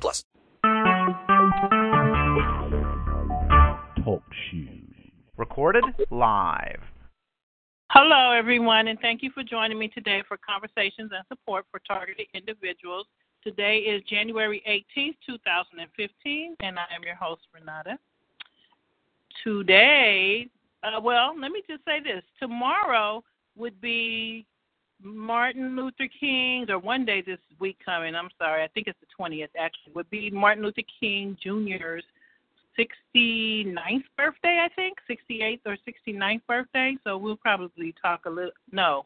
plus. Talk shoes. Recorded live. Hello, everyone, and thank you for joining me today for Conversations and Support for Targeted Individuals. Today is January 18th, 2015, and I am your host, Renata. Today, uh, well, let me just say this. Tomorrow would be Martin Luther King, or one day this week coming, I'm sorry, I think it's the 20th actually, would be Martin Luther King Jr.'s 69th birthday, I think, 68th or 69th birthday. So we'll probably talk a little. No,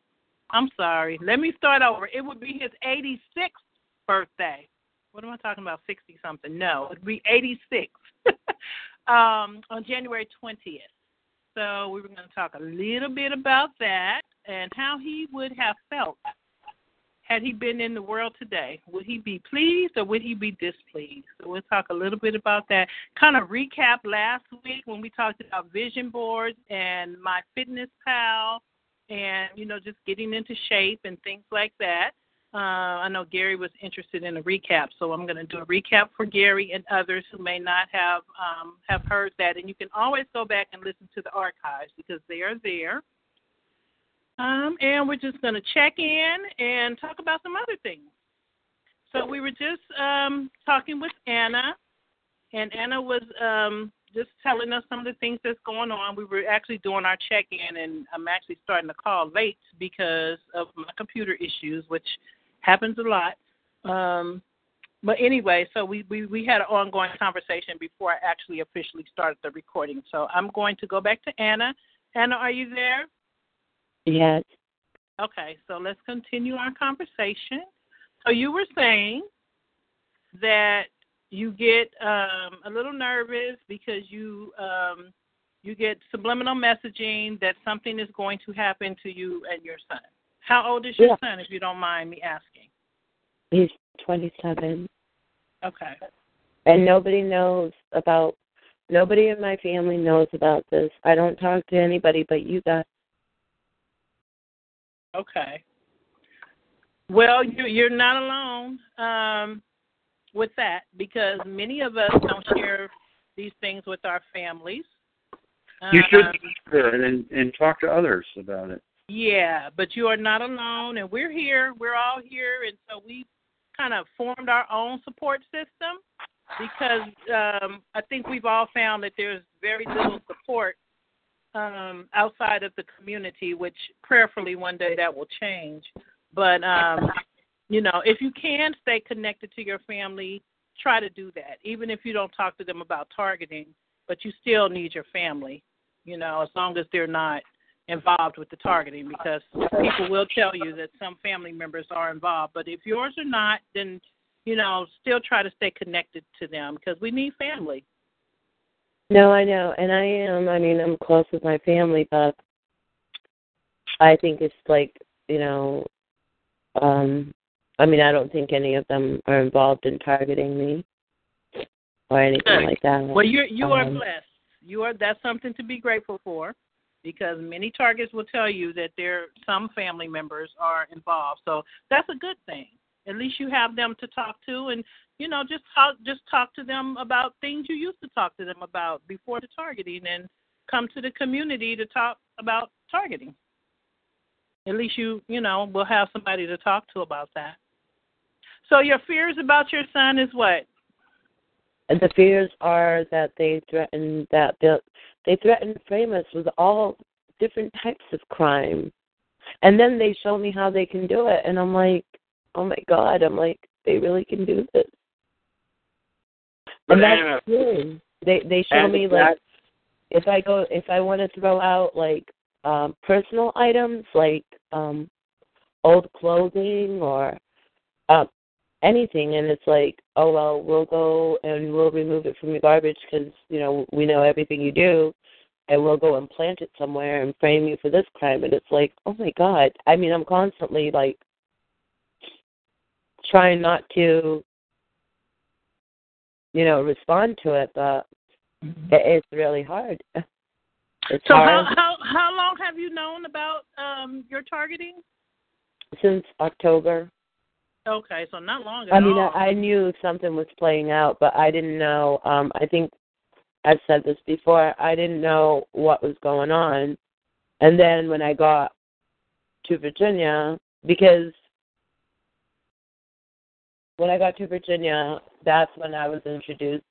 I'm sorry. Let me start over. It would be his 86th birthday. What am I talking about? 60 something? No, it'd be 86 um, on January 20th. So we were going to talk a little bit about that and how he would have felt had he been in the world today, would he be pleased or would he be displeased? So we'll talk a little bit about that. Kind of recap last week when we talked about vision boards and my fitness pal and, you know, just getting into shape and things like that. Uh, I know Gary was interested in a recap, so I'm going to do a recap for Gary and others who may not have um, have heard that. And you can always go back and listen to the archives because they are there. Um, and we're just going to check in and talk about some other things. So we were just um, talking with Anna, and Anna was um, just telling us some of the things that's going on. We were actually doing our check in, and I'm actually starting the call late because of my computer issues, which happens a lot. Um, but anyway, so we, we, we had an ongoing conversation before I actually officially started the recording. So I'm going to go back to Anna. Anna, are you there? Yes. Okay, so let's continue our conversation. So you were saying that you get um, a little nervous because you um, you get subliminal messaging that something is going to happen to you and your son. How old is your Yeah. son, if you don't mind me asking? He's 27. Okay. And nobody knows about, nobody in my family knows about this. I don't talk to anybody but you guys. Okay. Well, you, you're not alone um, with that because many of us don't share these things with our families. You should Uh, share it and, and talk to others about it. Yeah, but you are not alone, and we're here. We're all here, and so we kind of formed our own support system because um, I think we've all found that there's very little support um, outside of the community, which prayerfully one day that will change. But um, you know, if you can stay connected to your family, try to do that. Even if you don't talk to them about targeting, but you still need your family. You know, as long as they're not involved with the targeting, because people will tell you that some family members are involved. But if yours are not, then you know, still try to stay connected to them because we need family. No, I know, and I am. I mean, I'm close with my family, but I think it's like, you know, um I mean, I don't think any of them are involved in targeting me or anything like that. Well, you you are Um, blessed. You are that's something to be grateful for, because many targets will tell you that there some family members are involved. So that's a good thing. At least you have them to talk to, and you know just talk just talk to them about things you used to talk to them about before the targeting, and come to the community to talk about targeting. At least you you know will have somebody to talk to about that. So your fears about your son is what? The fears are that they threaten that they'll- they threaten frame us with all different types of crime. And then they show me how they can do it and i'm like oh my god i'm like they really can do this. But and that's Anna, true. They they show me like if i go if i want to throw out like um personal items like um old clothing or uh anything, and it's like, oh well, we'll go and we'll remove it from your garbage because you know we know everything you do, and we'll go and plant it somewhere and frame you for this crime. And it's like, oh my god. I mean, I'm constantly like trying not to, you know, respond to it, but it, it's really hard. It's So hard how how how long have you known about um your targeting? since October. Okay, so not long I mean, all. I, I knew something was playing out, but I didn't know. Um, I think I've said this before. I didn't know what was going on, and then when I got to Virginia, because when I got to Virginia, that's when I was introduced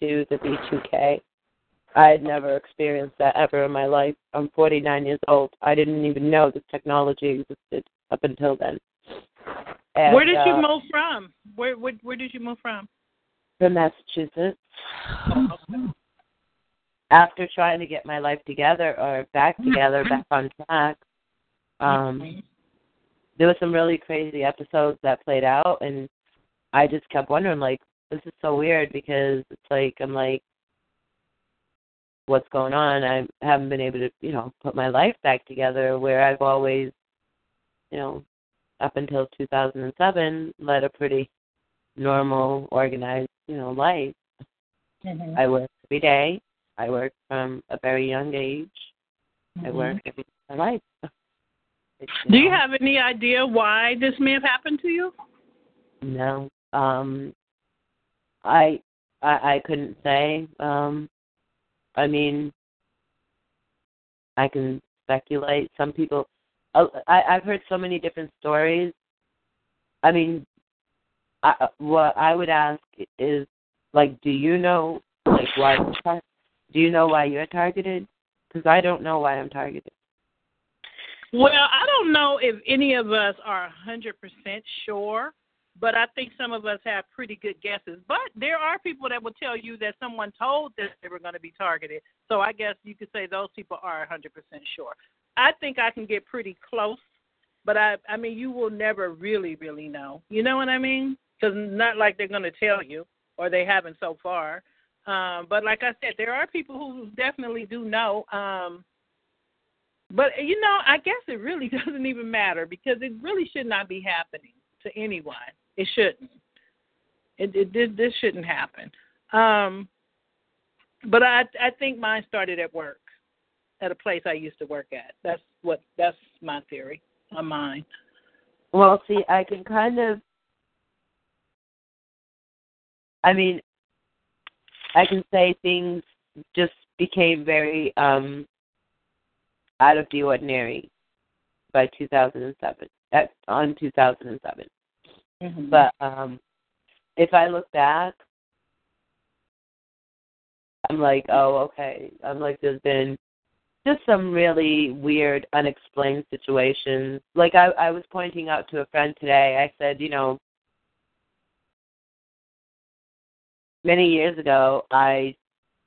to the V2K. I had never experienced that ever in my life. I'm 49 years old. I didn't even know this technology existed up until then. And, where did you uh, move from? Where, where where did you move from? from Massachusetts. After trying to get my life together or back together, back on track, um, there were some really crazy episodes that played out, and I just kept wondering, like, this is so weird because it's like I'm like, what's going on? I haven't been able to, you know, put my life back together where I've always, you know, up until 2007, led a pretty normal, organized, you know, life. I work every day. I work from a very young age. I work every day of my life. It's, Do you know, have any idea why this may have happened to you? No. Um I I I couldn't say. Um I mean I can speculate. Some people I I've heard so many different stories. I mean I what I would ask is like do you know like why do you know why you're targeted? Cuz I don't know why I'm targeted. Well, I don't know if any of us are a 100% sure, but I think some of us have pretty good guesses. But there are people that will tell you that someone told them they were going to be targeted. So I guess you could say those people are a 100% sure. I think I can get pretty close, but I I mean you will never really really know. You know what I mean? Cuz not like they're going to tell you or they haven't so far. Um but like I said there are people who definitely do know um but you know, I guess it really doesn't even matter because it really should not be happening to anyone. It shouldn't. It, it this, this shouldn't happen. Um, but I I think mine started at work, at a place I used to work at. That's what that's my theory on mine. Well, see, I can kind of. I mean, I can say things just became very um out of the ordinary by 2007. At, on 2007, Mm-hmm. but um if I look back, I'm like, oh, okay. I'm like, there's been just some really weird, unexplained situations. Like I, I was pointing out to a friend today. I said, you know, many years ago, I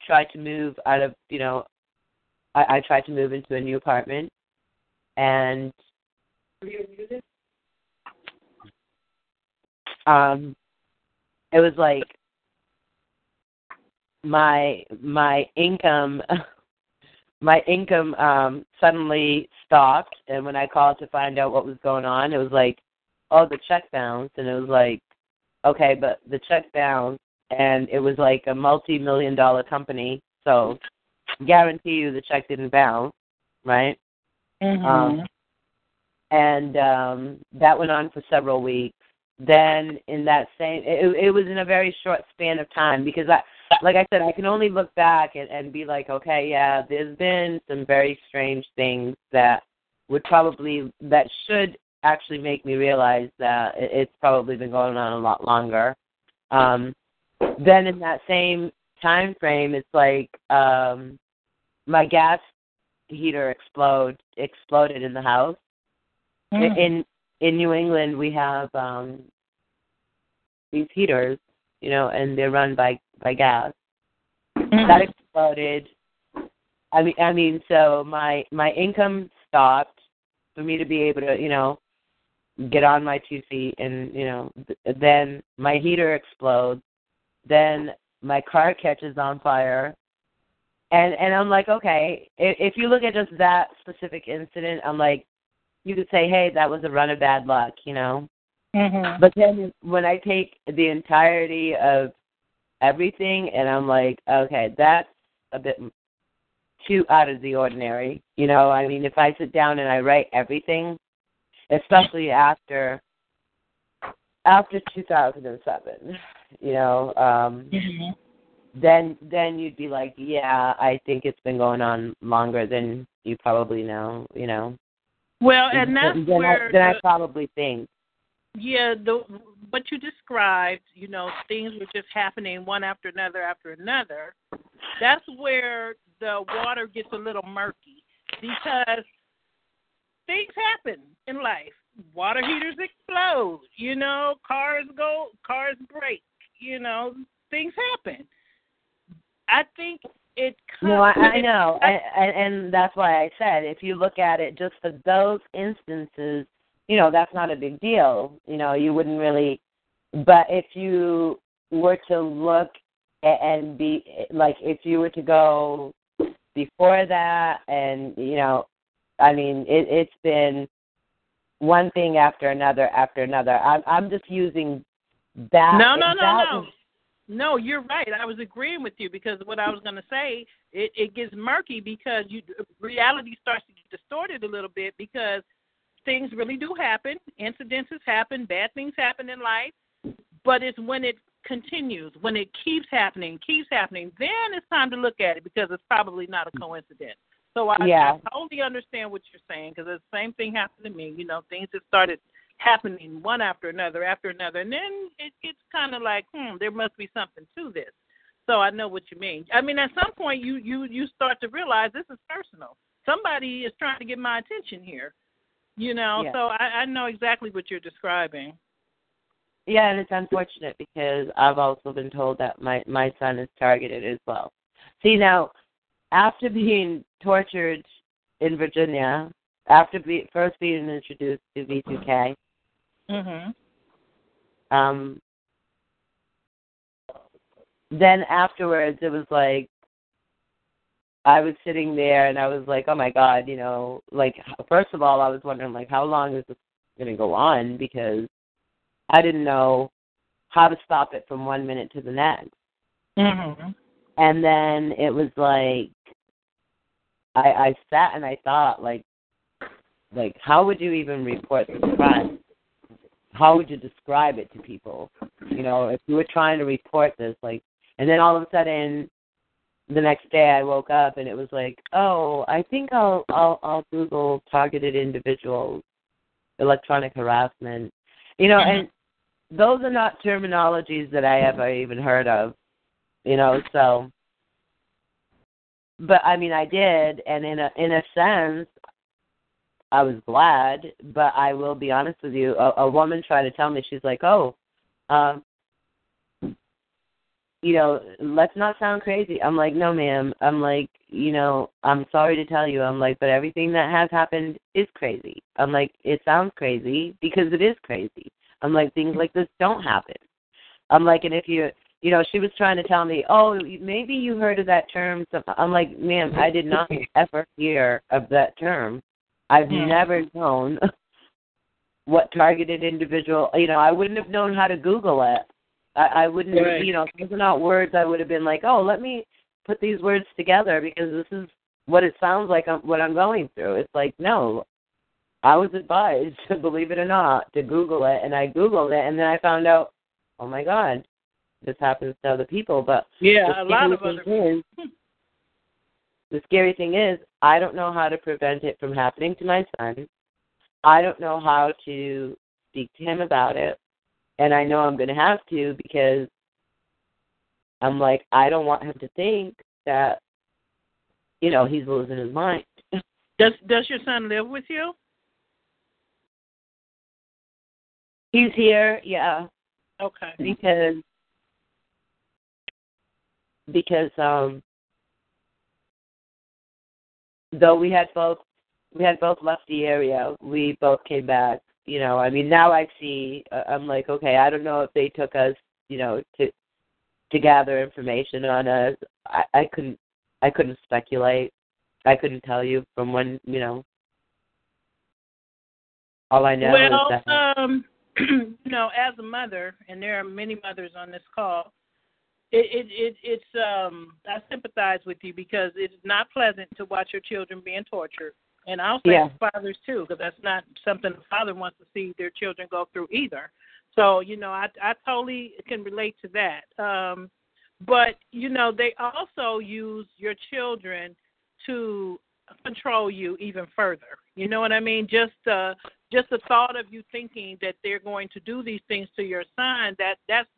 tried to move out of, you know, I, I tried to move into a new apartment, and um, it was like my my income my income um suddenly stopped and when I called to find out what was going on it was like oh the check bounced and it was like okay but the check bounced and it was like a multi million dollar company so guarantee you the check didn't bounce right Mm-hmm. um and um that went on for several weeks then in that same it, it was in a very short span of time because i like i said i can only look back and, and be like okay yeah there's been some very strange things that would probably that should actually make me realize that it's probably been going on a lot longer um then in that same time frame it's like um my gas heater explode exploded in the house Mm-hmm. in in New England we have um these heaters, you know, and they're run by by gas. Mm-hmm. That exploded. I mean I mean so my my income stopped for me to be able to, you know, get on my two feet, and you know, th- then my heater explodes. Then my car catches on fire, and and I'm like, okay, if, if you look at just that specific incident, I'm like, you could say, hey, that was a run of bad luck, you know. Mhm. But then when I take the entirety of everything, and I'm like, okay, that's a bit too out of the ordinary. You know, I mean, if I sit down and I write everything, especially after after 2007, you know, um, Mhm. then then you'd be like, yeah, I think it's been going on longer than you probably know. You know, Well, and that's then, where I, then I probably think. Yeah, the what you described, you know, things were just happening one after another after another. That's where the water gets a little murky because things happen in life. Water heaters explode, you know, cars go cars break, you know, things happen. I think it comes No, I, I know, I- and, and and that's why I said if you look at it just for those instances, you know, that's not a big deal. You know, you wouldn't really. But if you were to look and be like, if you were to go before that, and you know, I mean, it, it's been one thing after another after another. I'm I'm just using that. No, no, no, that no. No, you're right. I was agreeing with you because what I was going to say, it, it gets murky because you reality starts to get distorted a little bit because things really do happen. Incidences happen, bad things happen in life, but it's when it continues, when it keeps happening, keeps happening, then it's time to look at it because it's probably not a coincidence. So I, Yeah. I totally understand what you're saying because the same thing happened to me. You know, things just started happening one after another after another, and then it gets kind of like, hmm, there must be something to this. So I know what you mean. I mean, at some point, you you you start to realize this is personal. Somebody is trying to get my attention here. You know, Yeah. so I, I know exactly what you're describing. Yeah, and it's unfortunate because I've also been told that my my son is targeted as well. See now, after being tortured in Virginia, after be, first being introduced to V2K, Mhm. um, then afterwards it was like I was sitting there and I was like, oh my god, you know, like first of all I was wondering like how long is this going to go on because I didn't know how to stop it from one minute to the next. Mhm. And then it was like I I sat and I thought like like how would you even report this crime? How would you describe it to people? You know, if you were trying to report this, like and then all of a sudden the next day I woke up and it was like, Oh, I think I'll I'll I'll Google targeted individuals, electronic harassment. You know, and those are not terminologies that I ever even heard of. You know, so but I mean I did and in a in a sense I was glad, but I will be honest with you, a, a woman tried to tell me she's like, "Oh, um you know, let's not sound crazy." I'm like, "No, ma'am." I'm like, "You know, I'm sorry to tell you." I'm like, "But everything that has happened is crazy." I'm like, "It sounds crazy because it is crazy." I'm like, "Things like this don't happen." I'm like, "And if you you know, she was trying to tell me, oh, maybe you heard of that term. So I'm like, ma'am, I did not ever hear of that term. I've Yeah. never known what targeted individual. You know, I wouldn't have known how to Google it. I, I wouldn't, Right. you know, if those are not words. I would have been like, oh, let me put these words together because this is what it sounds like. I'm, what I'm going through. It's like, no, I was advised, to believe it or not, to Google it, and I Googled it, and then I found out, oh my God, this happens to other people. But Yeah, a lot of other. is, the scary thing is, I don't know how to prevent it from happening to my son. I don't know how to speak to him about it, and I know I'm going to have to because I'm like, I don't want him to think that, you know, he's losing his mind. Does Does your son live with you? He's here, yeah, Okay. because because um though we had both we had both left the area, we both came back you know, I mean, now I see. Uh, I'm like, okay, I don't know if they took us, you know, to to gather information on us. I, I couldn't, I couldn't speculate. I couldn't tell you from when, you know. All I know well, is that. um, you know, as a mother, and there are many mothers on this call, it, it, it it's um I sympathize with you because it's not pleasant to watch your children being tortured, and I'll say Yeah. fathers too, because that's not something a father wants to see their children go through either. So you know, I I totally can relate to that. Um, but you know, they also use your children to control you even further. You know what I mean? Just uh just the thought of you thinking that they're going to do these things to your son that that's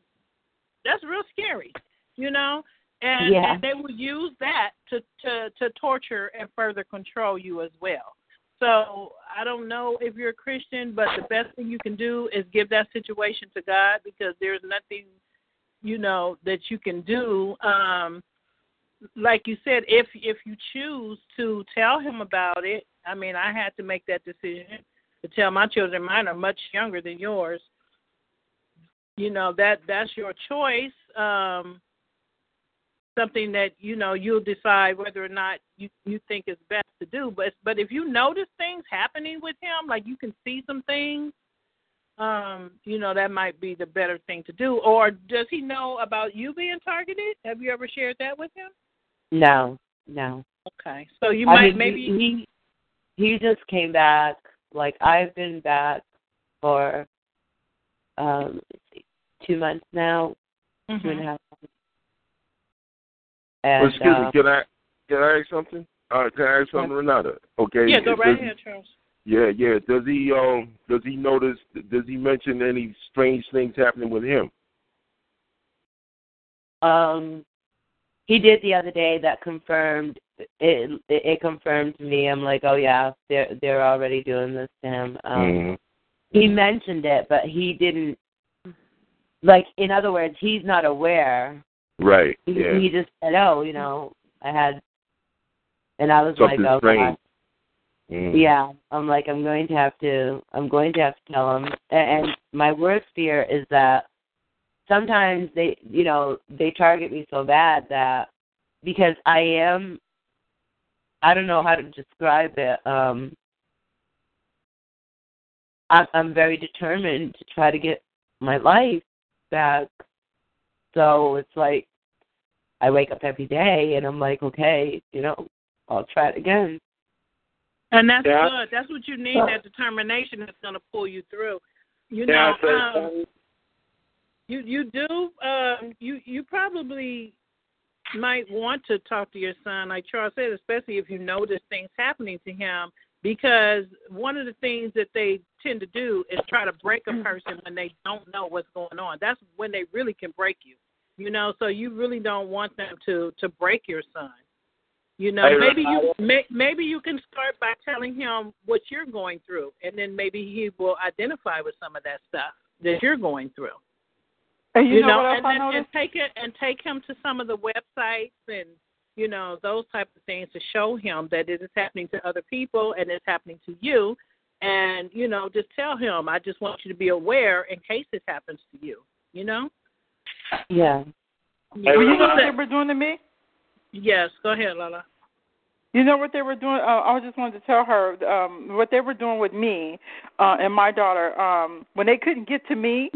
that's real scary, you know. And, Yeah. and they will use that to to to torture and further control you as well. So I don't know if you're a Christian, but the best thing you can do is give that situation to God because there's nothing, you know, that you can do. Um, like you said, if if you choose to tell him about it, I mean, I had to make that decision to tell my children. Mine are much younger than yours. You know that that's your choice. Um, something that you know you'll decide whether or not you you think is best to do. But but if you notice things happening with him, like you can see some things, um, you know that might be the better thing to do. Or does he know about you being targeted? Have you ever shared that with him? No, no. Okay, so you I might mean, maybe he he just came back. Like I've been back for um two months now, two and a Mhm. half. Months. And Excuse uh, me, can I can I ask something? Uh, can I ask something, Renata? Okay. yeah, go right he- ahead, Charles. Yeah, yeah. Does he um does he notice does he mention any strange things happening with him? Um, he did the other day that confirmed it, it. It confirmed to me. I'm like, oh yeah, they're they're already doing this to him. Um, Mhm. He mentioned it, but he didn't. Like, in other words, he's not aware. Right. He, Yeah. he just said, oh, you know, I had, and I was Something like, oh. Mhm. Yeah, I'm like, I'm going to have to, I'm going to have to tell him. A- And my worst fear is that sometimes they, you know, they target me so bad that because I am, I don't know how to describe it. Um, I'm, I'm very determined to try to get my life back. So it's like I wake up every day and I'm like, okay, you know, I'll try it again. And that's Yeah. good. That's what you need. That determination that's going to pull you through. You know, so- um, you you do. Um, you you probably might want to talk to your son, like Charles said, especially if you notice things happening to him. Because one of the things that they tend to do is try to break a person when they don't know what's going on. That's when they really can break you. You know, so you really don't want them to to break your son. You know, Hey, maybe you Renata. may, maybe you can start by telling him what you're going through, and then maybe he will identify with some of that stuff that you're going through. And you, You, know, know, what else and, I and, and take it and take him to some of the websites and you know those type of things to show him that it is happening to other people and it's happening to you, and you know just tell him I just want you to be aware in case it happens to you. You know. Yeah. Hey, Well, you know what Renata. they were doing to me? Yes. Go ahead, Lala. You know what they were doing? Uh, I just wanted to tell her um, what they were doing with me uh, and my daughter. Um, when they couldn't get to me,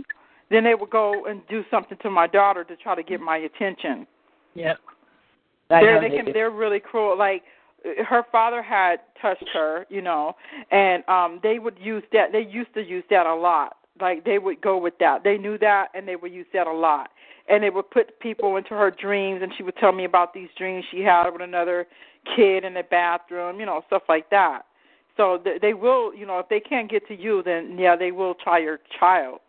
then they would go and do something to my daughter to try to get my attention. Yep. They're they they can do. they're really cruel. Like her father had touched her, you know, and um they would use that. They used to use that a lot. Like they would go with that. They knew that, and they would use that a lot. And they would put people into her dreams, and she would tell me about these dreams she had with another kid in the bathroom, you know, stuff like that. So th- they will, you know, if they can't get to you, then yeah, they will try your child.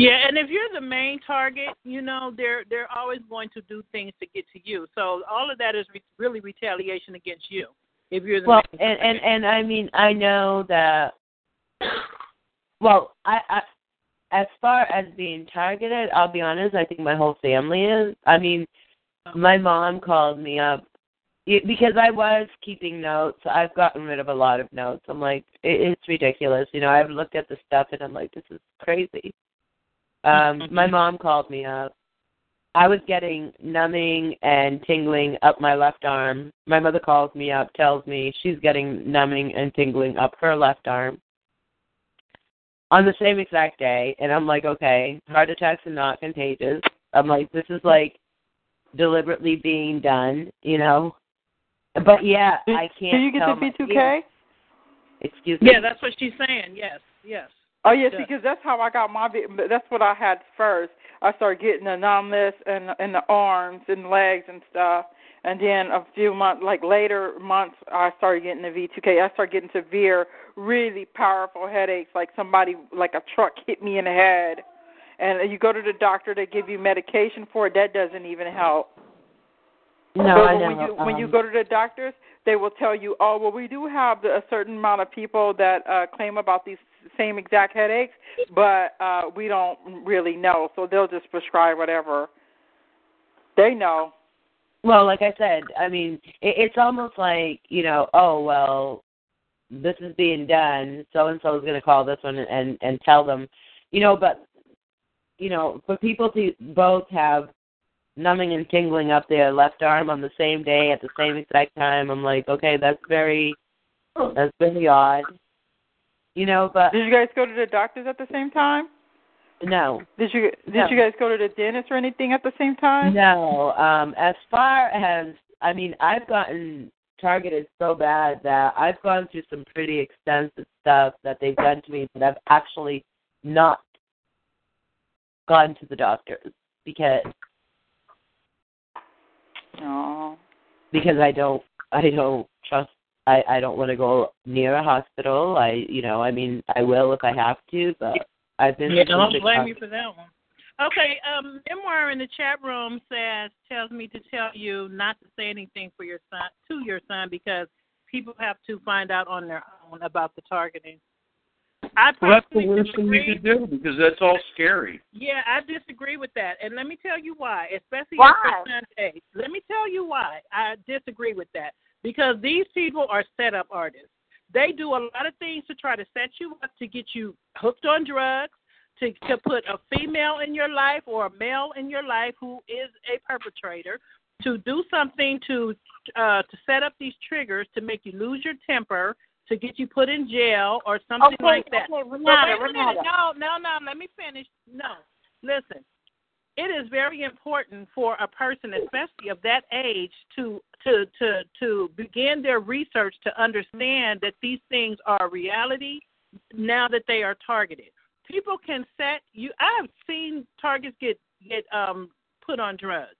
Yeah, and if you're the main target, you know they're they're always going to do things to get to you. So all of that is re- really retaliation against you. If you're the Well, main and and target. and I mean, I know that. Well, I, I as far as being targeted, I'll be honest. I think my whole family is. I mean, my mom called me up. it, because I was keeping notes. I've gotten rid of a lot of notes. I'm like, it, it's ridiculous. You know, I've looked at the stuff and I'm like, this is crazy. Um, my mom called me up. I was getting numbing and tingling up my left arm. My mother calls me up, tells me she's getting numbing and tingling up her left arm on the same exact day. And I'm like, okay, heart attacks are not contagious. I'm like, this is like deliberately being done, you know. But yeah, I can't. Do you get tell the my V2K? kids- Excuse me. Yeah, that's what she's saying. Yes, yes. Oh yes, Yeah. because that's how I got my. That's what I had first. I started getting the numbness in in the arms and legs and stuff, and then a few months, like later months, I started getting the V2K. I started getting severe, really powerful headaches, like somebody, like a truck hit me in the head. And you go to the doctor, they give you medication for it. That doesn't even help. No, but I when you when you um, go to the doctors, they will tell you, oh well, we do have a certain amount of people that uh, claim about these same exact headaches, but uh, we don't really know. So they'll just prescribe whatever they know. Well, like I said, I mean, it, it's almost like you know, oh well, this is being done. So and so is going to call this one and and tell them, you know. But you know, for people to both have numbing and tingling up their left arm on the same day at the same exact time, I'm like, okay, that's very, that's very odd. You know, but Did you guys go to the doctors at the same time? no, Did you did No. you guys go to the dentist or anything at the same time? No, um, as far as I mean, I've gotten targeted so bad that I've gone through some pretty extensive stuff that they've done to me, but I've actually not gone to the doctors because No. because I don't I don't trust I I don't want to go near a hospital. I you know I mean I will if I have to, but I've been Yeah, don't big blame me for that one. Okay, um, Memoir in the chat room says tells me to tell you not to say anything for your son to your son because people have to find out on their own about the targeting. I Well, that's the personally worst thing you disagree. could do because that's all scary. Yeah, I disagree with that, and let me tell you why. Especially Why? at your son's age. Let me tell you why I disagree with that. Because these people are setup artists. They do a lot of things to try to set you up to get you hooked on drugs, to to put a female in your life or a male in your life who is a perpetrator, to do something to uh to set up these triggers to make you lose your temper, to get you put in jail or something Okay, like that. okay, Renata, wait a minute. Renata. No, no, no. Let me finish. No, listen. It is very important for a person, especially of that age, to to to to begin their research to understand that these things are a reality now that they are targeted. People can set you. I have seen targets get get um put on drugs.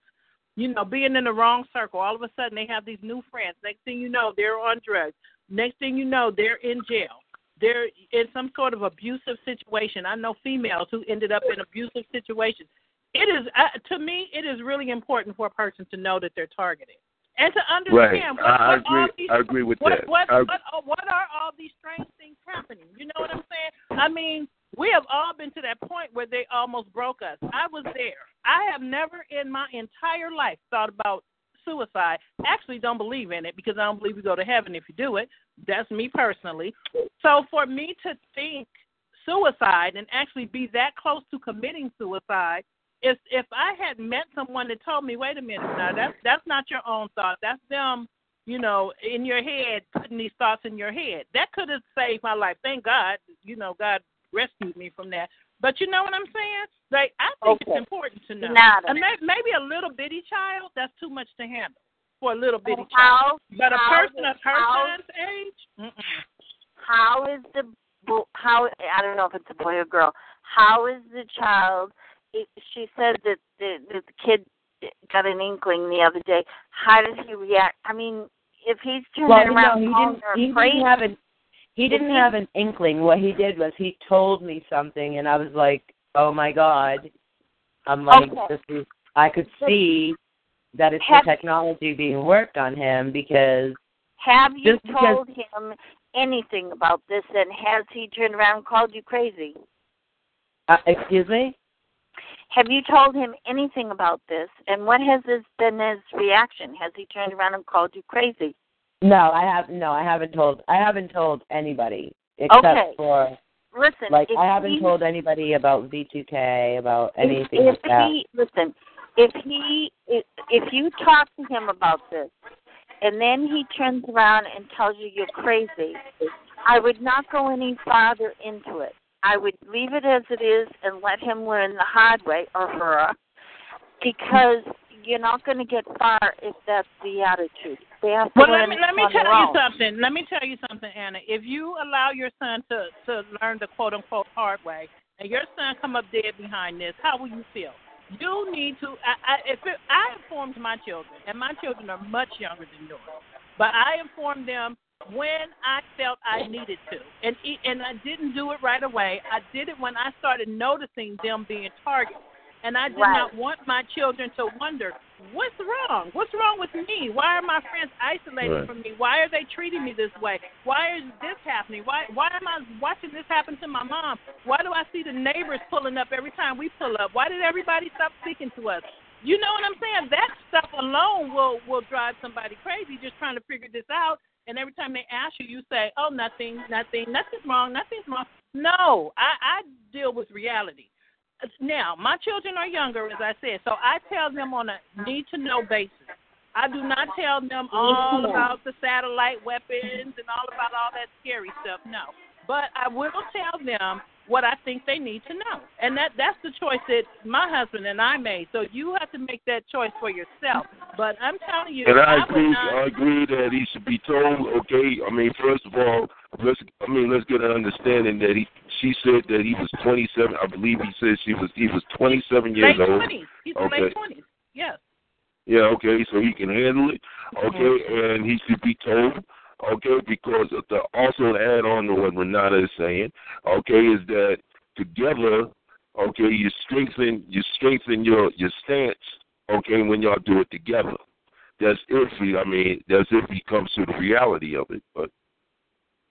You know, being in the wrong circle. All of a sudden, they have these new friends. Next thing you know, they're on drugs. Next thing you know, they're in jail. They're in some sort of abusive situation. I know females who ended up in abusive situations. It is uh, to me, it is really important for a person to know that they're targeted and to Right. understand what, I, what agree. these I agree with what that. what I, what, uh, what are all these strange things happening? You know what I'm saying? I mean, we have all been to that point where they almost broke us. I was there. I have never in my entire life thought about suicide. Actually, don't believe in it because I don't believe you go to heaven if you do it. That's me personally. So for me to think suicide and actually be that close to committing suicide if if I had met someone that told me, wait a minute, now that's that's not your own thought. That's them, you know, in your head putting these thoughts in your head. That could have saved my life. Thank God, you know, God rescued me from that. But you know what I'm saying? Like I think Okay. it's important to know. Nada. And may, maybe a little bitty child, that's too much to handle for a little bitty How- child. But a person is- of her how- son's age, mm-mm. How is the bo- how I don't know if it's a boy or girl. How is the child? She said that the, that the kid got an inkling the other day. How does he react? I mean, if he's turning Well, no, around he calling didn't. her He crazy, didn't have an. He didn't he- have an inkling. What he did was he told me something, and I was like, "Oh my god!" I'm like, Okay. "This is." I could see that it's Have- the technology being worked on him because have you just because- told him anything about this? And has he turned around and called you crazy? Uh, excuse me. Have you told him anything about this? And what has his, been his reaction? Has he turned around and called you crazy? No, I have no, I haven't told I haven't told anybody except Okay. for Listen, like I haven't he, told anybody about V2K about if, anything if like that. he listen, if he if, if you talk to him about this, and then he turns around and tells you you're crazy, I would not go any farther into it. I would leave it as it is and let him learn the hard way or her, because you're not going to get far if that's the attitude. They have to Well, learn let me let me tell you own. something. Let me tell you something, Anna. If you allow your son to to learn the quote unquote hard way, and your son come up dead behind this, how will you feel? You need to. I, I, if it, I informed my children, and my children are much younger than yours, but I informed them when I felt I needed to, and e- and I didn't do it right away. I did it when I started noticing them being targeted. And I did Right. not want my children to wonder, what's wrong? What's wrong with me? Why are my friends isolated Right. from me? Why are they treating me this way? Why is this happening? Why why am I watching this happen to my mom? Why do I see the neighbors pulling up every time we pull up? Why did everybody stop speaking to us? You know what I'm saying? That stuff alone will will drive somebody crazy just trying to figure this out. And every time they ask you, you say, "Oh, nothing, nothing, nothing's wrong, nothing's wrong." No, I, I deal with reality. Now, my children are younger, as I said, so I tell them on a need to know basis. I do not tell them all mm-hmm. about the satellite weapons and all about all that scary stuff. No, but I will tell them what I think they need to know, and that that's the choice that my husband and I made. So you have to make that choice for yourself. But I'm telling you, And I would agree. not. I agree that he should be told. Okay. I mean, first of all, let's. I mean, let's get an understanding that he. She said that he was 27. I believe he said she was. He was 27 years late old. twenties. He's Okay. late twenties. Yes. Yeah. Okay. So he can handle it. Okay. And he should be told. Okay. Because the also to add on to what Renata is saying. Okay, is that together. Okay, you strengthen. You strengthen your your stance. Okay, when y'all do it together. That's if he. I mean, that's if he comes to the reality of it. But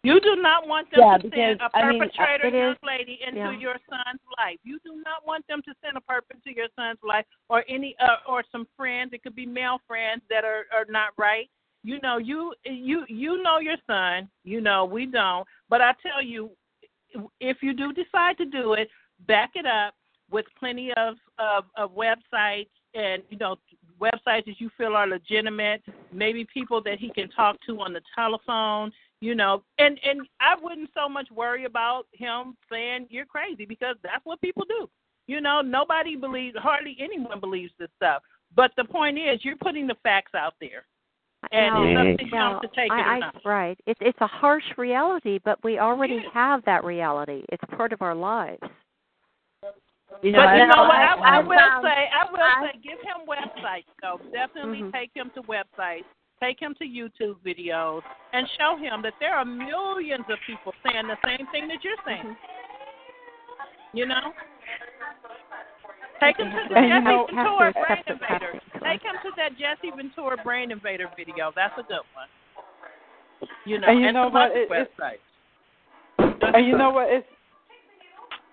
You do not want them Yeah, to because, send a mean, perpetrator, it young is- lady, into yeah. your son's life. You do not want them to send a perpetrator to your son's life, or any, uh, or some friends. It could be male friends that are are not right. You know, you you you know your son. You know we don't. But I tell you, if you do decide to do it, back it up with plenty of of, of websites and you know websites that you feel are legitimate. Maybe people that he can talk to on the telephone you know and and i wouldn't so much worry about him saying you're crazy because that's what people do you know nobody believes hardly anyone believes this stuff but the point is you're putting the facts out there and Now, it's up Mhm. to you to take it I, or I, right. It's it's a harsh reality, but we already Yeah. have that reality. It's part of our lives. You know, but you know what? I, I- I will say, I will I- say, give him websites though. Definitely Mhm. take him to websites. Take him to YouTube videos and show him that there are millions of people saying the same thing that you're saying. You know. Take him to the And Jesse know- have to Ventura Brain Invader. have to. Take him to that Jesse Ventura Brain Invader video. That's a good one. You know, And you know what? It- it's- And you know what? It's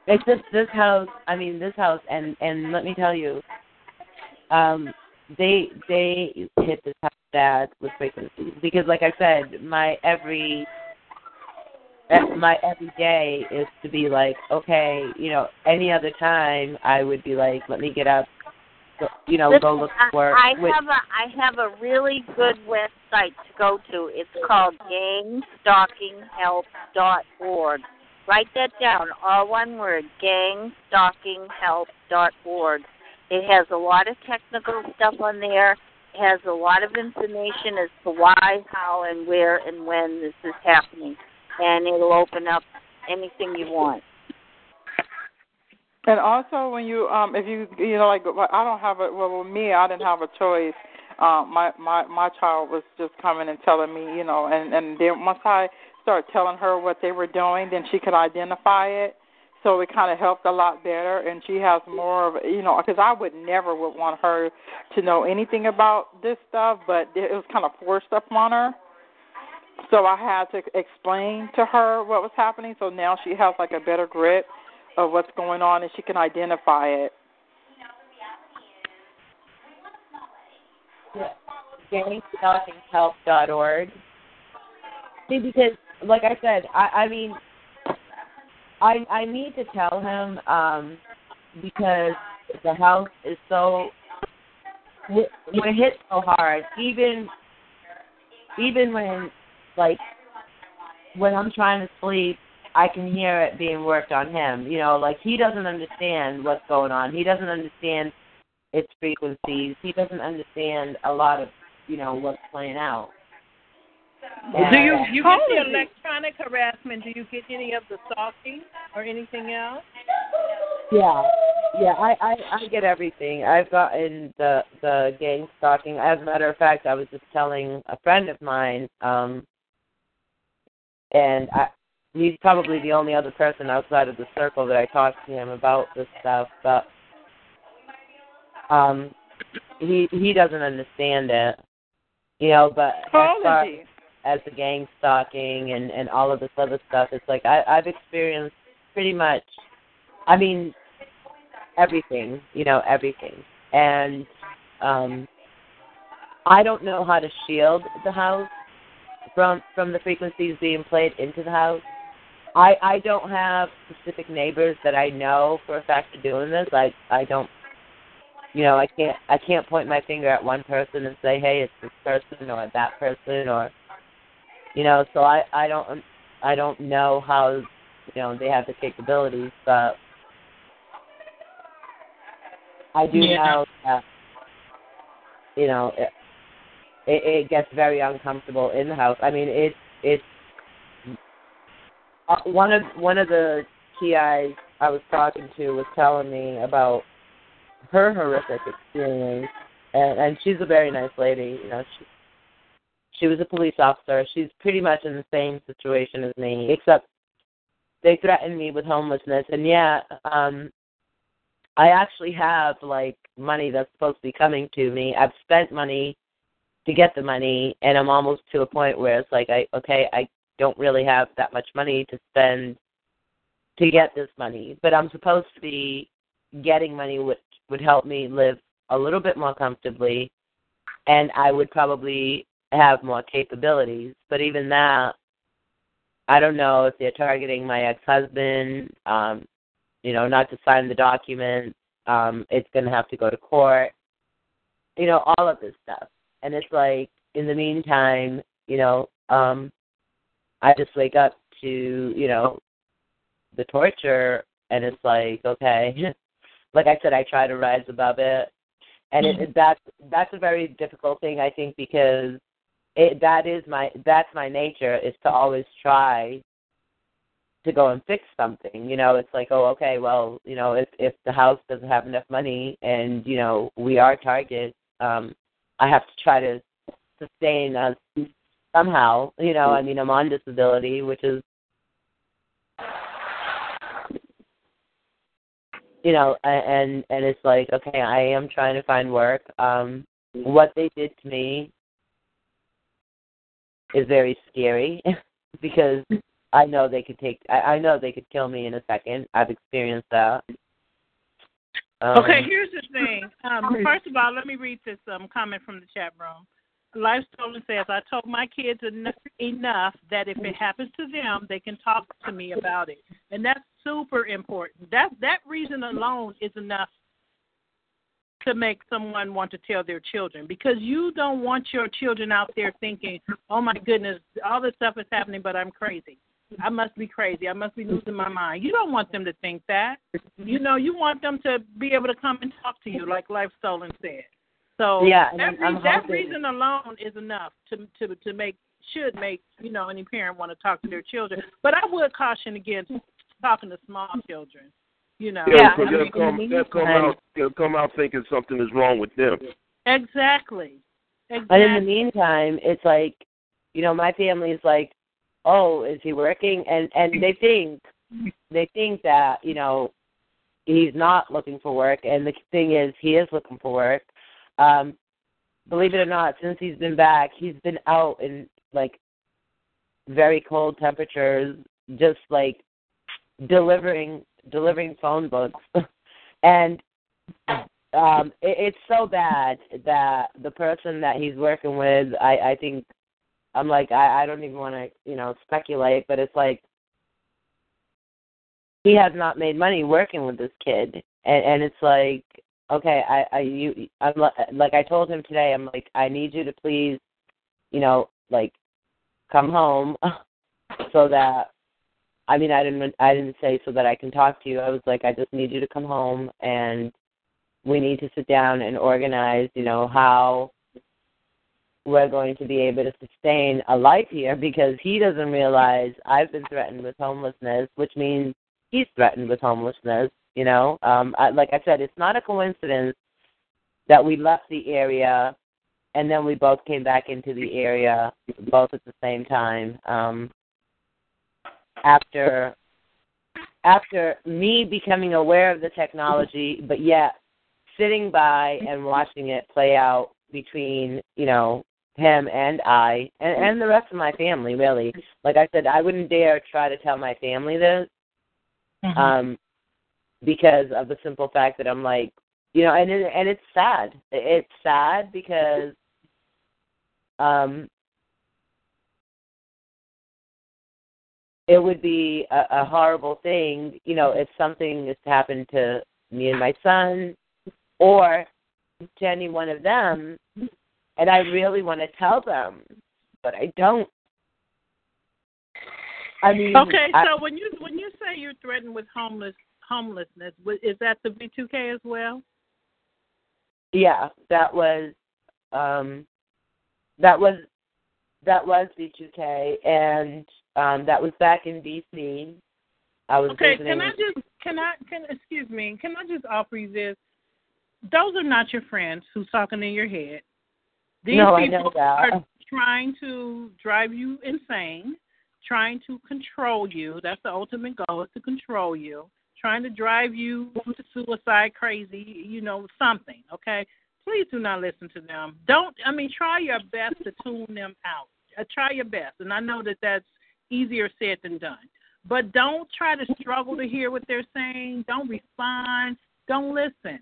It's just this house. I mean, this house, and and let me tell you, um, they they hit this house bad with frequency because, like I said, my every my every day is to be like, okay, you know, any other time I would be like, let me get up, go, you know, go look I- for. I which- have a I have a really good website to go to. It's called gangstalkinghelp.org. Write that down, all one word, gangstalkinghelp.org. It has a lot of technical stuff on there. It has a lot of information as to why, how, and where and when this is happening. And it'll open up anything you want. And also, when you um, if you you know like I don't have a well with me I didn't have a choice. Um, my my my child was just coming and telling me you know, and and then once I started telling her what they were doing, then she could identify it. So it kind of helped a lot better, and she has more of you know because I would never would want her to know anything about this stuff, but it was kind of forced upon her. So I had to explain to her what was happening. So now she has like a better grip of what's going on and she can identify it. gangstalkinghelp.org. See, because like I said, I, I mean, I I need to tell him um, because the house is so when it hits so hard, even even when like when I'm trying to sleep, I can hear it being worked on him. You know, like he doesn't understand what's going on. He doesn't understand its frequencies. He doesn't understand a lot of you know what's playing out. Well, do you you How get the old is he? electronic harassment? Do you get any of the stalking or anything else? Yeah, yeah, I, I I get everything. I've gotten the the gang stalking. As a matter of fact, I was just telling a friend of mine, um, and I, he's probably the only other person outside of the circle that I talk to him about this stuff. But um, he he doesn't understand it, you know. But as far as the gang stalking and and all of this other stuff, it's like I I've experienced pretty much. I mean, everything, you know, everything. And um I don't know how to shield the house from from the frequencies being played into the house. I I don't have specific neighbors that I know for a fact are doing this. I I don't you know, I can't I can't point my finger at one person and say, "Hey, it's this person or that person or you know, so I I don't I don't know how you know they have the capabilities, but I do Yeah. know that you know it, it gets very uncomfortable in the house. I mean, it's it's uh, one of one of the TIs I was talking to was telling me about her horrific experience, and and she's a very nice lady. You know, she she was a police officer. She's pretty much in the same situation as me, except they threatened me with homelessness. And yeah, um I actually have like money that's supposed to be coming to me. I've spent money to get the money and I'm almost to a point where it's like I okay, I don't really have that much money to spend to get this money. But I'm supposed to be getting money which would help me live a little bit more comfortably and I would probably have more capabilities. But even that I don't know if they're targeting my ex husband, um, you know, not to sign the document. Um, it's gonna have to go to court. You know, all of this stuff. And it's like in the meantime, you know, um I just wake up to, you know, the torture and it's like, okay. like I said, I try to rise above it. And it, it that's that's a very difficult thing I think because it that is my that's my nature is to always try to go and fix something. You know, it's like, oh, okay, well, you know, if if the house doesn't have enough money and you know we are target, um, I have to try to sustain us somehow. You know, I mean, I'm on disability, which is, you know, and and it's like, okay, I am trying to find work. Um, what they did to me is very scary because I know they could take. I, I know they could kill me in a second. I've experienced that. Um, Okay, here's the thing. Um, first of all, let me read this um, comment from the chat room. Life Stolen says, I told my kids enough, enough that if it happens to them, they can talk to me about it. And that's super important. That that reason alone is enough to make someone want to tell their children because you don't want your children out there thinking, "Oh my goodness, all this stuff is happening, but I'm crazy. I must be crazy. I must be losing my mind." You don't want them to think that. You know, you want them to be able to come and talk to you, like Life Stolen said. So Yeah, and that, I'm- I'm re- that reason alone is enough to to to make should make you know any parent want to talk to their children. But I would caution against talking to small children. You know, Yeah, I because they'll come, they'll come out, they'll come out thinking something is wrong with them. exactly. Exactly. But in the meantime, it's like, you know, my family is like, oh, is he working? And and they think they think that you know he's not looking for work. And the thing is, he is looking for work. Um, believe it or not, since he's been back, he's been out in like very cold temperatures, just like delivering delivering phone books. and um it, it's so bad that the person that he's working with i i think i'm like i i don't even want to you know speculate but it's like he has not made money working with this kid. And and it's like okay i i you i'm li- like i told him today i'm like i need you to please you know like come home so that i mean i didn't i didn't say so that i can talk to you. I was like i just need you to come home and we need to sit down and organize, you know, how we're going to be able to sustain a life here because he doesn't realize I've been threatened with homelessness, which means he's threatened with homelessness, you know. Um I, like I said, it's not a coincidence that we left the area and then we both came back into the area both at the same time. Um after after me becoming aware of the technology, but yet sitting by and watching it play out between you know him and I and, and the rest of my family really. Like I said, I wouldn't dare try to tell my family this. Mm-hmm. Um because of the simple fact that I'm like, you know, and it, and it's sad. It's sad because um it would be a, a horrible thing, you know, if something has happened to me and my son or to any one of them and I really want to tell them, but I don't. I mean, Okay, I, so when you when you say you're threatened with homeless homelessness, is that the V2K as well? yeah, that was um that was that was V2K and um that was back in DC. I was Okay, visiting can I just can I can excuse me? Can I just offer you this? Those are not your friends who's talking in your head. These No, people are trying to drive you insane, trying to control you. That's the ultimate goal is to control you. Trying to drive you to suicide crazy, you know, something, okay? Please do not listen to them. Don't I mean try your best to tune them out. Uh, try your best. And I know that that's easier said than done. But don't try to struggle to hear what they're saying. Don't respond. Don't listen.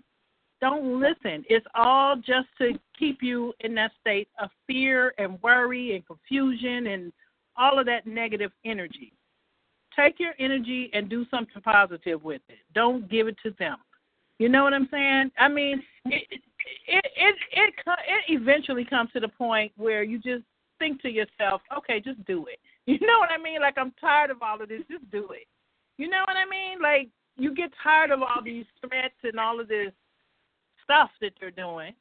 Don't listen. It's all just to keep you in that state of fear and worry and confusion and all of that negative energy. Take your energy and do something positive with it. Don't give it to them. You know what I'm saying? I mean, it it it it, it, it eventually comes to the point where you just think to yourself, okay, just do it. You know what I mean? Like I'm tired of all of this. Just do it. You know what I mean? Like you get tired of all these threats and all of this stuff that they're doing,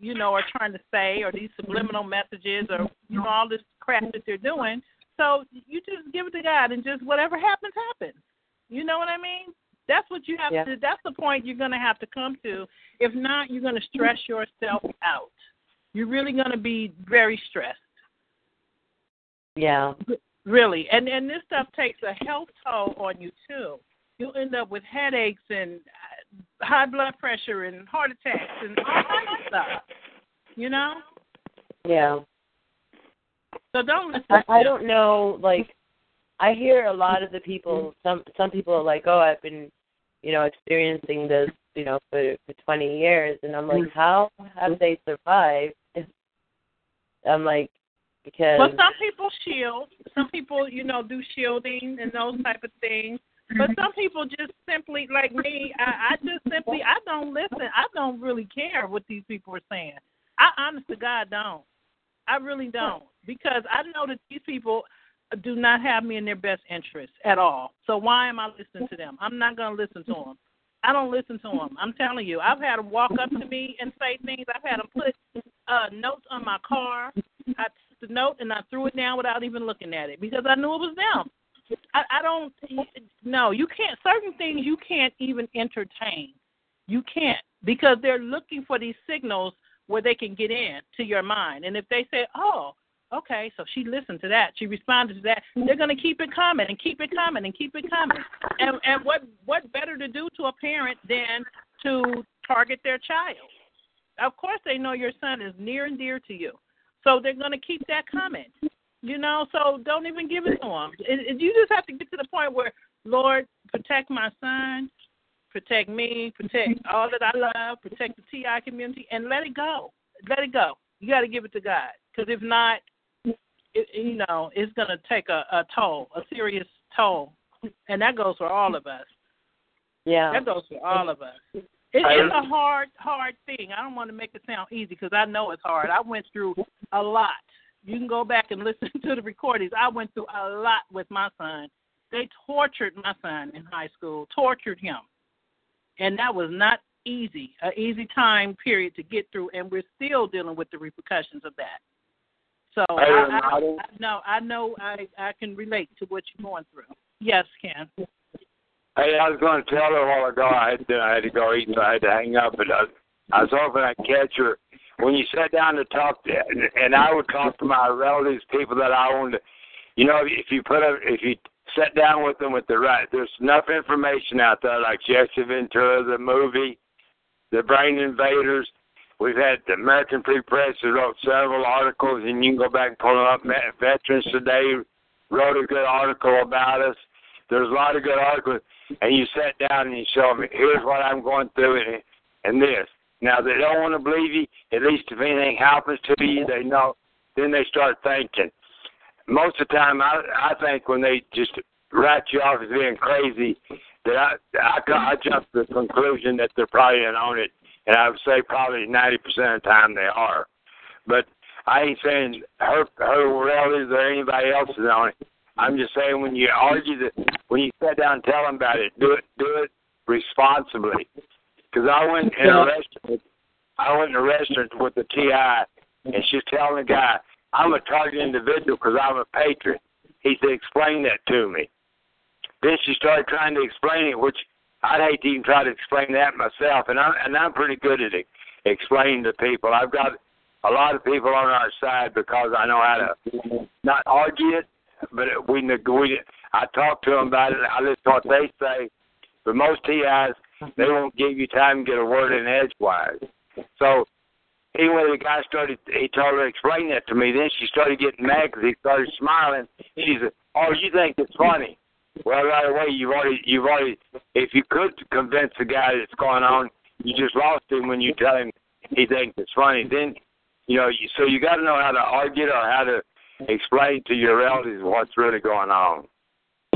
you know, or trying to say, or these subliminal messages, or you know, all this crap that they're doing. So you just give it to God, and just whatever happens, happens. You know what I mean? That's what you have Yeah. to. That's the point you're going to have to come to. If not, you're going to stress yourself out. You're really going to be very stressed. yeah. Really, and and this stuff takes a health toll on you too. You'll end up with headaches and high blood pressure and heart attacks and all of stuff. You know, Yeah. so don't listen. I, I don't know. Like, I hear a lot of the people. Some some people are like, "Oh, I've been, you know, experiencing this, you know, for for 20 years," and I'm like, mm. "How have they survived?" I'm like, because Well, some people shield. Some people, you know, do shielding and those type of things. But some people just simply, like me, I, I just simply, I don't listen. I don't really care what these people are saying. I, honest to God, don't. I really don't because I know that these people do not have me in their best interest at all. So why am I listening to them? I'm not going to listen to them. I don't listen to them. I'm telling you, I've had them walk up to me and say things. I've had them put uh, notes on my car. I took the note and I threw it down without even looking at it because I knew it was them. I, I don't. No, you can't. Certain things you can't even entertain. You can't because they're looking for these signals where they can get in to your mind. And if they say, "Oh, okay, so she listened to that, she responded to that," they're going to keep it coming and keep it coming and keep it coming. And and what what better to do to a parent than to target their child? Of course, they know your son is near and dear to you, so they're going to keep that coming. You know, so don't even give it to them. It, it, you just have to get to the point where, Lord, protect my son. protect me, protect all that I love, protect the TI community, and let it go. Let it go. You got to give it to God, because if not, it, you know, it's going to take a, a toll, a serious toll, and that goes for all of us. Yeah. That goes for all of us. It, it's a hard, hard thing. I don't want to make it sound easy because I know it's hard. I went through a lot. You can go back and listen to the recordings. I went through a lot with my son. They tortured my son in high school, tortured him. And that was not easy, an easy time period to get through, and we're still dealing with the repercussions of that. So I, I, I, I know, I know, I I can relate to what you're going through. Yes, Ken. Hey, I was going to tell her a while ago I had to, I had to go eat, so I had to hang up. But I, I was hoping I'd catch her when you sat down to talk to, and, and I would talk to my relatives, people that I wanted. You know, if you put a, if you sat down with them with the right, there's enough information out there, like Jesse Ventura, the movie, the Brain Invaders. We've had the American Free Press who wrote several articles, and you can go back and pull them up. Veterans Today wrote a good article about us. There's a lot of good articles, and you sat down and you show me here's what I'm going through, and, and this. Now they don't want to believe you. At least if anything happens to you, they know. Then they start thinking. Most of the time, I I think when they just write you off as being crazy, that I I, I jump to the conclusion that they're probably in on it, and I would say probably ninety percent of the time they are. But I ain't saying her her relatives or anybody else is on it. I'm just saying when you argue that when you sit down and tell them about it, do it do it responsibly. Because I went in a restaurant, I went in a restaurant with the TI, and she's telling the guy, "I'm a target individual because I'm a patriot." He said, "Explain that to me." Then she started trying to explain it, which I'd hate to even try to explain that myself, and I'm and I'm pretty good at it, explaining to people. I've got a lot of people on our side because I know how to not argue it, but we we I talk to them about it. I listen to what they say. But most TIs they won't give you time to get a word in edgewise. So anyway, the guy started. He told her to explain that to me. Then she started getting mad because he started smiling. She said, "Oh, you think it's funny?" Well, right away, you've already, you've already. If you could convince the guy that's going on, you just lost him when you tell him he thinks it's funny. Then, you know, you, so you got to know how to argue or how to explain to your relatives what's really going on.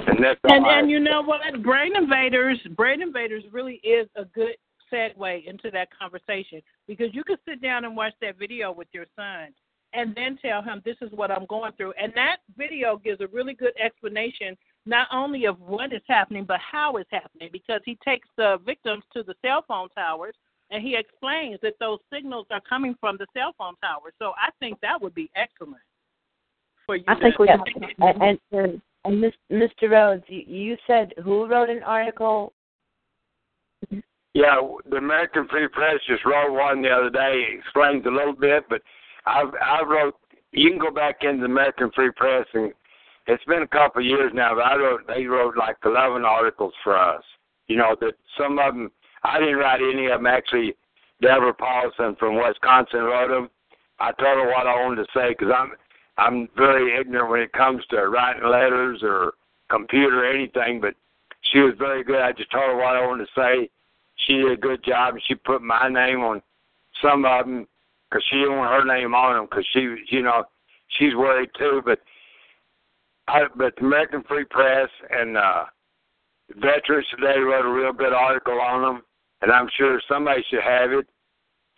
And that's and, and you know what? Brain Invaders, Brain Invaders really is a good segue into that conversation because you can sit down and watch that video with your son and then tell him this is what I'm going through. And that video gives a really good explanation not only of what is happening but how it's happening because he takes the victims to the cell phone towers and he explains that those signals are coming from the cell phone towers. So I think that would be excellent for you. I think we can. And, and, and Mr. Rhodes, you, you said who wrote an article? Yeah, the American Free Press just wrote one the other day. It explains a little bit, but I I wrote. You can go back into the American Free Press, and it's been a couple of years now. But I wrote. They wrote like eleven articles for us. You know that some of them I didn't write any of them. Actually, Deborah Paulson from Wisconsin wrote them. I told her what I wanted to say because I'm I'm very ignorant when it comes to writing letters or computer or anything, but she was very good. I just told her what I wanted to say. She did a good job, and she put my name on some of them because she didn't want her name on them because she, you know, she's worried too. But I, but the American Free Press and uh, Veterans Today wrote a real good article on them, and I'm sure somebody should have it.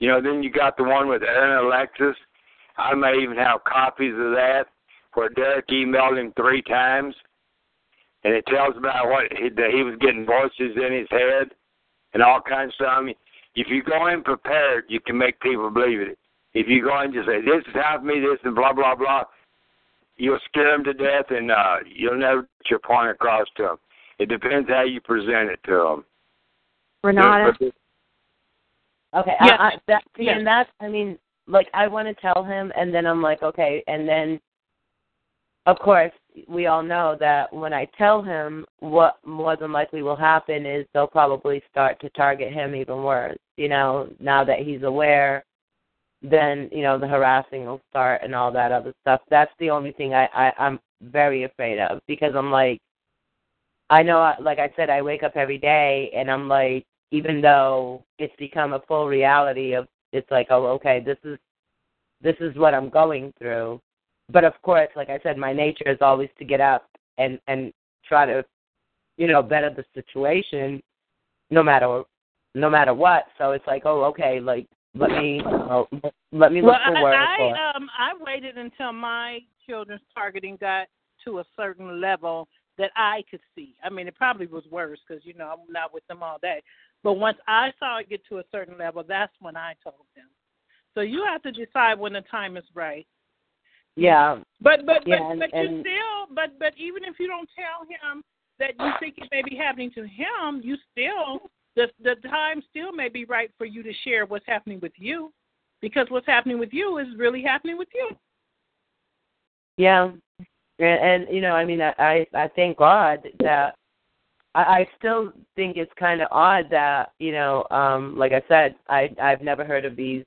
You know, then you got the one with Aaron Alexis I may even have copies of that where Derek emailed him three times, and it tells about what he, that he was getting voices in his head and all kinds of stuff. I mean, if you go in prepared, you can make people believe it. If you go in and just say this is happened to me, this and blah blah blah, you'll scare them to death, and uh, you'll never get your point across to them. It depends how you present it to them. Renata. Okay, Yes. I, I, that, see, Yes. and that's, I mean, like I want to tell him, and then I'm like, okay, and then, of course, we all know that when I tell him, what more than likely will happen is they'll probably start to target him even worse. You know, now that he's aware, then you know the harassing will start and all that other stuff. That's the only thing I, I I'm very afraid of because I'm like, I know, I- like I said, I wake up every day and I'm like, even though it's become a full reality of, it's like, oh, okay, this is, this is what I'm going through. But of course, like I said, my nature is always to get up and and try to, you know, better the situation, no matter no matter what. So it's like, oh, okay, like let me oh, let me look well, for I, work. I or, um I waited until my children's targeting got to a certain level that I could see. I mean, it probably was worse because you know I'm not with them all day. But once I saw it get to a certain level, that's when I told them. So you have to decide when the time is right. yeah, But but Yeah, but, and- but you and- still but but even if you don't tell him that you think it may be happening to him, you still the the time still may be right for you to share what's happening with you, because what's happening with you is really happening with you. yeah, and, and you know, I mean, I I, I thank God that I, I still think it's kind of odd that you know, um, like I said, I I've never heard of these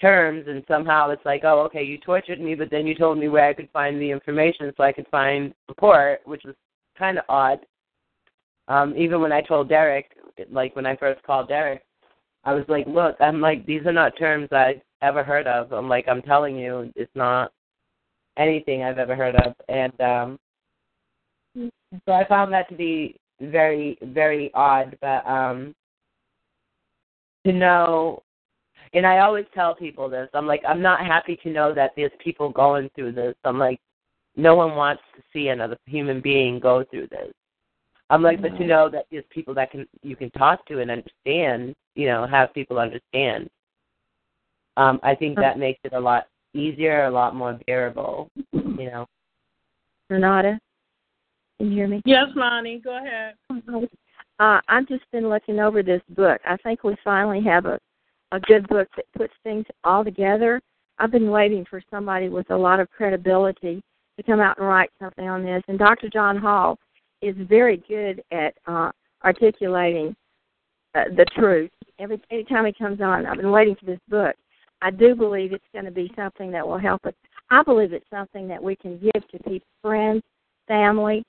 terms, and somehow it's like, oh, okay, you tortured me, but then you told me where I could find the information so I could find support, which was kind of odd. Um, even when I told Derek, like when I first called Derek, I was like, look, I'm like, these are not terms I've ever heard of. I'm like, I'm telling you, it's not anything I've ever heard of, and um, so I found that to be very, very odd. But um, to know, and I always tell people this. I'm like, I'm not happy to know that there's people going through this. I'm like, no one wants to see another human being go through this. I'm like, but to know that there's people that can you can talk to and understand, you know, have people understand. Um, I think that makes it a lot easier, a lot more bearable. You know. Renata, can you hear me? Yes, Lonnie, go ahead. Uh, I've just been looking over this book. I think we finally have a a good book that puts things all together. I've been waiting for somebody with a lot of credibility to come out and write something on this. And Dr. John Hall is very good at uh, articulating uh, the truth. Every anytime he comes on, I've been waiting for this book. I do believe it's going to be something that will help us. I believe it's something that we can give to people, friends, family,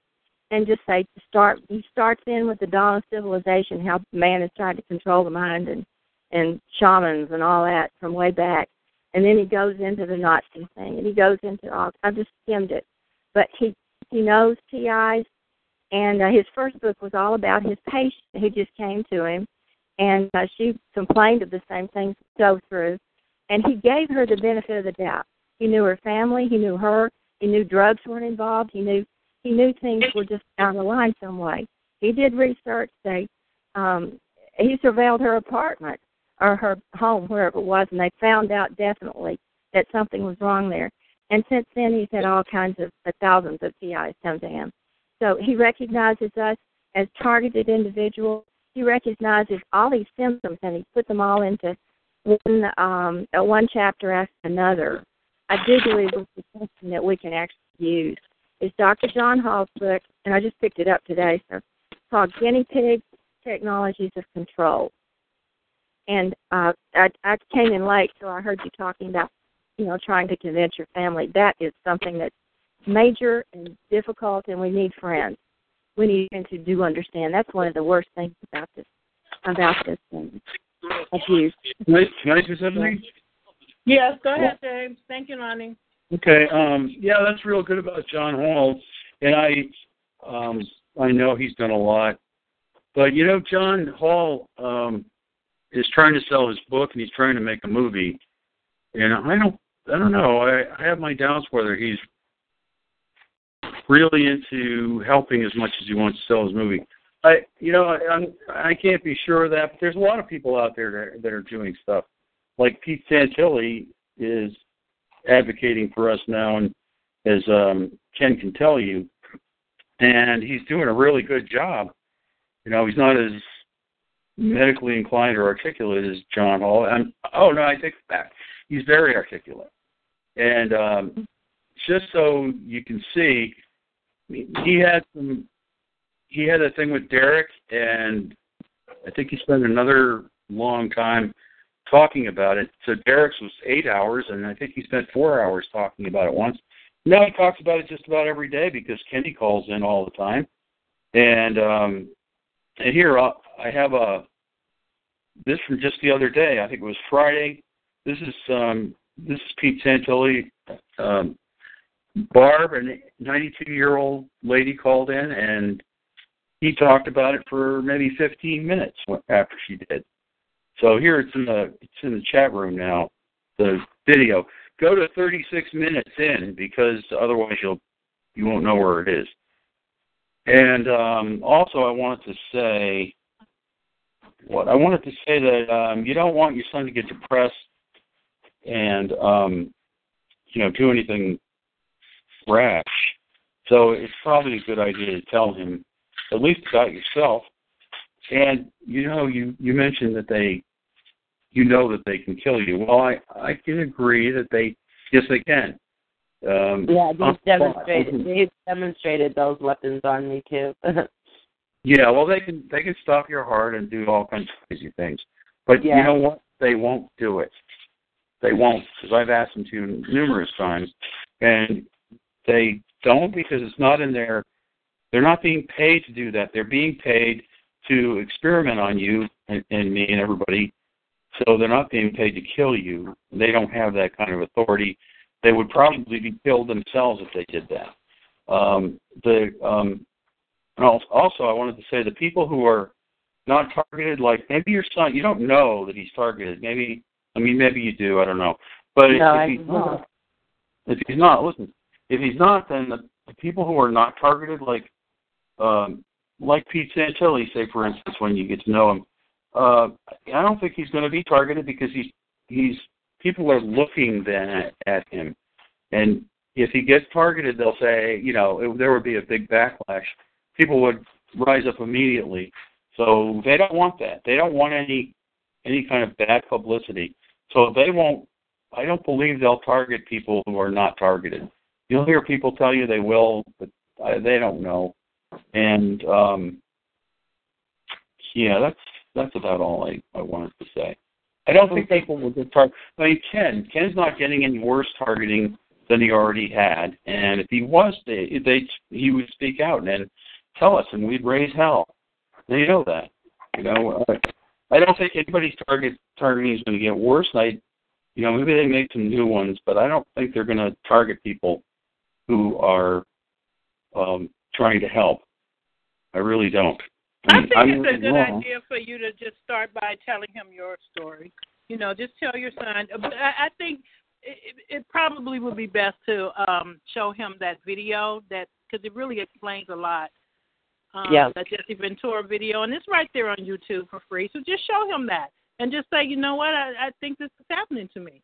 and just say start. He starts in with the dawn of civilization, how man has tried to control the mind and and shamans and all that from way back, and then he goes into the Nazi thing, and he goes into all. I just skimmed it, but he he knows TIs, and uh, his first book was all about his patient who just came to him, and uh, she complained of the same things go through, and he gave her the benefit of the doubt. He knew her family, he knew her, he knew drugs weren't involved, he knew he knew things were just down the line some way. He did research. They um, he surveilled her apartment or her home, wherever it was, and they found out definitely that something was wrong there. And since then, he's had all kinds of uh, thousands of TIs come to him. So he recognizes us as targeted individuals. He recognizes all these symptoms and he put them all into one um, uh, one chapter after another. I do believe it's something that we can actually use. It's Dr. John Hall's book, and I just picked it up today. So it's called Guinea Pig Technologies of Control. And uh, I, I came in late, so I heard you talking about, you know, trying to convince your family. That is something that's major and difficult, and we need friends. We need friends who do understand. That's one of the worst things about this about this um, abuse. Can I, can I say something? Yes, go ahead, James. Thank you, Lonnie. Okay. Um, yeah, that's real good about John Hall, and I, um, I know he's done a lot, but you know, John Hall um, is trying to sell his book, and he's trying to make a movie, and I don't, I don't know. I, I have my doubts whether he's really into helping as much as he wants to sell his movie. I, you know, I, I can't be sure of that, but there's a lot of people out there that that are doing stuff. Like Pete Santilli is advocating for us now, and as um, Ken can tell you, and he's doing a really good job. You know, he's not as medically inclined or articulate as John Hall. And oh no, I take it back. He's very articulate, and um, just so you can see, he had some. He had a thing with Derek, and I think he spent another long time talking about it. So Derek's was eight hours, and I think he spent four hours talking about it once. Now he talks about it just about every day because Kenny calls in all the time. And um, and here uh, I have a this from just the other day. I think it was Friday. This is um, this is Pete Santilli. Um, Barb, a 92 year old lady, called in and he talked about it for maybe 15 minutes after she did. So here it's in the it's in the chat room now. The video. Go to 36 minutes in because otherwise you'll you won't know where it is. And um, also, I wanted to say what I wanted to say that um, you don't want your son to get depressed and um, you know do anything rash. So it's probably a good idea to tell him at least about yourself. And you know, you you mentioned that they, you know that they can kill you. Well, I I can agree that they yes they can. Um, Yeah, he's demonstrated. He's demonstrated those weapons on me too. Yeah, well, they can they can stop your heart and do all kinds of crazy things, but Yeah. you know what? They won't do it. They won't because I've asked them to numerous times, and they don't because it's not in their. They're not being paid to do that. They're being paid to experiment on you and, and me and everybody. So they're not being paid to kill you. They don't have that kind of authority. They would probably be killed themselves if they did that. Um, the um, and also, I wanted to say the people who are not targeted, like maybe your son, you don't know that he's targeted. Maybe, I mean, maybe you do. I don't know. But No, if, if he's don't. not, if he's not, listen. If he's not, then the, the people who are not targeted, like um, like Pete Santilli, say for instance, when you get to know him, uh, I don't think he's going to be targeted because he's he's people are looking then at, him, and if he gets targeted, they'll say, you know, it, there would be a big backlash. People would rise up immediately. So they don't want that. They don't want any any kind of bad publicity. So they won't. I don't believe they'll target people who are not targeted. You'll hear people tell you they will, but they don't know. And um, yeah, that's that's about all I, I wanted to say. I don't think people will get targeted. I mean, Ken Ken's not getting any worse targeting than he already had, and if he was, they, they he would speak out and tell us, and we'd raise hell. They know that. You know, uh, I don't think anybody's target targeting is going to get worse. I, you know, maybe they make some new ones, but I don't think they're going to target people who are um, trying to help. I really don't. I think I'm it's a good wrong. idea for you to just start by telling him your story. You know, just tell your son. But I, I think it, it probably would be best to um show him that video that because it really explains a lot. Um, Yeah. That Jesse Ventura video, and it's right there on YouTube for free. So just show him that, and just say, you know what, I, I think this is happening to me.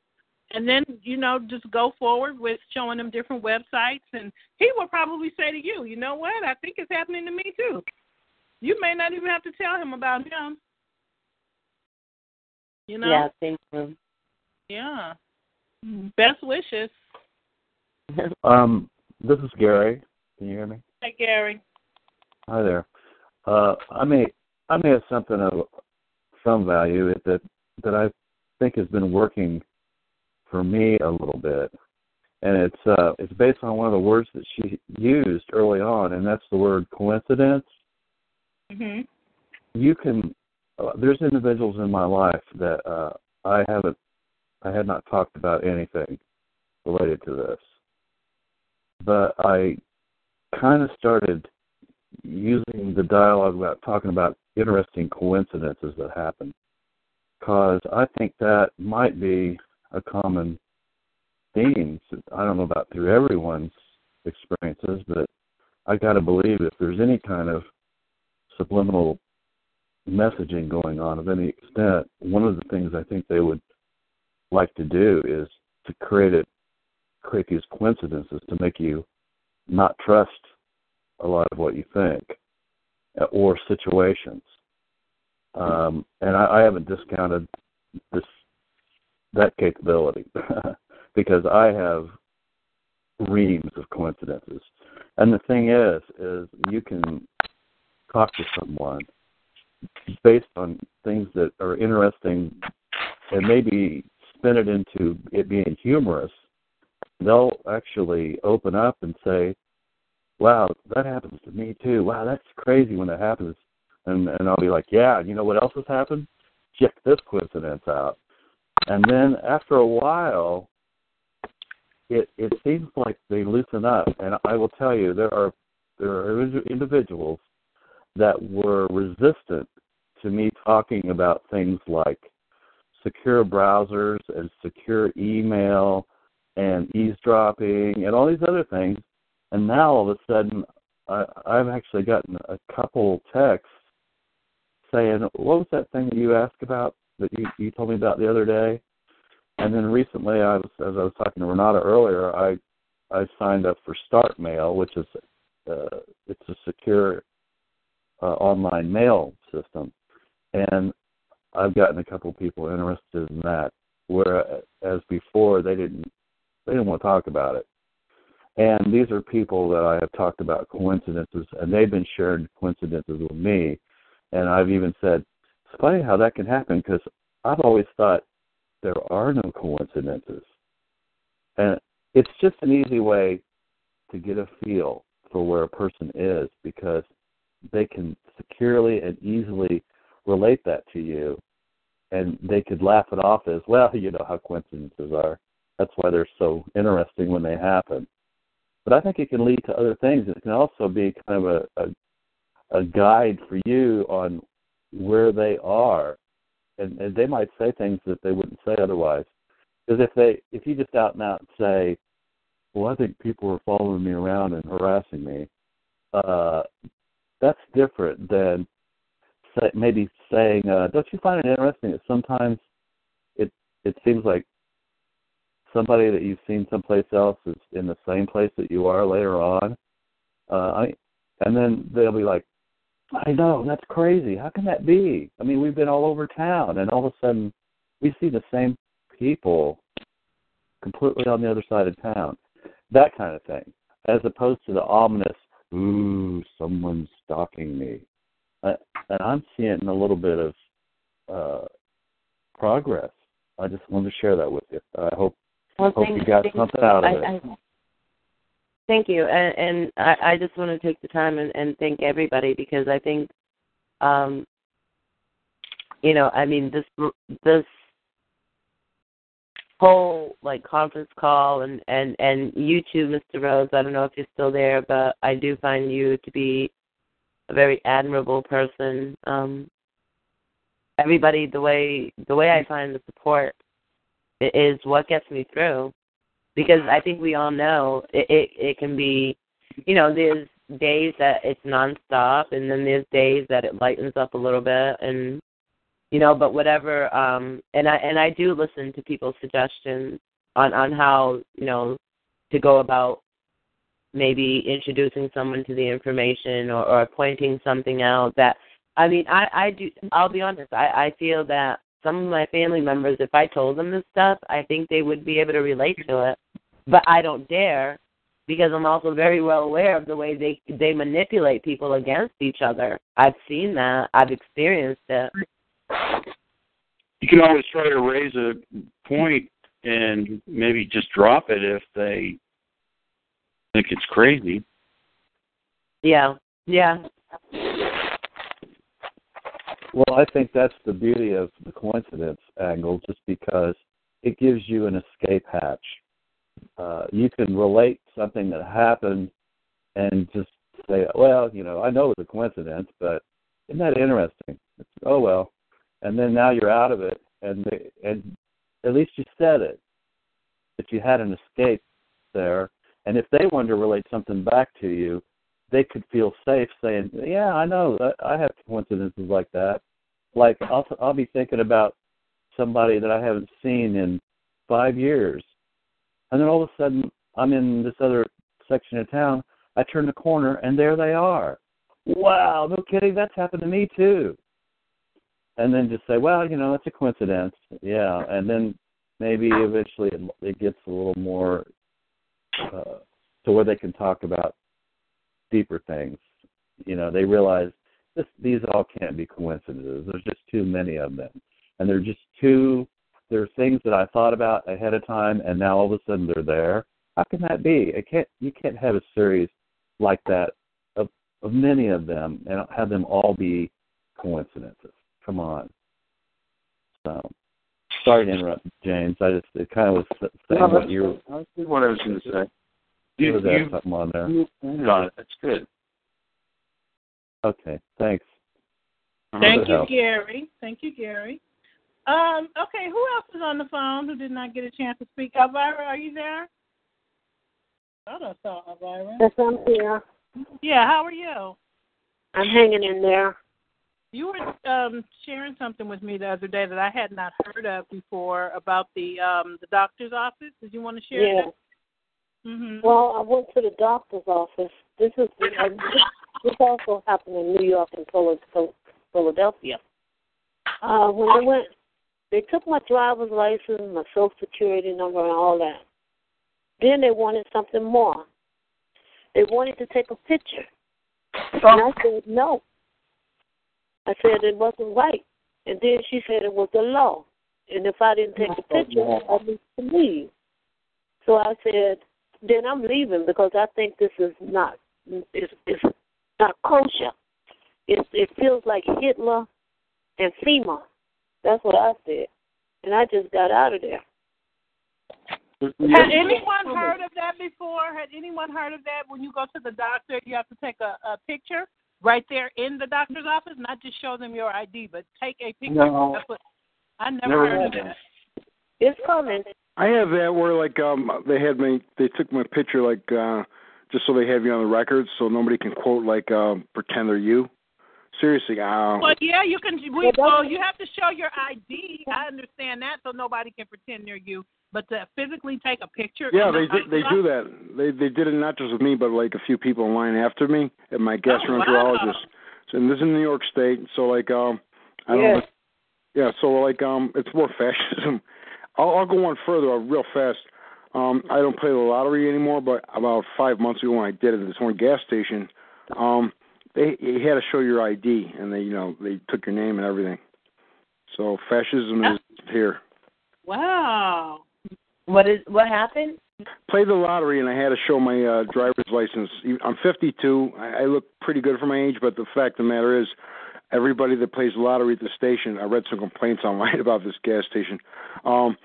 And then, you know, just go forward with showing him different websites, and he will probably say to you, you know what, I think it's happening to me too. You may not even have to tell him about him. You know? Yeah, thank you. Yeah. Best wishes. Um, this is Gary. Can you hear me? Hey, Gary. Hi there. Uh, I may I may have something of some value that that I think has been working for me a little bit, and it's uh, it's based on one of the words that she used early on, and that's the word coincidence. Mhm. You can uh, there's individuals in my life that uh, I haven't I had not talked about anything related to this, but I kind of started using the dialogue about talking about interesting coincidences that happen because I think that might be a common theme. I don't know about through everyone's experiences, but I got to believe if there's any kind of subliminal messaging going on of any extent, one of the things I think they would like to do is to create it, create these coincidences to make you not trust a lot of what you think uh, or situations. Um, and I, I haven't discounted this that capability because I have reams of coincidences. And the thing is, is you can talk to someone based on things that are interesting and maybe spin it into it being humorous. They'll actually open up and say, wow, that happens to me too. Wow, that's crazy when that happens. And and I'll be like, yeah, you know what else has happened? Check this coincidence out. And then after a while, it it seems like they loosen up. And I will tell you, there are there are individuals that were resistant to me talking about things like secure browsers and secure email and eavesdropping and all these other things. And now all of a sudden, I, I've actually gotten a couple texts saying, "What was that thing that you asked about that you you told me about the other day?" And then recently, I was as I was talking to Renata earlier, I I signed up for StartMail, which is uh, it's a secure uh, online mail system, and I've gotten a couple people interested in that. Whereas before they didn't they didn't want to talk about it. And these are people that I have talked about coincidences, and they've been sharing coincidences with me. And I've even said, it's funny how that can happen because I've always thought there are no coincidences. And it's just an easy way to get a feel for where a person is because they can securely and easily relate that to you and they could laugh it off as well you know how coincidences are. That's why they're so interesting when they happen. But i think it can lead to other things. It can also be kind of a a, a guide for you on where they are. And, and they might say things that they wouldn't say otherwise. Because if they if you just out and out say well i think people are following me around and harassing me uh that's different than say, maybe saying, uh, "Don't you find it interesting that sometimes it it seems like somebody that you've seen someplace else is in the same place that you are later on?" Uh, I, and then they'll be like, "I know that's crazy. How can that be? I mean, we've been all over town, and all of a sudden we see the same people completely on the other side of town." That kind of thing, as opposed to the ominous ooh, someone's stalking me. Uh, and I'm seeing a little bit of uh, progress. I just wanted to share that with you. I hope well, hope you got something out of I, it. I, thank you, and, and I, I just want to take the time and, and thank everybody because I think, um, you know, I mean this this whole like conference call and and and you too, Mr. Rose. I don't know if you're still there, but I do find you to be a very admirable person. Um, everybody, the way the way I find the support is what gets me through, because I think we all know it. It, it can be, you know, there's days that it's nonstop, and then there's days that it lightens up a little bit, and you know but whatever um and i and i do listen to people's suggestions on on how you know to go about maybe introducing someone to the information or, or pointing something out that i mean i i do i'll be honest i i feel that some of my family members if i told them this stuff i think they would be able to relate to it but i don't dare because i'm also very well aware of the way they they manipulate people against each other. I've seen that. I've experienced it you can always try to raise a point and maybe just drop it if they think it's crazy. Yeah, yeah. Well, I think that's the beauty of the coincidence angle, just because it gives you an escape hatch. Uh, you can relate something that happened and just say, well, you know, I know it's a coincidence, but isn't that interesting? It's, oh, well, and then now you're out of it, and they, and at least you said it that you had an escape there, and if they wanted to relate something back to you, they could feel safe saying, "Yeah, I know, I have coincidences like that." Like I'll I'll be thinking about somebody that I haven't seen in five years, and then all of a sudden I'm in this other section of town. I turn the corner and there they are. Wow, no kidding, that's happened to me too and then just say, well, you know, it's a coincidence. Yeah, and then maybe eventually it, it gets a little more uh, to where they can talk about deeper things. You know, they realize this, these all can't be coincidences. There's just too many of them, and they're just too. There are things that I thought about ahead of time, and now all of a sudden they're there. How can that be? It can't. You can't have a series like that of of many of them, and have them all be coincidences. Come on. So, sorry to interrupt, James. I just it kind of was saying No, what you were. good. That's what I was going to say. You, was there you, something on there? you ended on it. That's good. Okay, thanks. Thank you, help. Gary. Thank you, Gary. Um, okay, who else is on the phone who did not get a chance to speak? Elvira, are you there? I don't saw Elvira. Yes, I'm here. Yeah, how are you? I'm hanging in there. You were um, sharing something with me the other day that I had not heard of before about the um, the doctor's office. Did you want to share Yeah. that? Mm-hmm. Well, I went to the doctor's office. This is uh, this also happened in New York and Philadelphia. Uh, when I went, they took my driver's license, my social security number, and all that. Then they wanted something more. They wanted to take a picture, and I said no. I said it wasn't right, and then she said it was the law, and if I didn't take the picture, I need to leave. So I said, then I'm leaving because I think this is not it's, it's not kosher. It it feels like Hitler and FEMA. That's what I said, and I just got out of there. Had anyone heard of that before? Had anyone heard of that? When you go to the doctor, you have to take a, a picture right there in the doctor's office, not just show them your ID, but take a picture. No. What, I never, Never heard of had that. It's coming. I have that where like um they had me they took my picture like uh just so they have you on the record so nobody can quote like um pretend they're you. Seriously, uh Well, yeah, you can. We, well, you have to show your ID. I understand that, so nobody can pretend they're you. But to physically take a picture. yeah, in the they did they doctor's do that. They they did it not just with me but like a few people in line after me at my Oh, gastroenterologist. So, and this is in New York State, so like um I don't know yeah, so like um it's more fascism. I'll I'll go one further uh, real fast. Um I don't play the lottery anymore, but about five months ago when I did it at this one gas station, um they you had to show your ID and they you know, they took your name and everything. So fascism is here. Wow. What is what happened? Played the lottery and I had to show my uh driver's license. I'm 52. I, I look pretty good for my age, but the fact of the matter is everybody that plays the lottery at the station, I read some complaints online about this gas station. Um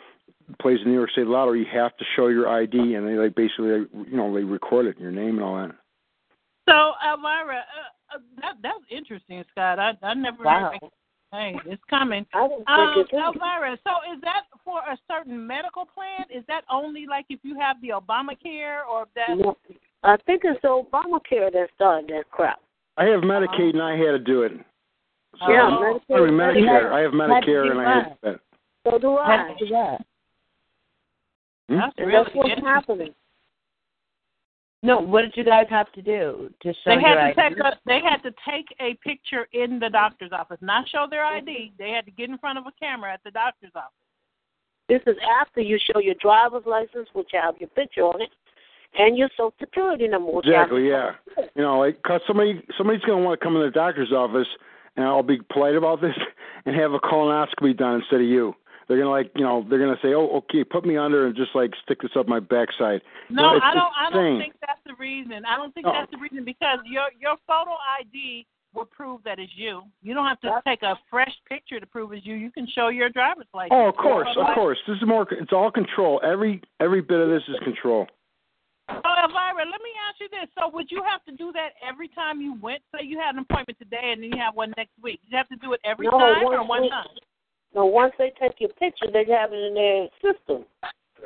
plays the New York State Lottery, you have to show your ID and they like basically you know, they record it, your name and all that. So, Elvira, uh, uh, that that's interesting, Scott. I I never. Wow. Hey, it's coming. I didn't think Um, it was. Elvira, so is that for a certain medical plan? Is that only like if you have the Obamacare or that? No, I think it's Obamacare that started that crap. I have Medicaid and I had to do it. So, Yeah, I Medicare- mean, Medicare. I have How Medicare and I have run? that. So do I. did do that? Hmm? That's really that's what's happening. No, what did you guys have to do to show They your had to ID? take a they had to take a picture in the doctor's office, not show their ID. Mm-hmm. They had to get in front of a camera at the doctor's office. This is after you show your driver's license, which have your picture on it, and your social security number. Which have Exactly, yeah. You know, like, cause somebody somebody's gonna want to come in the doctor's office, and I'll be polite about this, and have a colonoscopy done instead of you. They're gonna like, you know, they're gonna say, "Oh, okay, put me under and just like stick this up my backside." No, I don't. I don't think that's the reason. I don't think No. that's the reason because your your photo ID will prove that it's you. You don't have to take a fresh picture to prove it's you. You can show your driver's license. Oh, of course, of course. This is more. It's all control. Every every bit of this is control. Oh, Elvira, let me ask you this. So, would you have to do that every time you went? Say you had an appointment today and then you have one next week. You have to do it every No, time or one time? No, once they take your picture, they have it in their system.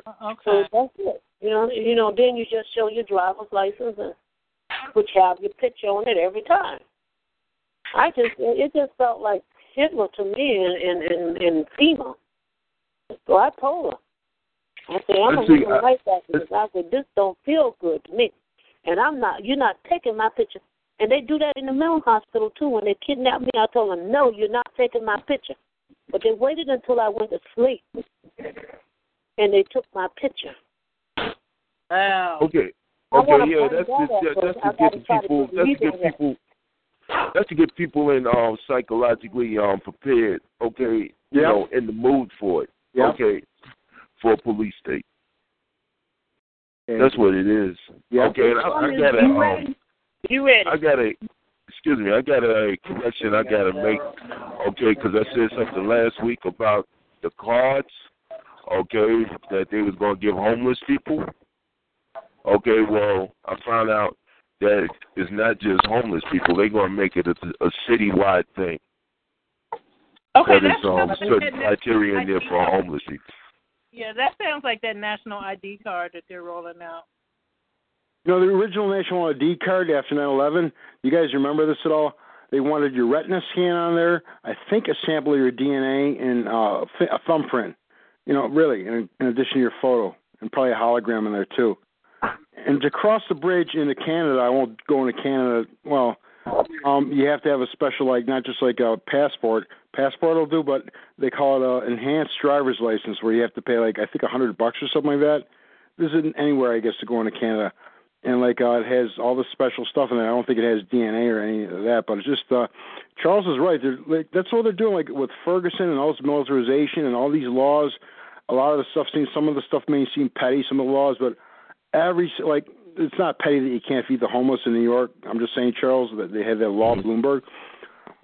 Uh, okay. So that's it. You know, you know. Then you just show your driver's license, and which have your picture on it every time. I just, it just felt like Hitler to me and and and, and FEMA. So I told her, I said, I'm gonna See, give I- life back because I said this don't feel good to me, and I'm not. You're not taking my picture. And they do that in the mental hospital too. When they kidnap me, I told them, no, you're not taking my picture. But they waited until I went to sleep, and they took my picture. Wow. Okay. Okay, yeah, that's out just, that, that, that's I to gotta get try to people. That's to get in that. people. That's to get people in um psychologically um prepared. Okay, you Yep. know, in the mood for it. Yep. Okay, for a police state. And- That's what it is. Yep. Okay, and I, I gotta you um. You ready? I got a. Excuse me. I got a correction. I got to make. Okay, because I said something last week about the cards. Okay, that they was gonna give homeless people. Okay, well, I found out that it's not just homeless people. They're gonna make it a, a citywide thing. Okay, that is that's um, certain criteria in there for homeless people. Yeah, that sounds like that national ID card that they're rolling out. You know, the original national ID card after 9/11. You guys remember this at all? They wanted your retina scan on there. I think a sample of your DNA and uh, a thumbprint. You know, really, in, in addition to your photo, and probably a hologram in there too. And to cross the bridge into Canada, I won't go into Canada. Well, um, you have to have a special, like not just like a passport. Passport will do, but they call it a enhanced driver's license, where you have to pay like I think a hundred bucks or something like that. This isn't anywhere, I guess, to go into Canada. And like uh, it has all this special stuff in it. I don't think it has DNA or any of that, but it's just uh, Charles is right. They're, like, that's what they're doing, like with Ferguson and all this militarization and all these laws. A lot of the stuff seems some of the stuff may seem petty, some of the laws, but every like it's not petty that you can't feed the homeless in New York. I'm just saying, Charles, that they have that law, Bloomberg,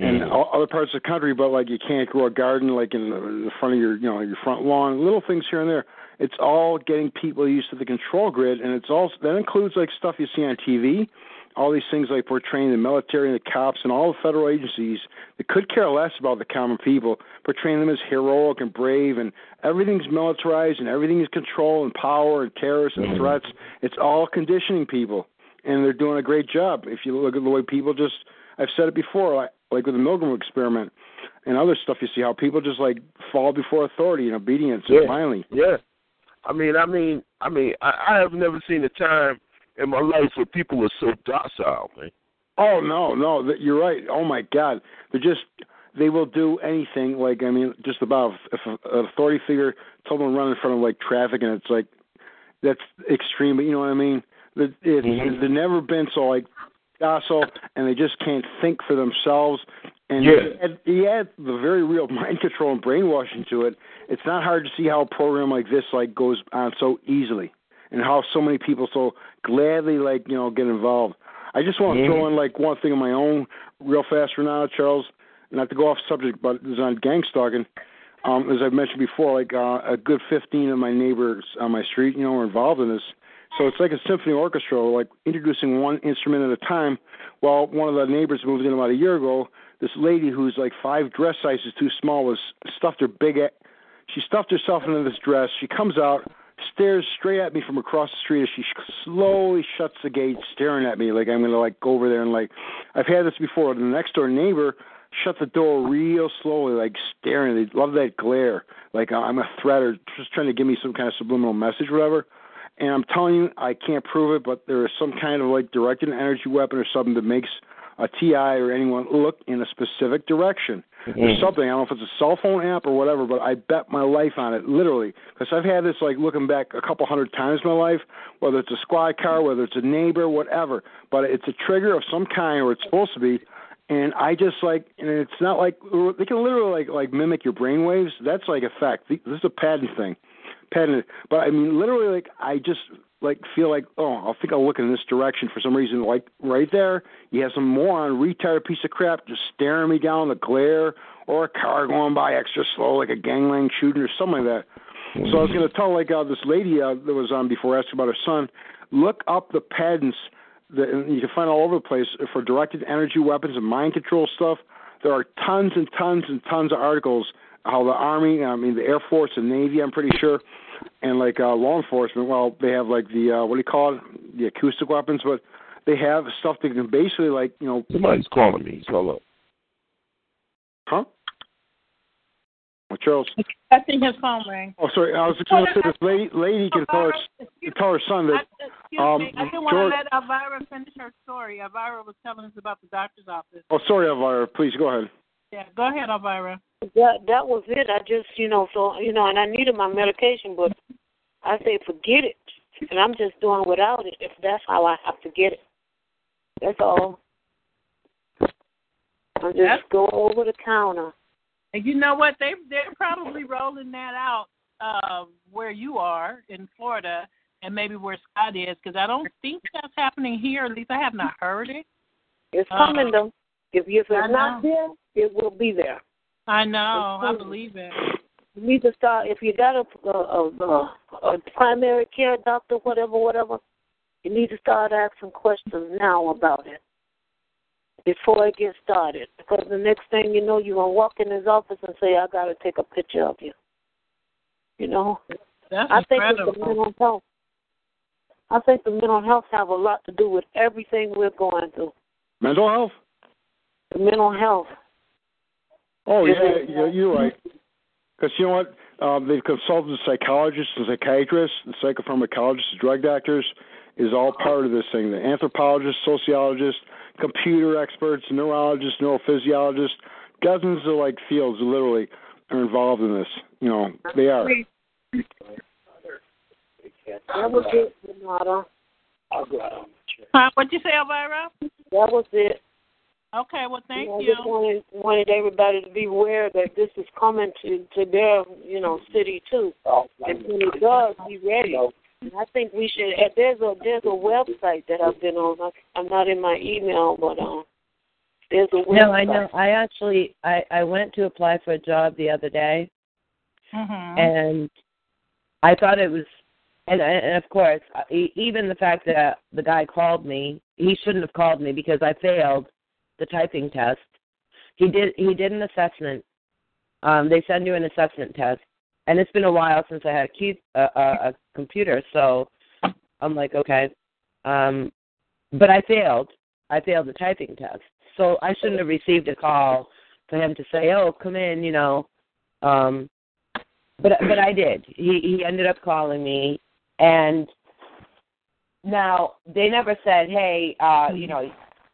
and all other parts of the country. But like you can't grow a garden like in the, in the front of your you know your front lawn. Little things here and there. It's all getting people used to the control grid, and it's all that includes like stuff you see on TV. All these things like portraying the military and the cops and all the federal agencies that could care less about the common people, portraying them as heroic and brave, and everything's militarized and everything is control and power and terrorists and mm-hmm. threats. It's all conditioning people, and they're doing a great job. If you look at the way people just, I've said it before, like, like with the Milgram experiment and other stuff, you see how people just like fall before authority and obedience Yeah. and finally. Yeah. I mean, I mean, I mean, I, I have never seen a time in my life where people are so docile, man. Oh no, no, that you're right. Oh my God, they're just they will do anything. Like I mean, just about if a- an authority figure told them to run in front of like traffic, and it's like that's extreme. But you know what I mean? That it's Mhm. they've never been so like docile, and they just can't think for themselves. And Yeah. add, you add the very real mind control and brainwashing to it. It's not hard to see how a program like this like goes on so easily, and how so many people so gladly like you know get involved. I just want to throw in like one thing of my own real fast for now, Charles. Not to go off subject, but it's on gang stalking. Um, as I've mentioned before, like uh, a good 15 of my neighbors on my street, you know, are involved in this. So it's like a symphony orchestra, like introducing one instrument at a time. Well, one of the neighbors moved in about a year ago. This lady who's like five dress sizes too small was stuffed her big. She stuffed herself into this dress. She comes out, stares straight at me from across the street as she slowly shuts the gate, staring at me like I'm gonna like go over there and like. I've had this before. The next door neighbor shut the door real slowly, like staring. They love that glare, like uh, I'm a threat or just trying to give me some kind of subliminal message, whatever. And I'm telling you, I can't prove it, but there is some kind of like directed energy weapon or something that makes a TI or anyone look in a specific direction. There's Mhm. something. I don't know if it's a cell phone app or whatever, but I bet my life on it, literally, because I've had this like looking back a couple hundred times in my life, whether it's a squad car, whether it's a neighbor, whatever. But it's a trigger of some kind, or it's supposed to be. And I just like, and it's not like they can literally like like mimic your brain waves. That's like a fact. This is a patent thing, patented. But I mean, literally, like I just like feel like, oh, I think I'll look in this direction for some reason. Like right there, you have some moron, retarded piece of crap just staring me down the glare, or a car going by extra slow, like a gangland shooting or something like that. So I was to tell like uh, this lady uh, that was on before asking about her son. Look up the patents that you can find all over the place for directed energy weapons and mind control stuff. There are tons and tons and tons of articles how the army, I mean the Air Force and Navy, I'm pretty sure, and like uh, law enforcement. Well, they have like the uh, what do you call it, the acoustic weapons, but they have stuff that can basically like you know. Somebody's calling me. Hello. Huh? Well, Charles. I think his phone rang. Oh, sorry. I was just going to say this lady, lady can tell her, can tell her son that Excuse um, me. I didn't want George. to let Elvira finish her story. Elvira was telling us about the doctor's office. Oh, sorry, Elvira. Please go ahead. Yeah, go ahead, Elvira. That that was it. I just you know so you know, and I needed my medication, but I say forget it, and I'm just doing without it if that's how I have to get it. That's all. I just That's- go over the counter. And you know what? They they're probably rolling that out uh, where you are in Florida. and maybe where Scott is, because I don't think that's happening here. At least I have not heard it. It's coming though. If if it's not know. There, it will be there. I know. It's I believe it. You need to start if you got a a, a, a primary care doctor, whatever, whatever. You need to start asking questions now about it before it gets started. Because the next thing you know, you're gonna walk in his office and say, "I got to take a picture of you." You know, That's I think it's the mental health. I think the mental health have a lot to do with everything we're going through. Mental health? The mental health. Oh Yeah. yeah, yeah you're right. Because you know what? Um, they've consulted psychologists and psychiatrists, and psychopharmacologists, drug doctors is all part of this thing. The anthropologists, sociologists, computer experts, neurologists, neurophysiologists, dozens of like fields literally are involved in this. You know, they are. That was it, Renata. Huh? What'd you say, Elvira? That was it. Okay. Well, thank you. I you. just wanted wanted everybody to be aware that this is coming to to their you know city too. And when it does, be ready. And I think we should. uh, There's a there's a website that I've been on. I- I'm not in my email, but um, there's a website. No, I know. I actually I I went to apply for a job the other day, Mm-hmm. and I thought it was, and and of course, e- even the fact that the guy called me, he shouldn't have called me because I failed the typing test. He did he did an assessment. Um, they send you an assessment test, and it's been a while since I had a, key, a, a, a computer, so I'm like, okay, um, but I failed. I failed the typing test, so I shouldn't have received a call for him to say, "Oh, come in," you know. Um, but but I did. He he ended up calling me, and now they never said, "Hey, uh, you know,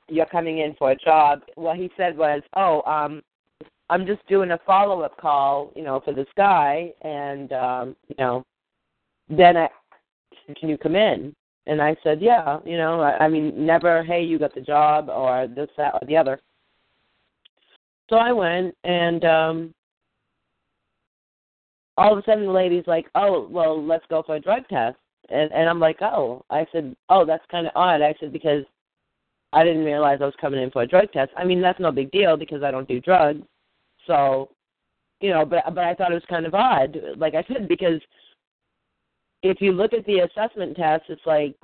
you're coming in for a job." What he said was, "Oh, um, I'm just doing a follow up call, you know, for this guy, and um, you know, then I can you come in?" And I said, "Yeah, you know, I, I mean, never, hey, you got the job, or this, that, or the other." So I went, and um all of a sudden the lady's like, "Oh, well, let's go for a drug test," and and I'm like, "Oh," I said, "Oh, that's kind of odd." I said because I didn't realize I was coming in for a drug test. I mean, that's no big deal because I don't do drugs, so you know. But but I thought it was kind of odd, like I said, because if you look at the assessment test, it's like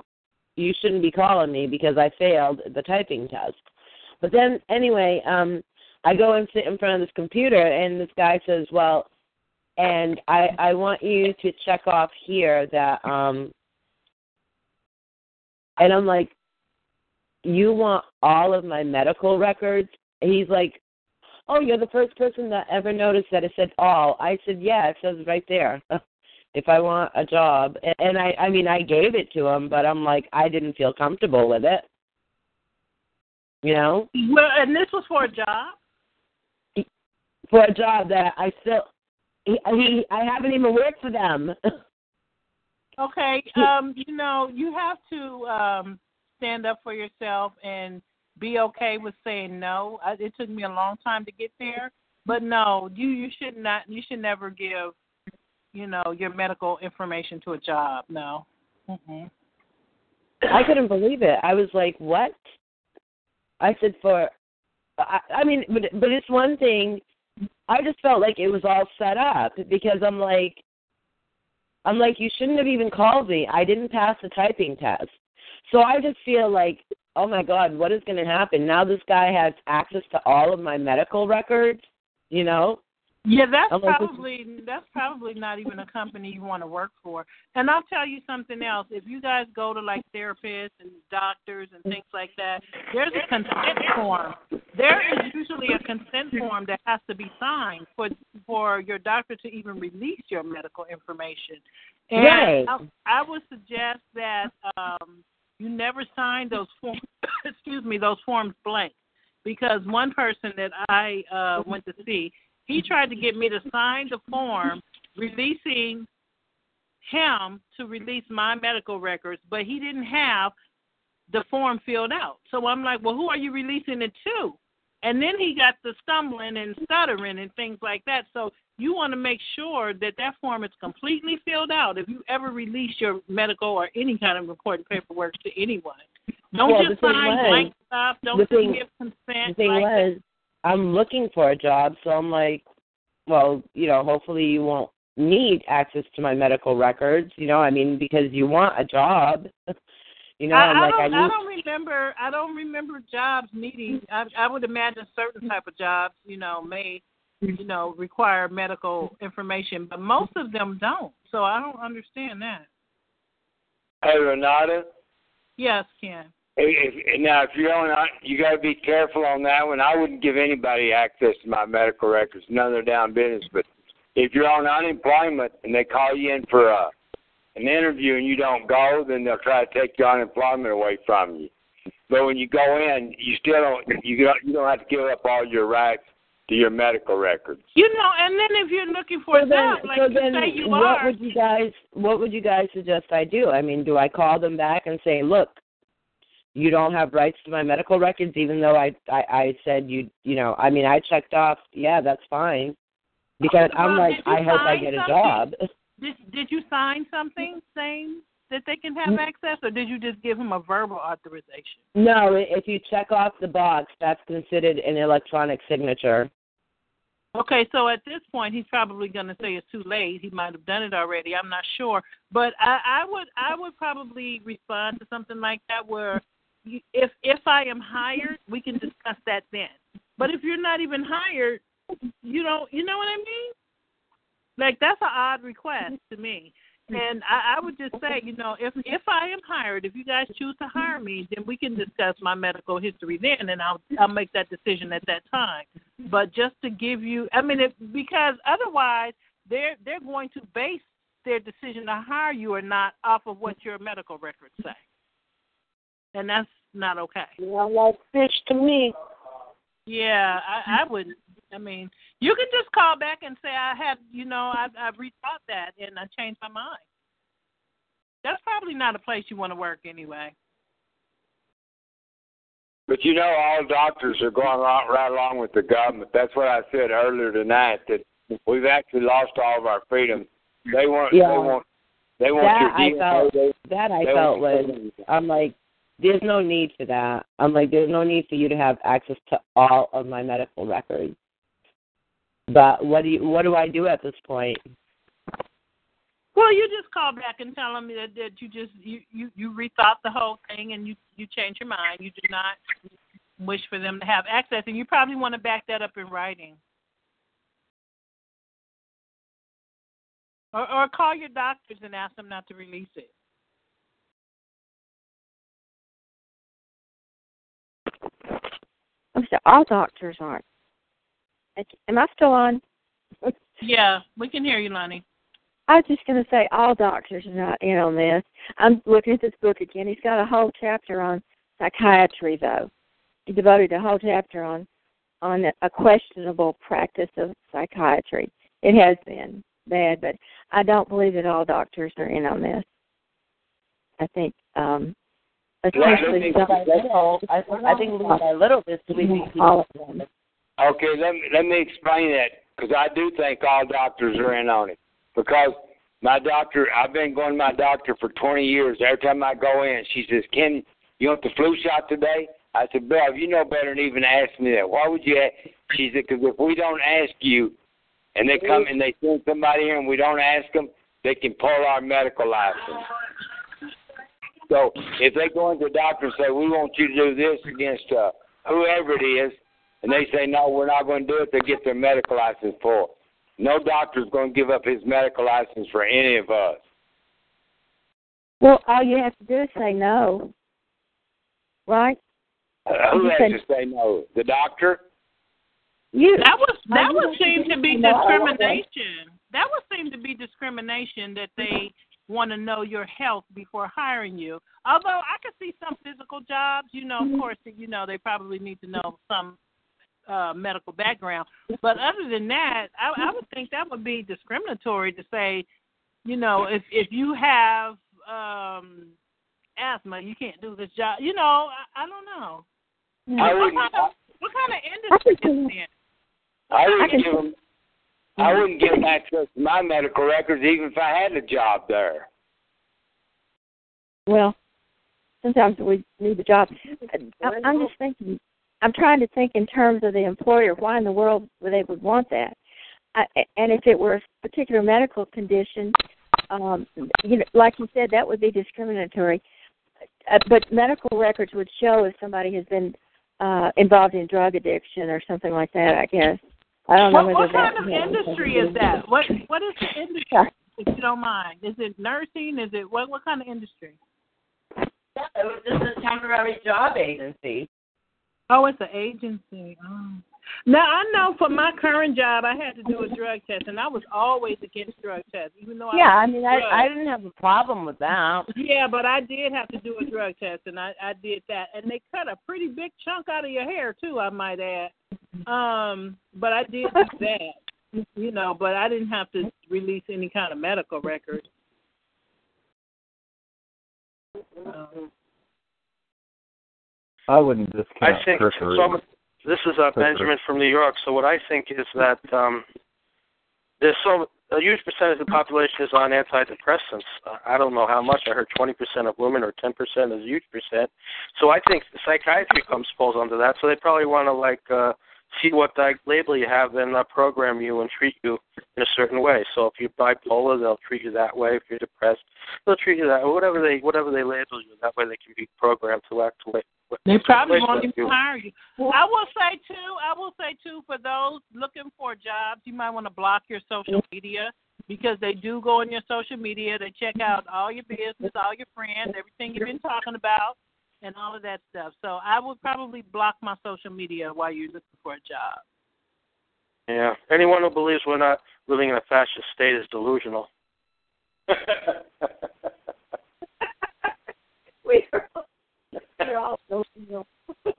you shouldn't be calling me because I failed the typing test. But then anyway, um, I go and sit in front of this computer, and this guy says, "Well." and I I want you to check off here that um and I'm like you want all of my medical records he's like oh you're the first person that ever noticed that it said all I said yeah it says right there if I want a job and, I I mean I gave it to him but I'm like I didn't feel comfortable with it you know Well, and this was for a job. for a job that I still he, he I haven't even worked for them. Okay. Um, you know, you have to um stand up for yourself and be okay with saying no. I, it took me a long time to get there, but no, you you should not. You should never give, you know, your medical information to a job. No. Mm-mm. I couldn't believe it. I was like, "What?" I said, "For," I, I mean, but but it's one thing. I just felt like it was all set up because I'm like, I'm like, you shouldn't have even called me. I didn't pass the typing test, so I just feel like, oh my God, what is going to happen now? This guy has access to all of my medical records. You know, Yeah, that's I'm like, probably that's probably not even a company you want to work for. And I'll tell you something else. If you guys go to like therapists and doctors and things like that, there's a consent form. There is usually a consent form that has to be signed for for your doctor to even release your medical information. And Right. I, I would suggest that um you never sign those forms excuse me, those forms blank. Because one person that I uh went to see, he tried to get me to sign the form releasing him to release my medical records, but he didn't have the form filled out. So I'm like, well, who are you releasing it to? And then he got the stumbling and stuttering and things like that. So you want to make sure that that form is completely filled out if you ever release your medical or any kind of important paperwork to anyone. Don't Well, just sign blank stuff. Don't the thing- give consent. The thing like was, I'm looking for a job, so I'm like, well, you know, hopefully you won't need access to my medical records. You know, I mean, because you want a job. You know, I, I'm I like, don't, I I don't remember. I don't remember jobs needing. I, I would imagine certain type of jobs, you know, may, you know, require medical information, but most of them don't. So I don't understand that. Hey, Renata. Yes, Ken. If, if, now, if you're on, you got to be careful on that one. I wouldn't give anybody access to my medical records, none of their damn business. But if you're on unemployment and they call you in for a, an interview and you don't go, then they'll try to take your unemployment away from you. But when you go in, you still don't you don't you don't have to give up all your rights to your medical records. You know, and then if you're looking for So a then, like so you then say you what are, would you guys what would you guys suggest I do? I mean, do I call them back and say, "Look, you don't have rights to my medical records even though I I, I said you, you know, I mean, I checked off, yeah, that's fine." Because I'm like, I hope I sign get a job. did did you sign something saying that they can have access, or did you just give them a verbal authorization? No, if you check off the box, that's considered an electronic signature. Okay, so at this point, he's probably going to say it's too late. He might have done it already. I'm not sure, but I, I would I would probably respond to something like that where you, if if I am hired, we can discuss that then. But if you're not even hired, you don't you know what I mean? Like that's an odd request to me. And I, I would just say, you know, if if I am hired, if you guys choose to hire me, then we can discuss my medical history then, and I'll I'll make that decision at that time. But just to give you, I mean, if, because otherwise they're they're going to base their decision to hire you or not off of what your medical records say, and that's not okay. Sound like fish to me. Yeah, I, I wouldn't. I mean, you can just call back and say I had, you know, I I rethought that and I changed my mind. That's probably not a place you want to work anyway. But you know, all doctors are going right, right along with the government. That's what I said earlier tonight. That we've actually lost all of our freedom. They want. Yeah. They want. They want that your I DNA. felt They- that I they felt want- was I'm like there's no need for that. I'm like there's no need for you to have access to all of my medical records. But what do you what do I do at this point? Well, you just call back and tell them that, that you just you, you you rethought the whole thing and you you changed your mind. You do not wish for them to have access, and you probably want to back that up in writing. Or, or call your doctors and ask them not to release it. I'm sorry, all doctors aren't. Am I still on? Yeah, we can hear you, Lonnie. I was just going to say all doctors are not in on this. I'm looking at this book again. He's got a whole chapter on psychiatry, though. He devoted a whole chapter on on a questionable practice of psychiatry. It has been bad, but I don't believe that all doctors are in on this. I think, um, especially some. I, I think little by little this sleeping All of them. Okay, let me let me explain that because I do think all doctors are in on it. Because my doctor, I've been going to my doctor for 20 years. Every time I go in, she says, "Ken, you want the flu shot today?" I said, "Bev, you know better than even ask me that. Why would you?" Ask? She said, "Because if we don't ask you, and they come and they send somebody here and we don't ask them, they can pull our medical license." So if they go into the doctor and say, "We want you to do this against uh, whoever it is," and they say, "No, we're not going to do it," they get their medical license pulled. No doctor's going to give up his medical license for any of us. Well, all you have to do is say no, right? Uh, who You has said- to say no? The doctor? You. That was that I would seem to be you know, discrimination. That would seem to be discrimination that they want to know your health before hiring you. Although I could see some physical jobs, you know, of course, you know, they probably need to know some uh medical background. But other than that, I, I would think that would be discriminatory to say, you know, if if you have um asthma, you can't do this job. You know, I, I don't know. I what wouldn't- kind of what kind of industry is it in? I I wouldn't can- give them. I wouldn't give them access to my medical records even if I had a job there. Well, sometimes we need the job. I, I'm just thinking. I'm trying to think in terms of the employer. Why in the world would they would want that? I, and if it were a particular medical condition, um, you know, like you said, that would be discriminatory. Uh, but medical records would show if somebody has been uh, involved in drug addiction or something like that. I guess. I don't know What, whether what kind of industry is that? What What is the industry? If you don't mind, is it nursing? Is it what? What kind of industry? It was just a temporary job agency. Oh, it's an agency. Oh. Now I know for my current job, I had to do a drug test, and I was always against drug tests, even though Yeah, I, I mean, I I didn't have a problem with that. Yeah, but I did have to do a drug test, and I I did that, and they cut a pretty big chunk out of your hair too. I might add. Um, but I did do that, you know. But I didn't have to release any kind of medical record. Um, I wouldn't just I discount think some. This is uh, Benjamin from New York. So what I think is that um, there's so a huge percentage of the population is on antidepressants. Uh, I don't know how much. I heard 20% of women or 10% is a huge percent. So I think psychiatry comes falls under that. So they probably want to like uh, see what like label you have and uh, program you and treat you in a certain way. So if you're bipolar, they'll treat you that way. If you're depressed, they'll treat you that way. Whatever they whatever they label you, that way they can be programmed to act the way. They probably won't even hire you. I will say too. I will say too for those looking for jobs, you might want to block your social media because they do go on your social media. They check out all your business, all your friends, everything you've been talking about, and all of that stuff. So I would probably block my social media while you're looking for a job. Yeah. Anyone who believes we're not living in a fascist state is delusional. We're, we're all so you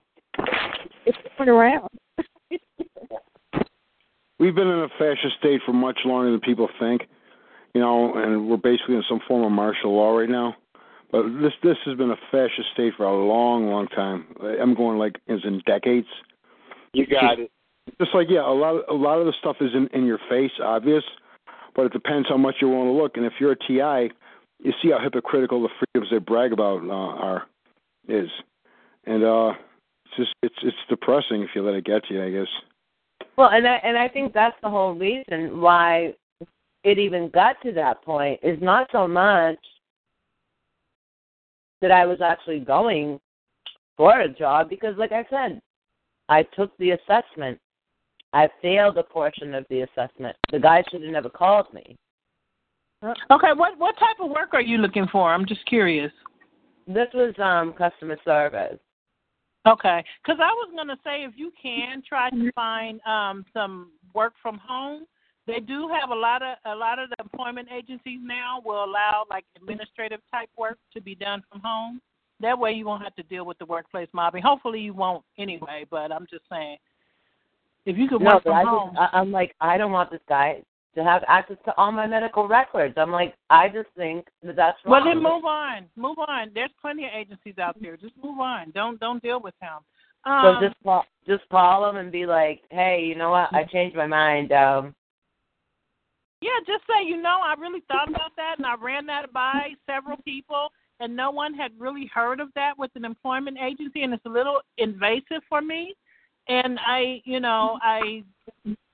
it's going around. We've been in a fascist state for much longer than people think, you know, and we're basically in some form of martial law right now. But this this has been a fascist state for a long, long time. I'm going like as in decades. You got it. Just like yeah, a lot of, a lot of the stuff is in in your face, obvious, but it depends how much you want to look. And if you're a TI, you see how hypocritical the freedoms they brag about uh, are is, and uh, it's just it's it's depressing if you let it get to you. I guess. Well, and I and I think that's the whole reason why it even got to that point is not so much that I was actually going for a job because, like I said, I took the assessment. I failed a portion of the assessment. The guy should have never called me. Okay, what what type of work are you looking for? I'm just curious. This was um customer service. Okay, because I was gonna say if you can try to find um some work from home, they do have a lot of a lot of the employment agencies now will allow like administrative type work to be done from home. That way you won't have to deal with the workplace mobbing. Hopefully you won't anyway, but I'm just saying if you could no, work from I home. just, I, I'm like, I don't want this guy to have access to all my medical records. I'm like, I just think that that's well wrong. then move on. Move on. There's plenty of agencies out there. Just move on. Don't don't deal with him. So Um, just call, just call him and be like, hey, you know what? I changed my mind. Um, Yeah, just say, you know, I really thought about that and I ran that by several people and no one had really heard of that with an employment agency and it's a little invasive for me. And I, you know, I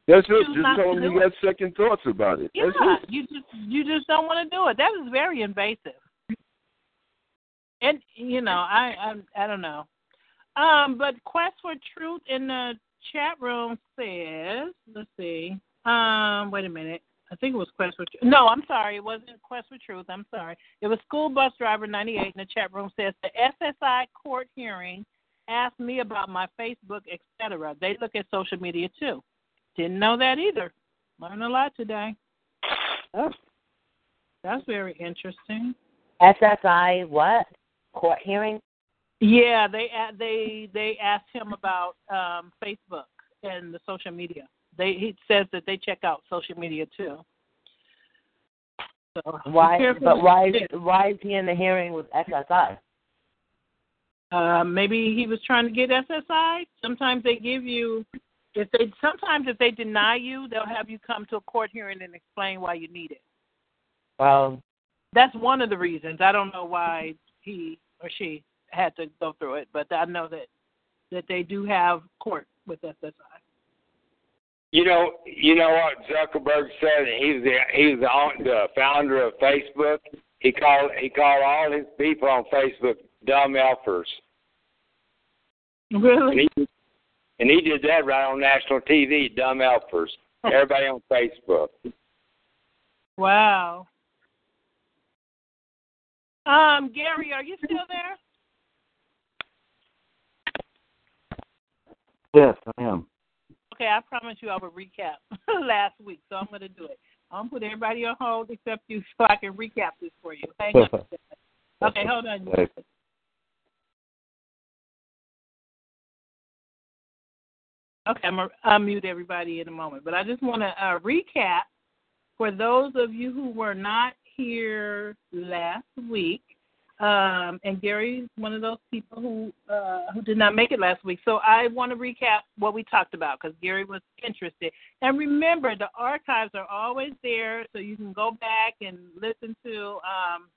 That's it. Just tell them you got second thoughts about it. yeah, That's it. you just you just don't want to do it. That is very invasive. And you know, I I I don't know. Um, but Quest for Truth in the chat room says, let's see. Um, wait a minute. I think it was Quest for Truth. No, I'm sorry. It wasn't Quest for Truth. I'm sorry. It was School Bus Driver 98 in the chat room says the SSI court hearing asked me about my Facebook, etc. They look at social media too. Didn't know that either. Learned a lot today. Oh. That's very interesting. SSI what? Court hearing? Yeah, they they they asked him about um Facebook and the social media. They he says that they check out social media too. So Why? But why? Is, why is he in the hearing with SSI? Uh, maybe he was trying to get SSI. Sometimes they give you if they sometimes if they deny you, they'll have you come to a court hearing and explain why you need it. Well, That's one of the reasons. I don't know why he or she had to go through it, but I know that that they do have court with SSI. You know, you know what Zuckerberg said. He's the he's the, the founder of Facebook. He called he called all his people on Facebook dumb elfers. Really? And he, and he did that right on national TV. Dumb elfers. Everybody on Facebook. Wow. Um, Gary, are you still there? Yes, I am. Okay, I promise you I will recap last week, so I'm going to do it. I'm going to put everybody on hold except you so I can recap this for you. Hang on. Okay, hold on. Okay. I'm going to unmute everybody in a moment. But I just want to uh, recap for those of you who were not here last week. Um, and Gary's one of those people who uh, who did not make it last week. So I want to recap what we talked about because Gary was interested. And remember, the archives are always there, so you can go back and listen to um,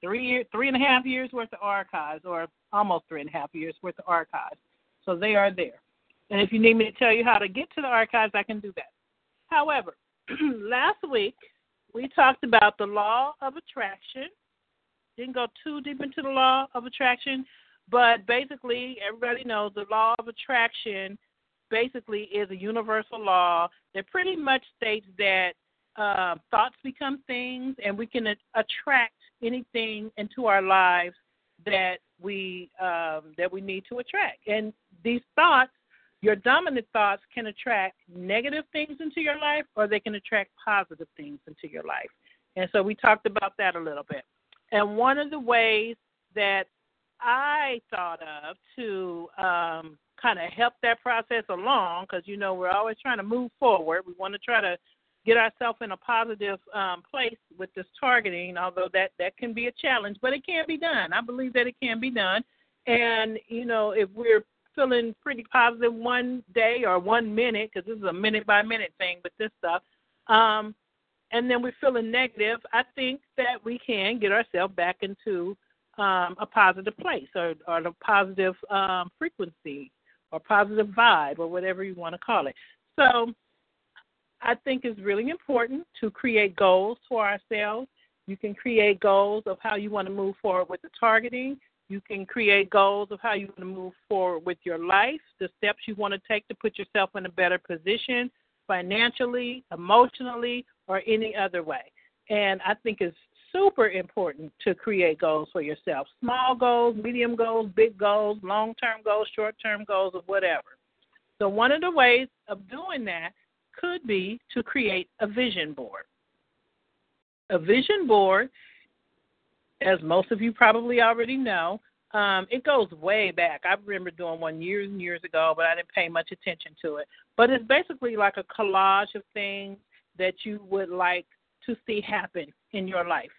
three year, three and a half years worth of archives, or almost three and a half years worth of archives. So they are there. And if you need me to tell you how to get to the archives, I can do that. However, last week we talked about the law of attraction. Didn't go too deep into the law of attraction, but basically, everybody knows the law of attraction basically is a universal law that pretty much states that uh, thoughts become things, and we can attract anything into our lives that we um, that we need to attract. And these thoughts, your dominant thoughts, can attract negative things into your life, or they can attract positive things into your life. And so we talked about that a little bit. And one of the ways that I thought of to um, kind of help that process along, because you know we're always trying to move forward. We want to try to get ourselves in a positive um, place with this targeting, although that that can be a challenge, but it can be done. I believe that it can be done. And you know, if we're feeling pretty positive one day or one minute, because this is a minute by minute thing with this stuff, um, and then we're feeling negative, I think that we can get ourselves back into um, a positive place or, or a positive um, frequency or positive vibe or whatever you want to call it. So I think it's really important to create goals for ourselves. You can create goals of how you want to move forward with the targeting. You can create goals of how you want to move forward with your life, the steps you want to take to put yourself in a better position financially, emotionally, or any other way. And I think it's super important to create goals for yourself small goals, medium goals, big goals, long term goals, short term goals, or whatever. So, one of the ways of doing that could be to create a vision board. A vision board, as most of you probably already know, um, it goes way back. I remember doing one years and years ago, but I didn't pay much attention to it. But it's basically like a collage of things that you would like to see happen in your life.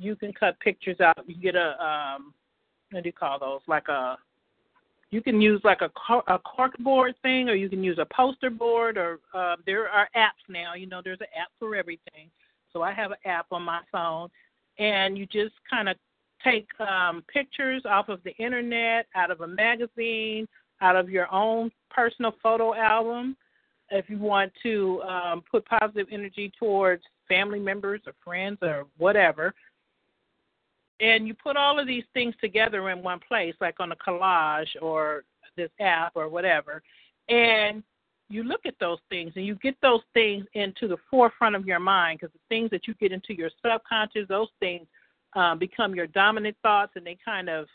You can cut pictures out. You get a um, what do you call those? Like a you can use like a a cork board thing, or you can use a poster board, or uh, there are apps now. You know, there's an app for everything. So I have an app on my phone, and you just kind of take um, pictures off of the internet, out of a magazine, out of your own personal photo album. If you want to um, put positive energy towards family members or friends or whatever, and you put all of these things together in one place, like on a collage or this app or whatever, and you look at those things and you get those things into the forefront of your mind because the things that you get into your subconscious, those things um, become your dominant thoughts and they kind of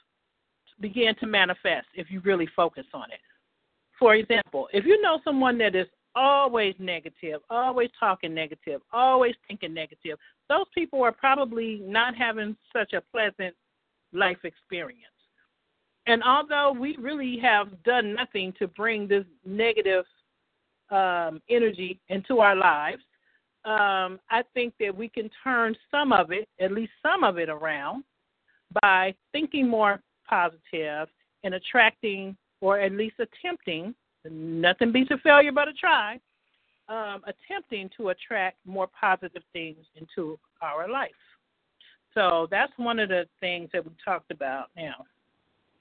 begin to manifest if you really focus on it. For example, if you know someone that is always negative, always talking negative, always thinking negative, those people are probably not having such a pleasant life experience. And although we really have done nothing to bring this negative um, energy into our lives, um, I think that we can turn some of it, at least some of it, around by thinking more positive and attracting or at least attempting Nothing beats a failure but a try. Um, attempting to attract more positive things into our life. So that's one of the things that we talked about now.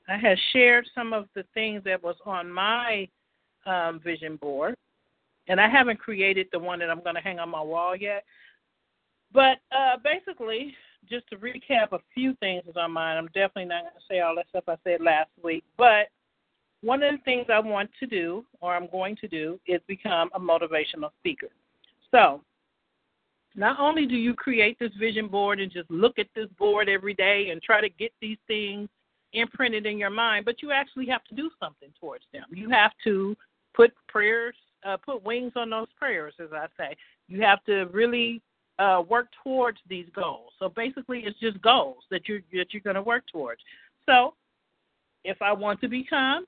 I had shared some of the things that was on my um, vision board, and I haven't created the one that I'm going to hang on my wall yet. But uh, basically, just to recap a few things is on mine. I'm definitely not going to say all that stuff I said last week, but one of the things I want to do, or I'm going to do, is become a motivational speaker. So, not only do you create this vision board and just look at this board every day and try to get these things imprinted in your mind, but you actually have to do something towards them. You have to put prayers, uh, put wings on those prayers, as I say. You have to really uh, work towards these goals. So basically, it's just goals that you that you're going to work towards. So, if I want to become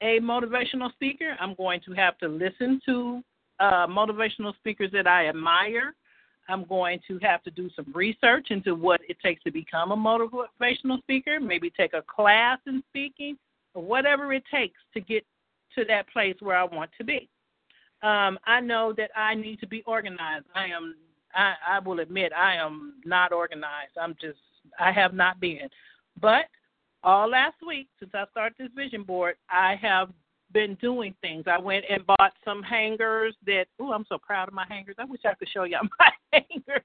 a motivational speaker, I'm going to have to listen to uh, motivational speakers that I admire. I'm going to have to do some research into what it takes to become a motivational speaker, maybe take a class in speaking, or whatever it takes to get to that place where I want to be. Um, I know that I need to be organized. I am. I, I will admit I am not organized. I'm just. I have not been, but all last week since I started this vision board, I have been doing things. I went and bought some hangers that oh, I'm so proud of my hangers. I wish I could show y'all my hangers.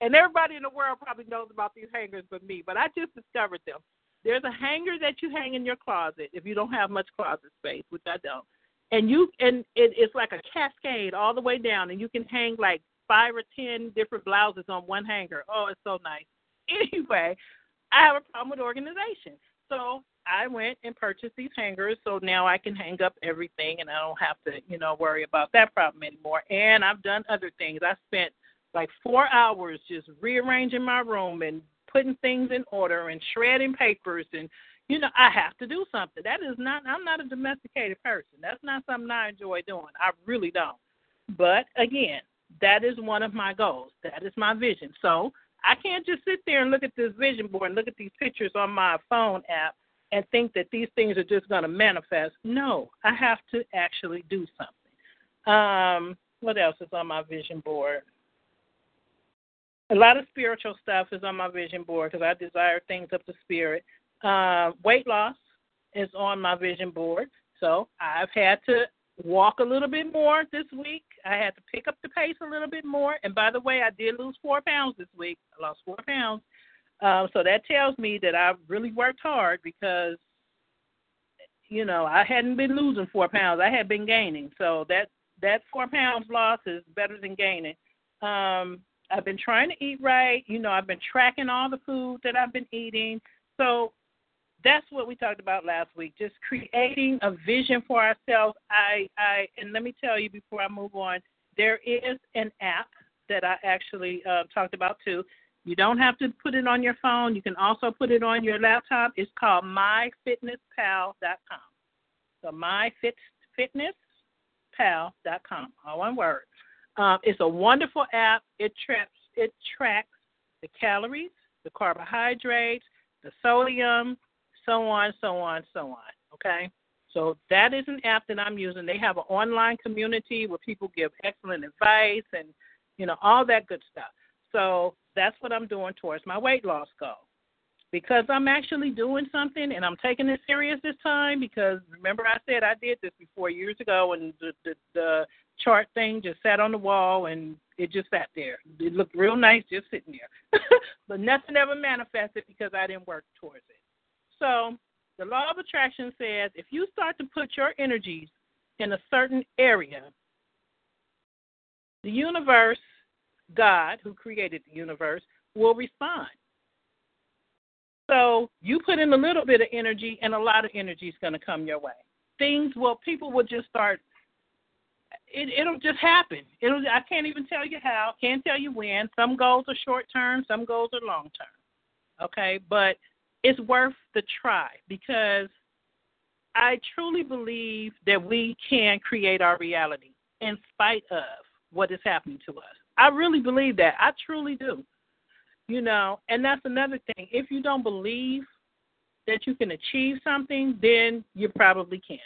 And everybody in the world probably knows about these hangers but me, but I just discovered them. There's a hanger that you hang in your closet if you don't have much closet space, which I don't. And you and it, it's like a cascade all the way down and you can hang like five or ten different blouses on one hanger. Oh, it's so nice. Anyway, I have a problem with organization. So I went and purchased these hangers so now I can hang up everything and I don't have to, you know, worry about that problem anymore. And I've done other things. I spent like four hours just rearranging my room and putting things in order and shredding papers and you know, I have to do something. That is not I'm not a domesticated person. That's not something I enjoy doing. I really don't. But again, that is one of my goals. That is my vision. So I can't just sit there and look at this vision board and look at these pictures on my phone app and think that these things are just going to manifest. No, I have to actually do something. Um, what else is on my vision board? A lot of spiritual stuff is on my vision board because I desire things of the spirit. Uh, weight loss is on my vision board. So I've had to walk a little bit more this week. I had to pick up the pace a little bit more. And by the way, I did lose four pounds this week. I lost four pounds. Um, so that tells me that I've really worked hard because, you know, I hadn't been losing four pounds. I had been gaining. So that that four pounds loss is better than gaining. Um, I've been trying to eat right. You know, I've been tracking all the food that I've been eating. So that's what we talked about last week. Just creating a vision for ourselves. I, I, and let me tell you before I move on, there is an app that I actually uh, talked about too. You don't have to put it on your phone. You can also put it on your laptop. It's called myfitnesspal.com. So myfitnesspal.com. All one word. Um, it's a wonderful app. It tracks it tracks the calories, the carbohydrates, the sodium, so on, so on, so on. Okay? So that is an app that I'm using. They have an online community where people give excellent advice and, you know, all that good stuff. So that's what I'm doing towards my weight loss goal. Because I'm actually doing something and I'm taking it serious this time because remember I said I did this before years ago and the, the, the chart thing just sat on the wall and it just sat there. It looked real nice just sitting there. but nothing ever manifested because I didn't work towards it. So the law of attraction says if you start to put your energies in a certain area, the universe, God, who created the universe, will respond. So you put in a little bit of energy, and a lot of energy is going to come your way. Things will, people will just start. It, it'll just happen. It'll. I can't even tell you how. Can't tell you when. Some goals are short term. Some goals are long term. Okay, but it's worth the try because I truly believe that we can create our reality in spite of what is happening to us. I really believe that. I truly do. You know, and that's another thing. If you don't believe that you can achieve something, then you probably can't.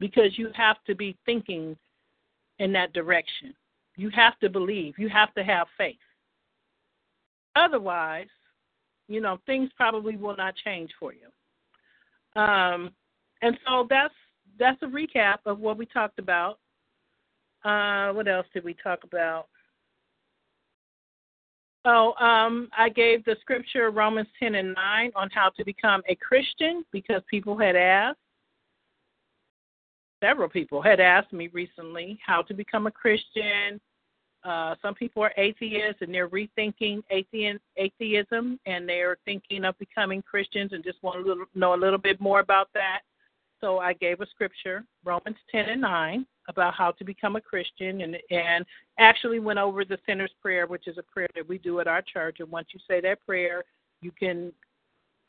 because you have to be thinking in that direction. You have to believe. You have to have faith. Otherwise, you know, things probably will not change for you. Um, and so that's that's a recap of what we talked about. Uh, what else did we talk about? Oh, um, I gave the scripture Romans 10 and 9 on how to become a Christian because people had asked. Several people had asked me recently how to become a Christian. Uh, some people are atheists and they're rethinking atheism and they're thinking of becoming Christians and just want to know a little bit more about that. So I gave a scripture, Romans 10 and 9, about how to become a Christian, and and actually went over the sinner's prayer, which is a prayer that we do at our church. And once you say that prayer, you can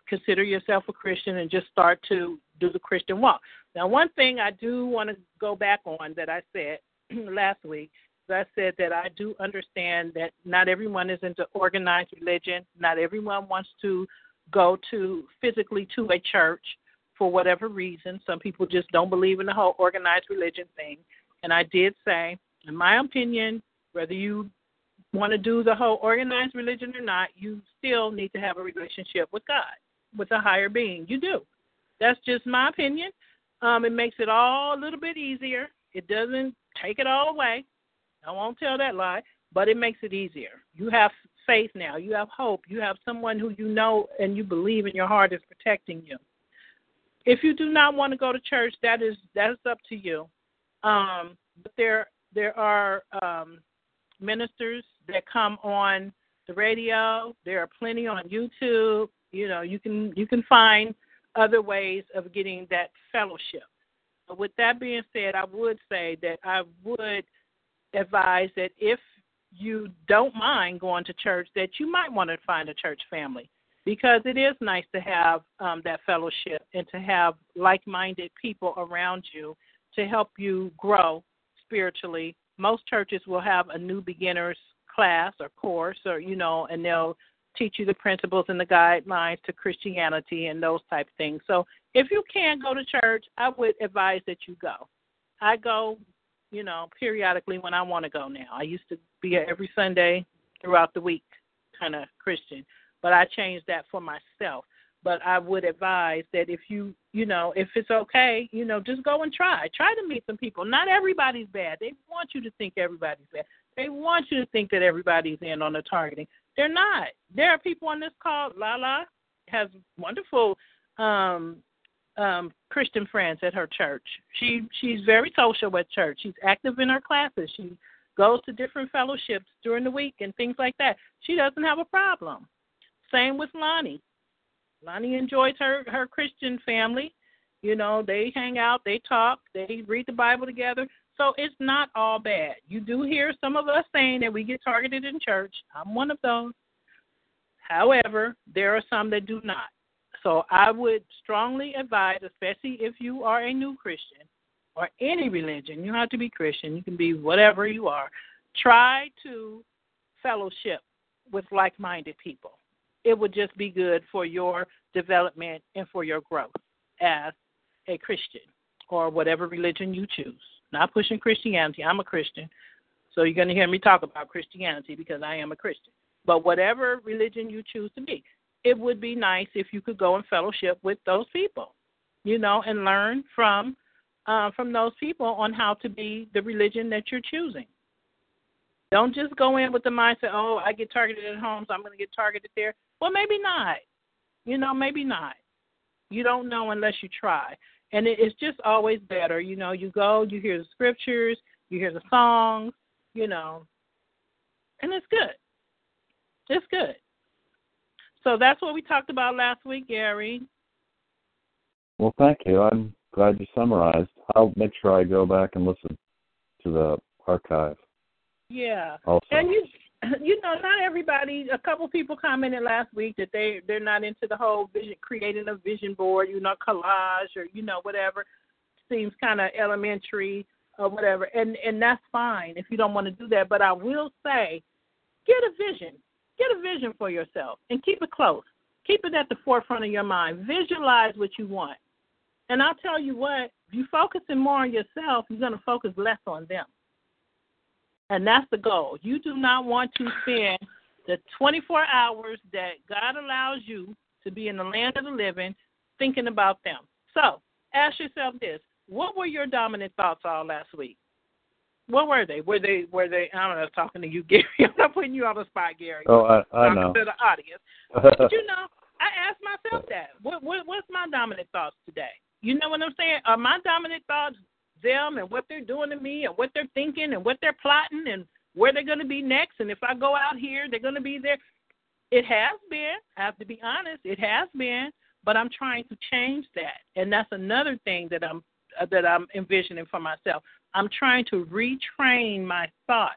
consider yourself a Christian and just start to do the Christian walk. Now, one thing I do want to go back on that I said last week I said that I do understand that not everyone is into organized religion. Not everyone wants to go to physically to a church for whatever reason. Some people just don't believe in the whole organized religion thing. And I did say, in my opinion, whether you want to do the whole organized religion or not, you still need to have a relationship with God, with a higher being. You do. That's just my opinion. Um, it makes it all a little bit easier. It doesn't take it all away. I won't tell that lie, but it makes it easier. You have faith now. You have hope. You have someone who you know and you believe in your heart is protecting you. If you do not want to go to church, that is that is up to you. Um, but there there are um, ministers that come on the radio. There are plenty on YouTube. You know, you can you can find other ways of getting that fellowship. But with that being said, I would say that I would advise that if you don't mind going to church, that you might want to find a church family because it is nice to have um, that fellowship and to have like minded people around you to help you grow spiritually. Most churches will have a new beginners class or course or you know and they'll teach you the principles and the guidelines to Christianity and those type of things. So if you can go to church, I would advise that you go. I go, you know, periodically when I want to go now. I used to be every Sunday throughout the week kind of Christian but I changed that for myself. But I would advise that if you, you know, if it's okay, you know, just go and try. Try to meet some people. Not everybody's bad. They want you to think everybody's bad. They want you to think that everybody's in on the targeting. They're not. There are people on this call. Lala has wonderful um um Christian friends at her church. She she's very social at church. She's active in her classes. She goes to different fellowships during the week and things like that. She doesn't have a problem. Same with Lonnie. Lonnie enjoys her her Christian family. You know, they hang out, they talk, they read the Bible together. So it's not all bad. You do hear some of us saying that we get targeted in church. I'm one of those. However, there are some that do not. So I would strongly advise, especially if you are a new Christian or any religion, you don't have to be Christian, you can be whatever you are. Try to fellowship with like minded people it would just be good for your development and for your growth as a Christian or whatever religion you choose. Not pushing Christianity. I'm a Christian. So you're going to hear me talk about Christianity because I am a Christian. But whatever religion you choose to be, it would be nice if you could go and fellowship with those people, you know, and learn from uh, from those people on how to be the religion that you're choosing. Don't just go in with the mindset, oh, I get targeted at home, so I'm going to get targeted there. Well, maybe not. You know, maybe not. You don't know unless you try. And it, it's just always better. You know, you go, you hear the scriptures, you hear the songs, you know, and it's good. It's good. So that's what we talked about last week, Gary. Well, thank you. I'm glad you summarized. I'll make sure I go back and listen to the archive. Yeah. Also. And you you know, not everybody. A couple people commented last week that they they're not into the whole vision, creating a vision board, you know, collage or you know whatever. Seems kind of elementary or whatever, and and that's fine if you don't want to do that. But I will say, get a vision, get a vision for yourself, and keep it close. Keep it at the forefront of your mind. Visualize what you want, and I'll tell you what, if you're focusing more on yourself, you're going to focus less on them. And that's the goal. You do not want to spend the 24 hours that God allows you to be in the land of the living thinking about them. So ask yourself this what were your dominant thoughts all last week? What were they? Were they were they I don't know, talking to you, Gary. I'm not putting you on the spot, Gary. Oh, I, I talking know. to the audience. but you know, I asked myself that. What, what what's my dominant thoughts today? You know what I'm saying? Are my dominant thoughts them and what they're doing to me and what they're thinking and what they're plotting and where they're going to be next and if I go out here they're going to be there. It has been. I have to be honest. It has been, but I'm trying to change that, and that's another thing that I'm that I'm envisioning for myself. I'm trying to retrain my thoughts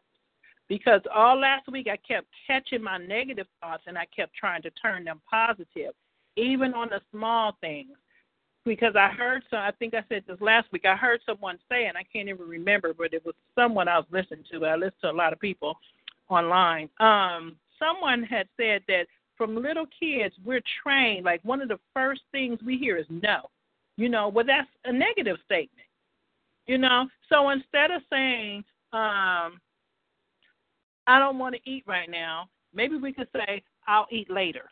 because all last week I kept catching my negative thoughts and I kept trying to turn them positive, even on the small things. Because I heard some, I think I said this last week. I heard someone say, and I can't even remember, but it was someone I was listening to. I listen to a lot of people online. Um, someone had said that from little kids we're trained. Like one of the first things we hear is no. You know, well that's a negative statement. You know, so instead of saying, um, I don't want to eat right now, maybe we could say, I'll eat later.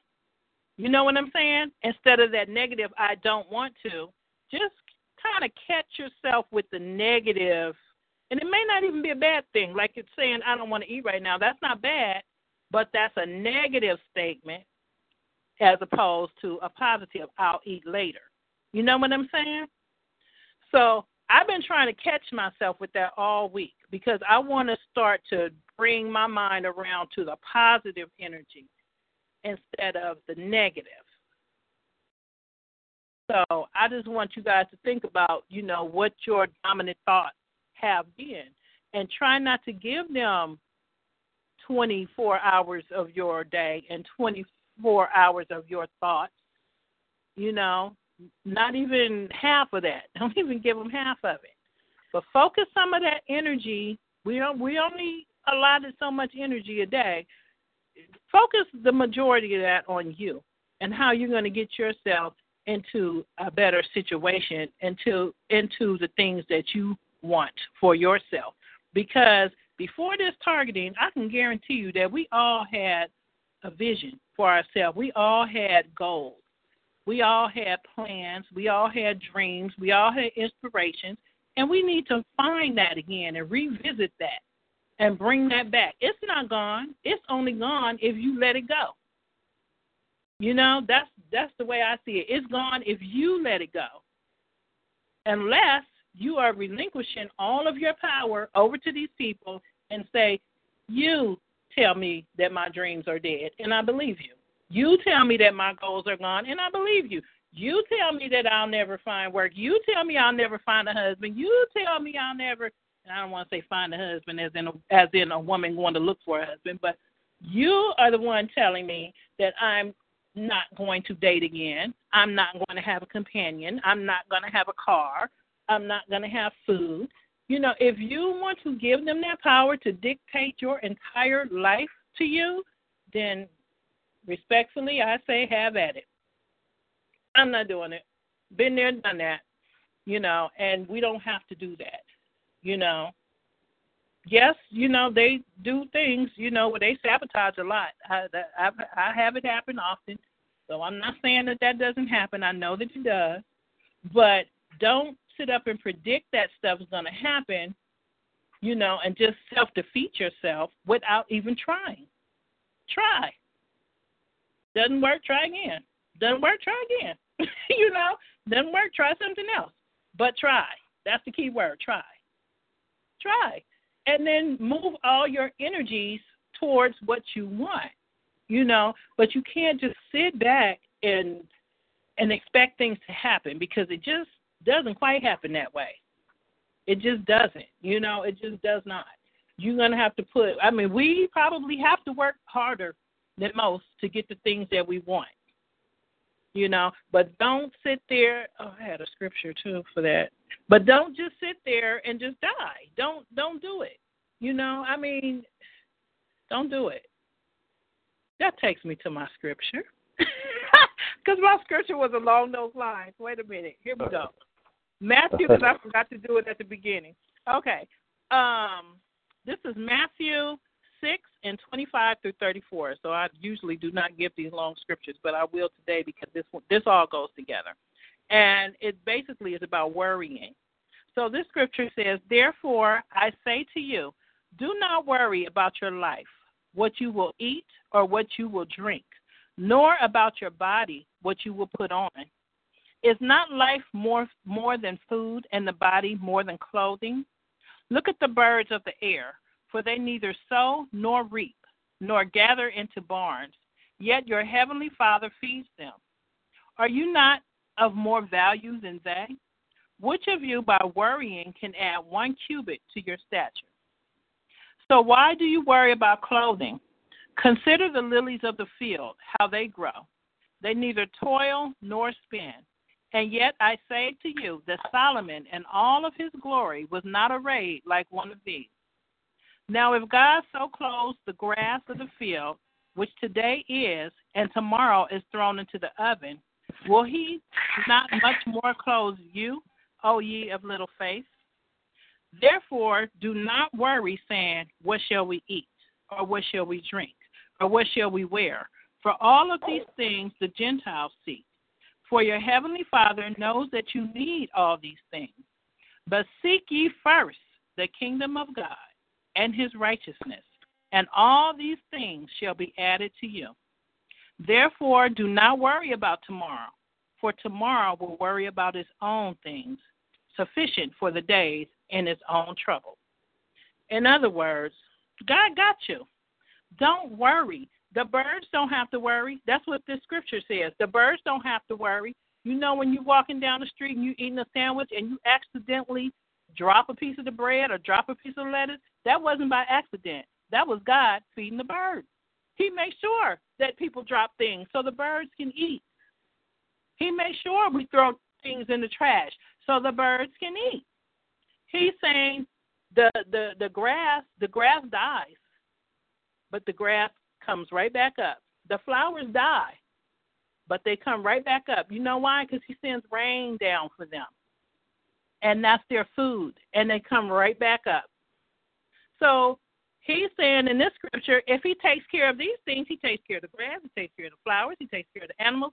You know what I'm saying? Instead of that negative, I don't want to, just kind of catch yourself with the negative. And it may not even be a bad thing. Like it's saying, I don't want to eat right now. That's not bad, but that's a negative statement as opposed to a positive, I'll eat later. You know what I'm saying? So I've been trying to catch myself with that all week because I want to start to bring my mind around to the positive energy instead of the negative. So I just want you guys to think about, you know, what your dominant thoughts have been and try not to give them 24 hours of your day and 24 hours of your thoughts. You know, not even half of that. Don't even give them half of it. But focus some of that energy. We don't. We only allotted so much energy a day. Focus the majority of that on you and how you're going to get yourself into a better situation, into into the things that you want for yourself. Because before this targeting, I can guarantee you that we all had a vision for ourselves. We all had goals. We all had plans. We all had dreams. We all had inspirations. And we need to find that again and revisit that and bring that back. It's not gone. It's only gone if you let it go. You know, that's that's the way I see it. It's gone if you let it go. Unless you are relinquishing all of your power over to these people and say, You tell me that my dreams are dead, and I believe you. You tell me that my goals are gone, and I believe you. You tell me that I'll never find work. You tell me I'll never find a husband. You tell me I'll never. And I don't want to say find a husband as in a, as in a woman going to look for a husband, but you are the one telling me that I'm not going to date again. I'm not going to have a companion. I'm not going to have a car. I'm not going to have food. You know, if you want to give them that power to dictate your entire life to you, then respectfully, I say have at it. I'm not doing it. Been there, done that. You know, and we don't have to do that. You know, yes, you know they do things. You know, where they sabotage a lot. I, I, I have it happen often, so I'm not saying that that doesn't happen. I know that it does, but don't sit up and predict that stuff is going to happen. You know, and just self defeat yourself without even trying. Try. Doesn't work, try again. Doesn't work, try again. you know, doesn't work, try something else. But try. That's the key word, try. Try. And then move all your energies towards what you want. You know, but you can't just sit back and and expect things to happen because it just doesn't quite happen that way. It just doesn't. You know, it just does not. You're gonna have to put I mean, we probably have to work harder than most to get the things that we want. You know, but don't sit there. Oh, I had a scripture too for that. But don't just sit there and just die. Don't don't do it. You know, I mean, don't do it. That takes me to my scripture. Because my scripture was along those lines. Wait a minute. Here we go. Matthew, because I forgot to do it at the beginning. Okay. Um, this is Matthew 6 and 25 through 34. So I usually do not give these long scriptures, but I will today because this this all goes together. And it basically is about worrying. So this scripture says, Therefore I say to you, do not worry about your life, what you will eat or what you will drink, nor about your body, what you will put on. Is not life more more than food and the body more than clothing? Look at the birds of the air, for they neither sow nor reap, nor gather into barns, yet your heavenly Father feeds them. Are you not of more value than they? Which of you, by worrying, can add one cubit to your stature? So why do you worry about clothing? Consider the lilies of the field, how they grow. They neither toil nor spin. And yet I say to you that Solomon in all of his glory was not arrayed like one of these. Now, if God so clothes the grass of the field, which today is and tomorrow is thrown into the oven, will he not much more clothe you, O ye of little faith? Therefore, do not worry, saying, What shall we eat? Or what shall we drink? Or what shall we wear? For all of these things the Gentiles seek. For your heavenly Father knows that you need all these things. But seek ye first the kingdom of God and his righteousness, and all these things shall be added to you. Therefore, do not worry about tomorrow, for tomorrow will worry about its own things. Sufficient for the days in its own trouble. In other words, God got you. Don't worry. The birds don't have to worry. That's what this scripture says. The birds don't have to worry. You know, when you're walking down the street and you're eating a sandwich and you accidentally drop a piece of the bread or drop a piece of lettuce, that wasn't by accident. That was God feeding the birds. He makes sure that people drop things so the birds can eat. He makes sure we throw things in the trash so the birds can eat. He's saying the the the grass the grass dies, but the grass comes right back up. The flowers die, but they come right back up. You know why? Because he sends rain down for them, and that's their food, and they come right back up. So he's saying in this scripture, if he takes care of these things, he takes care of the grass, he takes care of the flowers, he takes care of the animals,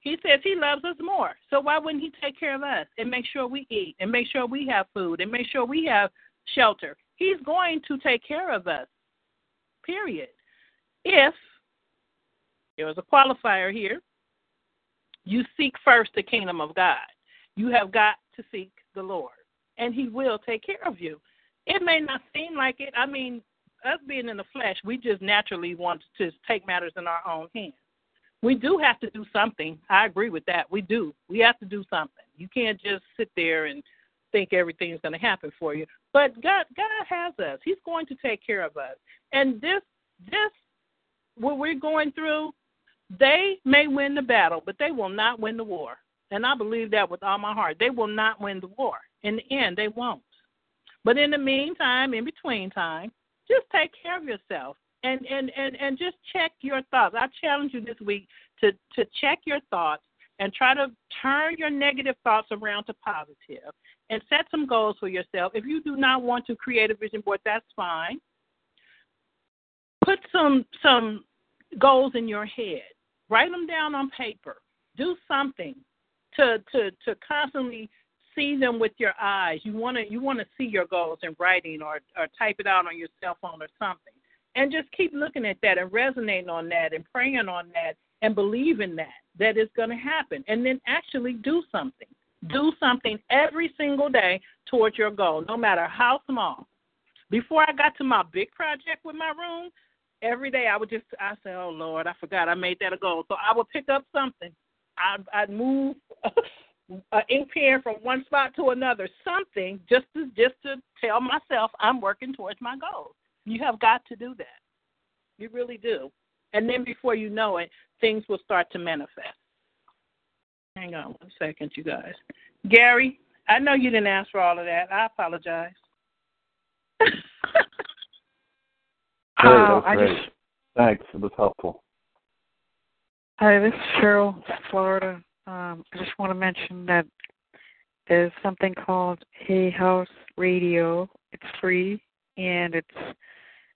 he says he loves us more. So why wouldn't he take care of us and make sure we eat and make sure we have food and make sure we have shelter? He's going to take care of us. Period. If there was a qualifier here, you seek first the kingdom of God. You have got to seek the Lord, and He will take care of you. It may not seem like it. I mean, us being in the flesh, we just naturally want to take matters in our own hands we do have to do something. I agree with that. We do. We have to do something. You can't just sit there and think everything's going to happen for you. But God, God has us. He's going to take care of us. And this, this, what we're going through, they may win the battle, but they will not win the war. And I believe that with all my heart. They will not win the war. In the end, they won't. But in the meantime, in between time, just take care of yourself and and and and just check your thoughts. I challenge you this week to to check your thoughts and try to turn your negative thoughts around to positive and set some goals for yourself. If you do not want to create a vision board, that's fine. Put some some goals in your head. Write them down on paper. Do something to to to constantly see them with your eyes. You want to you want to see your goals in writing or or type it out on your cell phone or something. And just keep looking at that and resonating on that and praying on that and believing that that is going to happen. And then actually do something. Do something every single day towards your goal no matter how small. Before i got to my big project with my room every day i would just i say oh lord i forgot i made that a goal. So i would pick up something. I'd, I'd move an ink pen from one spot to another something just to just to tell myself i'm working towards my goals you have got to do that. You really do. And then before you know it, things will start to manifest. Hang on one second, you guys. Gary, I know you didn't ask for all of that. I apologize. Great, Uh, that's I great. just- Thanks. It was helpful. Hi, this is Cheryl, Florida. Um, I just want to mention that there's something called Hay House Radio. It's free and it's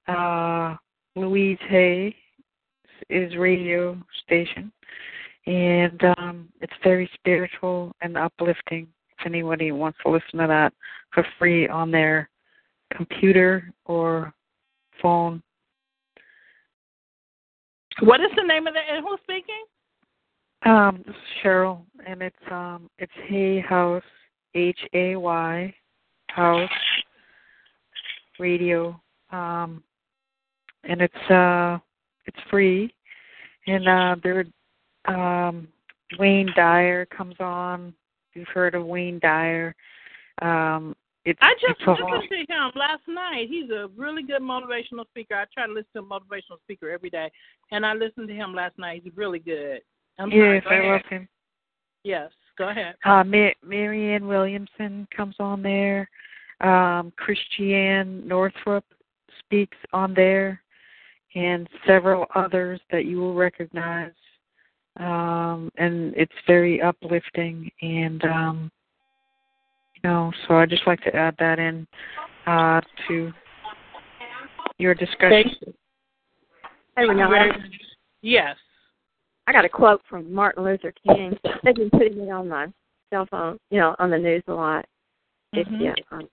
uh Louise Hay is radio station and um it's very spiritual and uplifting if anybody wants to listen to that for free on their computer or phone. What is the name of the and who's speaking? Um, this is Cheryl, and it's um, it's Hay House, H A Y, House Radio, um, and it's uh, it's free, and uh, there, um, Wayne Dyer comes on. You've heard of Wayne Dyer? Um, it's I just it's listened to him last night. He's a really good motivational speaker. I try to listen to a motivational speaker every day, and I listened to him last night. He's really good. I'm sorry, yes, go I ahead. love him. Yes, go ahead. Uh, Ma- Marianne Williamson comes on there. Um, Christiane Northrup speaks on there, and several others that you will recognize. Um, and it's very uplifting, and um, you know, so I just like to add that in uh, to your discussion. Hey, Renata. Yes. I got a quote from Martin Luther King. They've been putting it on my cell phone, you know, on the news a lot. It's, Mhm. yeah. Um,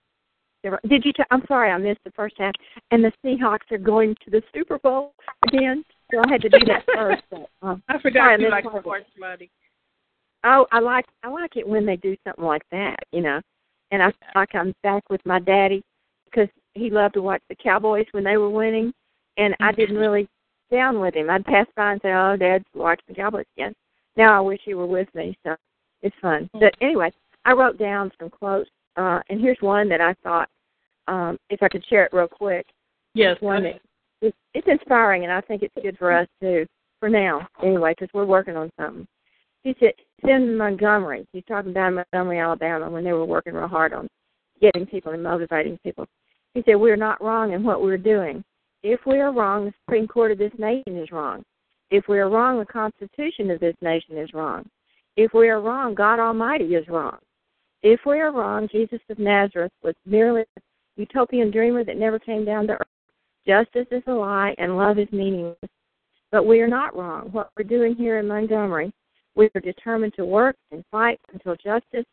did you? T- I'm sorry, I missed the first half. And the Seahawks are going to the Super Bowl again, so I had to do that first. But, um, I sorry, forgot you like sports, buddy. Oh, I like I like it when they do something like that, you know. And I like I'm back with my daddy because he loved to watch the Cowboys when they were winning, and I didn't really down with him. I'd pass by and say, "Oh, Dad's watching the Cowboys again." Now I wish he were with me, so it's fun. But anyway, I wrote down some quotes, uh, and here's one that I thought, um, if I could share it real quick. Yes, one that it's, it's inspiring, and I think it's good for us too, for now anyway, because we're working on something. He said, it's in Montgomery. He's talking about Montgomery, Alabama, when they were working real hard on getting people and motivating people. He said, We're not wrong in what we're doing. If we are wrong, the Supreme Court of this nation is wrong. If we are wrong, the Constitution of this nation is wrong. If we are wrong, God Almighty is wrong. If we are wrong, Jesus of Nazareth was merely a utopian dreamer that never came down to earth. Justice is a lie and love is meaningless. But we are not wrong. What we're doing here in Montgomery, we are determined to work and fight until justice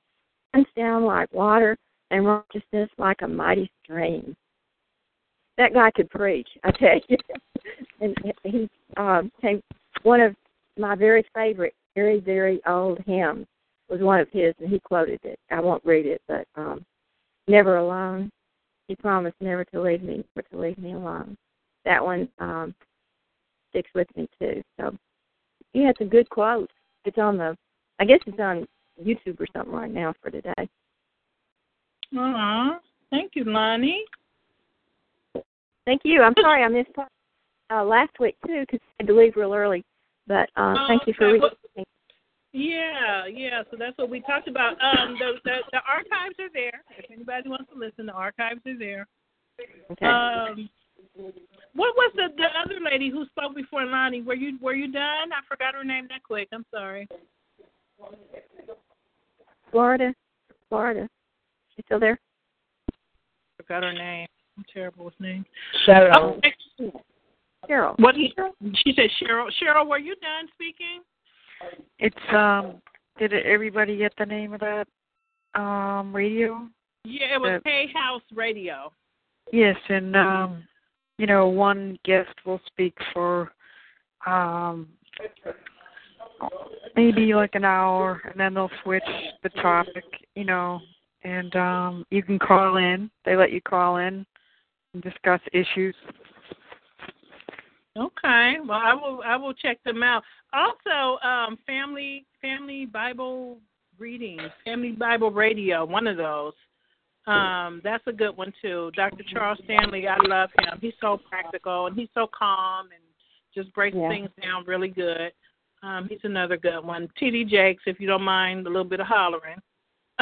runs down like water and righteousness like a mighty stream. That guy could preach, I tell you. and he um, came one of my very favorite, very very old hymns was one of his, and he quoted it. I won't read it, but um, never alone. He promised never to leave me, never to leave me alone. That one um, sticks with me too. So he had some good quotes. It's on the, I guess it's on YouTube or something right now for today. Aw, thank you, Lonnie. Thank you. I'm sorry I missed part, uh, last week too because I had to leave real early. But uh, thank you for reading. well- Yeah, yeah. So that's what we talked about. Um, the, the the archives are there. If anybody wants to listen, the archives are there. Okay. Um, what was the the other lady who spoke before Lonnie? Were you were you done? I forgot her name that quick. I'm sorry. Florida, Florida. She still there? Forgot her name. I'm terrible with names. Cheryl. Okay. Cheryl. What he, she said, Cheryl. Cheryl, were you done speaking? It's um. Did everybody get the name of that um radio? Yeah, it was Uh, Hay House Radio. Yes, and um, you know, one guest will speak for um maybe like an hour, and then they'll switch the topic, you know, and um you can call in. They let you call in and discuss issues. Okay. Well, I will. I will check them out. Also, um, family family Bible readings, family Bible radio. One of those. Um, that's a good one too. Dr. Charles Stanley. I love him. He's so practical and he's so calm and just breaks Yeah. things down really good. Um, he's another good one. T.D. Jakes, if you don't mind a little bit of hollering.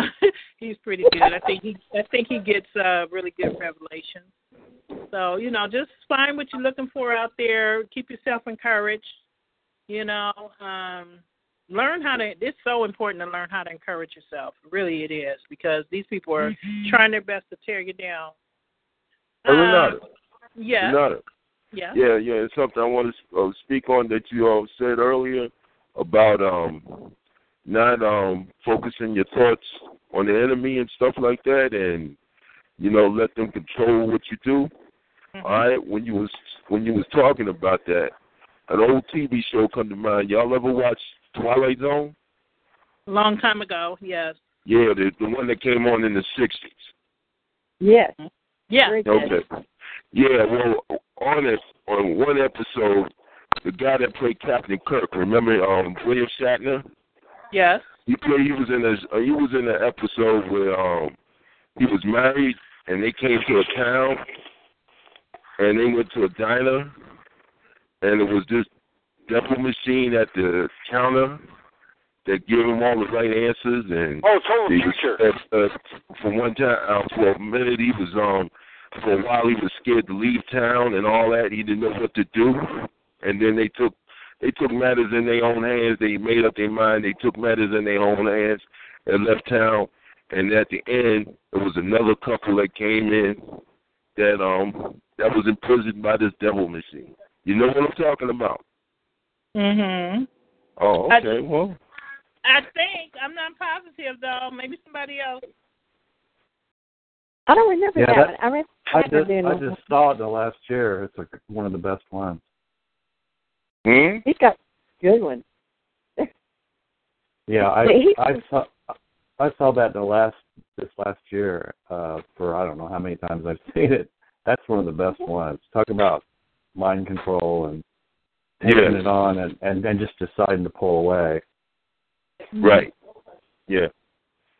he's pretty good. I think he I think he gets uh really good revelation. So, you know, just find what you're looking for out there. Keep yourself encouraged. You know, um learn how to. It's so important to learn how to encourage yourself. Really, it is because these people are Mm-hmm. trying their best to tear you down. Hey, Renata. Um, yeah. Renata. Yeah. Yeah, yeah. It's something I want to uh, speak on that you uh, said earlier about um not um focusing your thoughts on the enemy and stuff like that, and you know let them control what you do. Mm-hmm. All right. When you was when you was talking about that, an old TV show come to mind. Y'all ever watch Twilight Zone? Long time ago. Yes. Yeah, the the one that came on in the sixties. Yes. Yeah. Okay. Yeah, well, on it on one episode, the guy that played Captain Kirk, remember um William Shatner? Yes. He played. He was in a uh, he was in an episode where um he was married and they came to a town and they went to a diner and it was this devil machine at the counter that gave him all the right answers and Oh, Total he was, Future. uh, uh, for one time, uh, for a minute, he was um, for a while he was scared to leave town and all that. He didn't know what to do, and then they took they took matters in their own hands. They made up their mind. They took matters in their own hands and left town. And at the end, there was another couple that came in that um that was imprisoned by this devil machine. You know what I'm talking about? Mhm. Oh, I- okay. Well, I think I'm not positive though. Maybe somebody else. I don't remember Yeah, that. that- one. I, re- I remember just doing I just saw it the last year. It's a, one of the best ones. Hmm? He's got good one. Yeah, I I saw I saw that the last this last year uh for I don't know how many times I've seen it. That's one of the best ones. Talk about mind control and taking Yes. it on and and then just deciding to pull away. right. Yeah.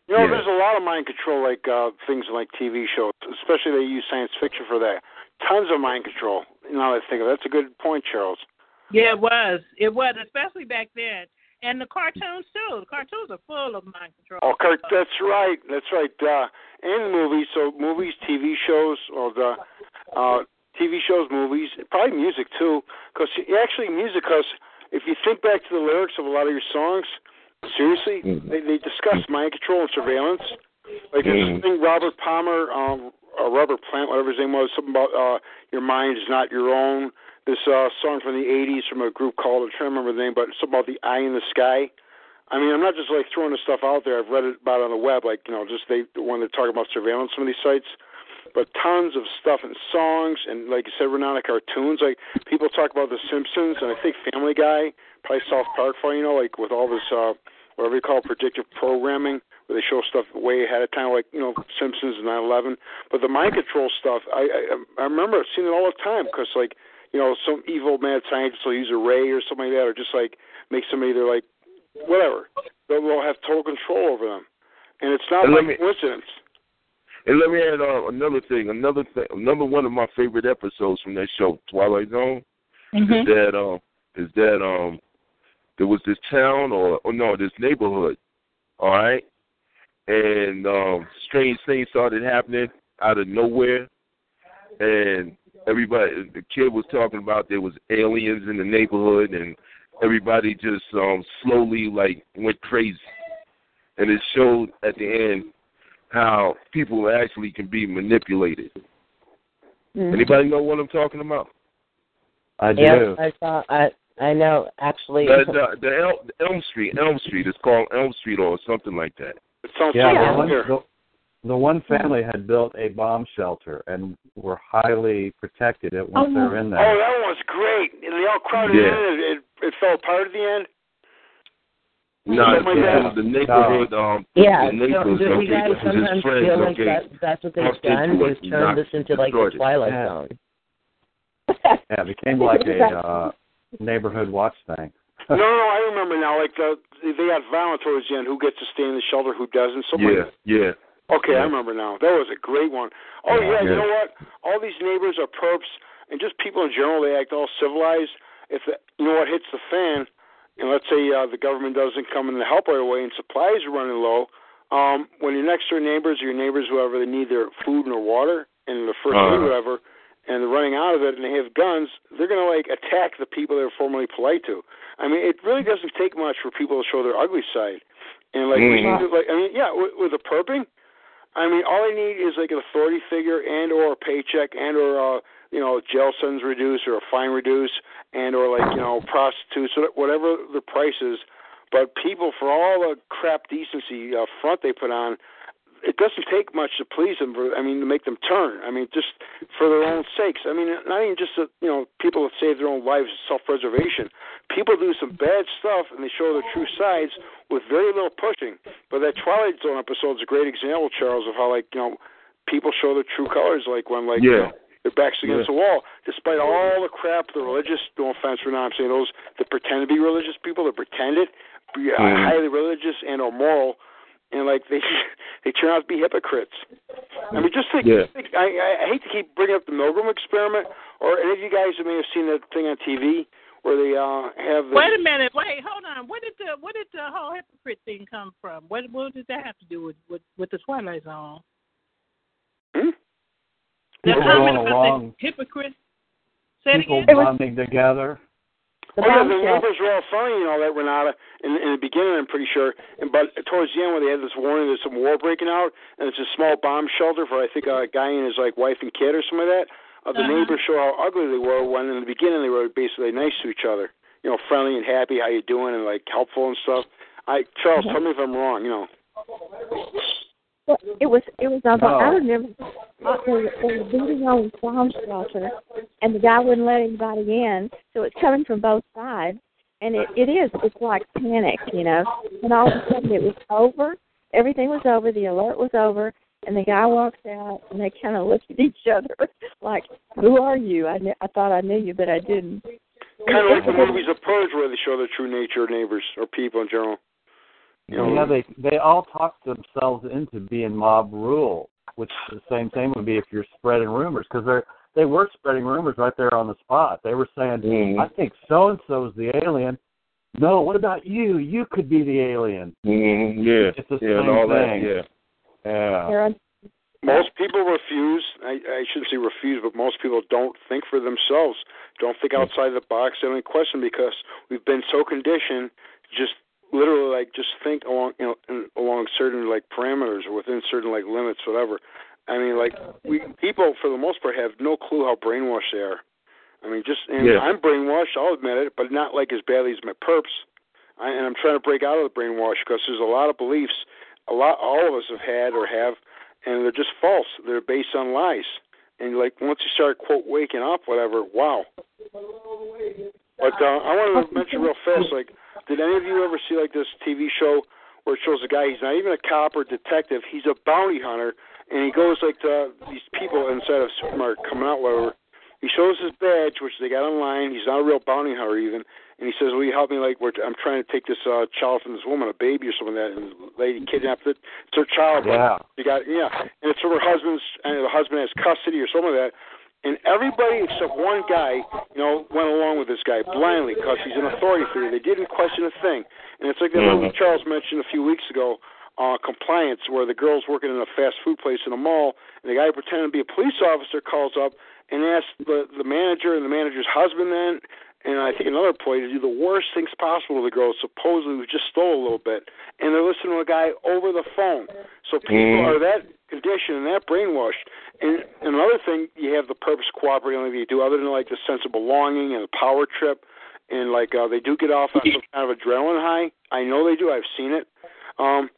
You know, Yeah. there's a lot of mind control, like uh, things like TV shows, especially they use science fiction for that. Tons of mind control. Now that I think of it, that's a good point, Charles. Yeah, it was. It was, especially back then. And the cartoons too. The cartoons are full of mind control. Oh, Kurt, that's right. That's right. Uh, and movies. So movies, TV shows, or the uh, TV shows, movies, probably music too. Because actually, music. Because if you think back to the lyrics of a lot of your songs, seriously, they, they discuss mind control and surveillance. Like this Mhm. thing, Robert Palmer, um, uh, Robert Plant, whatever his name was, something about uh, your mind is not your own. This uh, song from the '80s from a group called I can't remember the name, but it's about the eye in the sky. I mean, I'm not just like throwing this stuff out there. I've read it about it on the web, like you know, just they when they're talking about surveillance, some of these sites. But tons of stuff and songs, and like you said, Renata, cartoons. Like people talk about The Simpsons, and I think Family Guy, probably South Park, for you know, like with all this uh, whatever you call predictive programming, where they show stuff way ahead of time, like you know Simpsons and 9/11. But the mind control stuff, I I, I remember seeing it all the time because like you know some evil mad scientist will use a ray or something like that, or just like make somebody they're like whatever. They'll, they'll have total control over them, and it's not And let me- coincidence. And let me add uh, another thing. Another thing. Another one of my favorite episodes from that show, Twilight Zone, is that um is that um there was this town or or no this neighborhood, all right, and um strange things started happening out of nowhere, and everybody the kid was talking about there was aliens in the neighborhood and everybody just um slowly like went crazy, and it showed at the end how people actually can be manipulated. Mhm. Anybody know what I'm talking about? I do. Yes, I saw. I I know. Actually, The, the, the El, Elm Street, Elm Street. It's called Elm Street or something like that. It sounds Yeah, so the one, familiar. the, the one family had built a bomb shelter and were highly protected it once they were in there. Oh, that one was great. And they all crowded Yeah. in. It, it it fell apart at the end. No, Something like it that. was the neighborhood. Um, yeah. the neighbors. do, do okay, you guys it was his sometimes friends. feel like okay, that? That's what they've done. into Is it turned this into like the destroyed it. Twilight Yeah. Zone. Yeah, it became like a uh, neighborhood watch thing. no, no, no, I remember now. Like the they got violent towards the end. Who gets to stay in the shelter? Who doesn't? Something Yeah, yeah. Okay, Yeah. I remember now. That was a great one. Oh Yeah, yeah, you know what? All these neighbors are perps, and just people in general. They act all civilized. If the, you know what hits the fan, and let's say uh, the government doesn't come in to help right away, and supplies are running low. Um, when your next door neighbors or your neighbors, whoever, they need their food and their water and the first Uh-huh. aid, whatever, and they're running out of it and they have guns, they're going to like attack the people they were formerly polite to. I mean, it really doesn't take much for people to show their ugly side. And like, we Mhm. need to, like I mean, yeah, with, with the perping, I mean, all they need is like an authority figure and or a paycheck and or uh, you know, jail sentence reduced or a fine reduced and or like you know, prostitutes, whatever the price is. But people, for all the crap decency uh, front they put on, it doesn't take much to please them. For, I mean, to make them turn. I mean, just for their own sakes. I mean, not even just that, you know people that save their own lives, self-preservation. People do some bad stuff and they show their true sides with very little pushing. But that Twilight Zone episode is a great example, Charles, of how like you know people show their true colors. Like when like you Yeah. know, their backs against Yeah. the wall, despite all the crap the religious. No offense for not I'm saying those that pretend to be religious people that pretend it, be uh, Mhm. highly religious and or moral, and like they they turn out to be hypocrites. I mean, just think. Yeah. think I, I I hate to keep bringing up the Milgram experiment, or any of you guys that may have seen that thing on TV where they uh have the Wait a minute. Wait, hold on. Where did the where did the whole hypocrite thing come from? What what did that have to do with with, with the Twilight Zone? Hmm? The People comment going about along, the hypocrite. People again. bonding together. Oh yeah, the neighbors were all funny and all that, Renata. In, in the beginning, I'm pretty sure, and but towards the end, when they had this warning, there's some war breaking out, and it's a small bomb shelter for I think a guy and his like wife and kid or something like that. Uh, the Uh-huh. neighbors show how ugly they were when in the beginning they were basically nice to each other, you know, friendly and happy, how you doing, and like helpful and stuff. I Charles, tell me if I'm wrong, you know. Well, it was it was on the Oh. I remember they were, they were beating on the bomb shelter, and the guy wouldn't let anybody in, so it's coming from both sides, and it it is it's like panic, you know. And all of a sudden it was over, everything was over, the alert was over, and the guy walks out, and they kind of look at each other like, "Who are you? I kn- I thought I knew you, but I didn't." Kind of like the movies of Purge, where they show the true nature of neighbors or people in general. You know, Yeah, they they all talk themselves into being mob rule, which the same thing would be if you're spreading rumors because they're they were spreading rumors right there on the spot. They were saying, Mhm. "I think so and so is the alien." No, what about you? You could be the alien. Mm-hmm. Yeah. It's the yeah, and same all thing. that. Yeah. Yeah. They're Most people refuse. I, I shouldn't say refuse, but most people don't think for themselves. Don't think outside the box. They don't question because we've been so conditioned. Just literally, like, just think along, you know, along certain like parameters or within certain like limits, whatever. I mean, like, we people for the most part have no clue how brainwashed they are. I mean, just and Yeah. I'm brainwashed. I'll admit it, but not like as badly as my perps. I, and I'm trying to break out of the brainwash because there's a lot of beliefs, a lot all of us have had or have, and they're just false. They're based on lies. And like once you start quote waking up, whatever, wow. But uh, I wanted to mention real fast, like, did any of you ever see like this TV show where it shows a guy? He's not even a cop or detective. He's a bounty hunter, and he goes like to these people inside of a supermarket coming out, whatever. He shows his badge, which they got online. He's not a real bounty hunter even, and he says, "Will you help me? Like, we're, I'm trying to take this uh, child from this woman, a baby or something like that." And the lady kidnapped it. It's her child. Yeah. You got yeah, and it's from her husband's, and the husband has custody or something like that. And everybody except one guy, you know, went along with this guy blindly because he's an authority figure. They didn't question a thing. And it's like that Mhm. movie Charles mentioned a few weeks ago, uh, Compliance, where the girl's working in a fast food place in a mall, and the guy pretending to be a police officer calls up and asks the the manager and the manager's husband then, and I think another employee to do the worst things possible to the girl, supposedly who just stole a little bit, and they're listening to a guy over the phone. So people Mhm. are that conditioned and that brainwashed. And, and another thing, you have the purpose cooperating like you do, other than like the sense of belonging and the power trip, and like uh, they do get off on some kind of adrenaline high. I know they do. I've seen it. Um,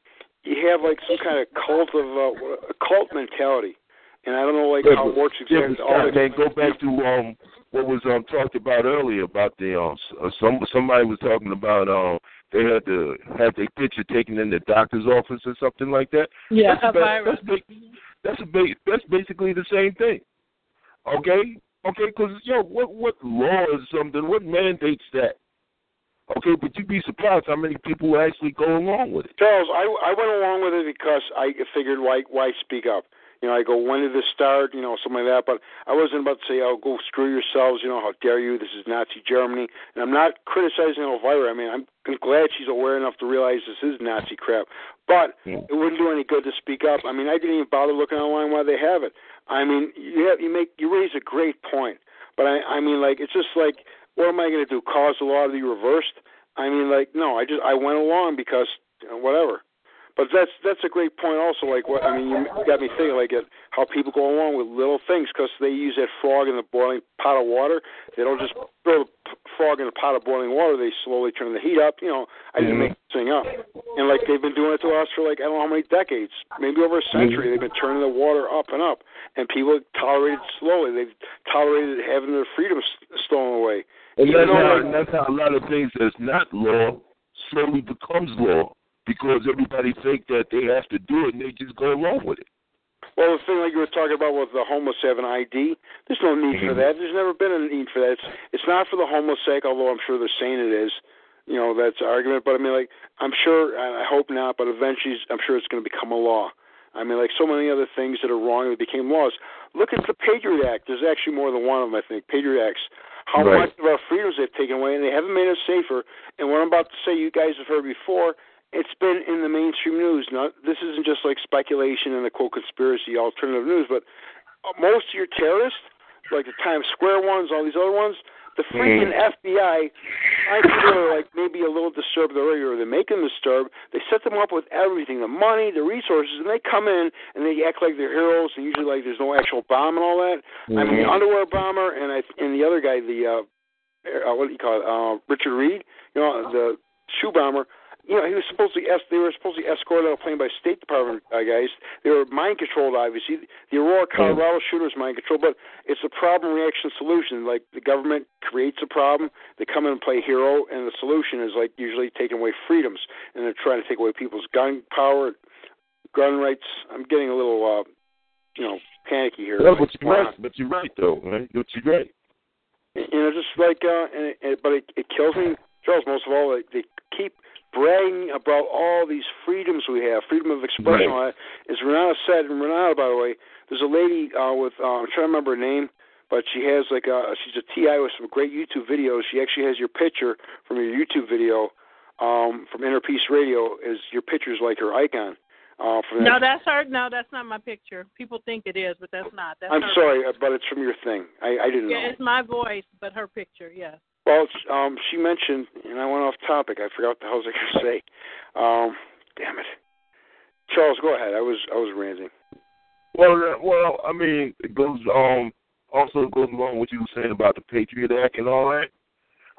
you have like some kind of cult of uh, a cult mentality, and I don't know like how it works exactly. but All man, go back to um what was um talked about earlier about the um uh, some somebody was talking about um they had to have their picture taken in the doctor's office or something like that. Yeah, that's, a virus. that's, ba- that's a ba- that's basically the same thing. Okay, okay, because yo, what what law is something? What mandates that? Okay, but you'd be surprised how many people actually go along with it. Charles, I I went along with it because I figured why why speak up. You know, I go, when did this start? You know, something like that. But I wasn't about to say, oh, go screw yourselves. You know, how dare you? This is Nazi Germany. And I'm not criticizing Elvira. I mean, I'm glad she's aware enough to realize this is Nazi crap. But it wouldn't do any good to speak up. I mean, I didn't even bother looking online why they have it. I mean, you have you make you raise a great point. But I I mean, like it's just like, what am I going to do? Cause the law to be reversed? I mean, like no, I just I went along because you know, whatever. But that's that's a great point. Also, like what I mean, you got me thinking like it, how people go along with little things because they use that frog in the boiling pot of water. They don't just throw the frog in a pot of boiling water. They slowly turn the heat up. You know, I didn't make mm-hmm. this thing up. And like they've been doing it to us for like I don't know how many decades, maybe over a century. Mm-hmm. They've been turning the water up and up, and people tolerate it slowly. They've tolerated having their freedom stolen away. And Even that's though, how, like, that's how a lot of things that's not law slowly becomes law because everybody think that they have to do it and they just go along with it. Well, the thing like you were talking about with the homeless having ID, there's no need for Mhm. that. There's never been a need for that. It's it's not for the homeless sake, although I'm sure they're saying it is. You know, that's an argument. But I mean, like, I'm sure, I hope not, but eventually, I'm sure it's going to become a law. I mean, like so many other things that are wrong that became laws. Look at the Patriot Act. There's actually more than one of them, I think. Patriot Acts. How Right. much of our freedoms they've taken away, and they haven't made us safer. And what I'm about to say, you guys have heard before. It's been in the mainstream news. Now, this isn't just like speculation and the quote conspiracy alternative news, but uh, most of your terrorists, like the Times Square ones, all these other ones, the freaking FBI, I they're like maybe a little disturbed already, or they're making them disturbed. They set them up with everything, the money, the resources, and they come in and they act like they're heroes, and usually like there's no actual bomb and all that. I mean, the underwear bomber and I and the other guy, the uh, uh what do you call it, uh, Richard Reid, you know, the shoe bomber. You know, he was supposed to. They were supposed to escort out a plane by State Department uh, guys. They were mind controlled, obviously. The Aurora, Colorado shooter was mind controlled, but it's a problem reaction solution. Like the government creates a problem, they come in and play hero, and the solution is like usually taking away freedoms, and they're trying to take away people's gun power, gun rights. I'm getting a little, uh, you know, panicky here. No, Like, but you're right. But you're right, though. Right? But you're right. you know, just like, uh, and it, and, but it, it kills me, Charles. Most of all, like, they keep bragging about all these freedoms we have, freedom of expression. Right. All. As Renata said, and Renata, by the way, there's a lady uh, with uh, I'm trying to remember her name, but she has like a she's a TI with some great YouTube videos. She actually has your picture from your YouTube video um, from Inner Peace Radio. Is your picture's like her icon? Uh, from No, that. that's her. No, that's not my picture. People think it is, but that's not. That's I'm sorry, uh, but it's from your thing. I, I didn't Yeah, know. it's my voice, but her picture. Yes. Well, um, she mentioned, and I went off topic. I forgot what the hell I was going to say. Um, damn it, Charles, go ahead. I was I was ranting. Well, uh, well, I mean, it goes um also goes along with what you were saying about the Patriot Act and all that.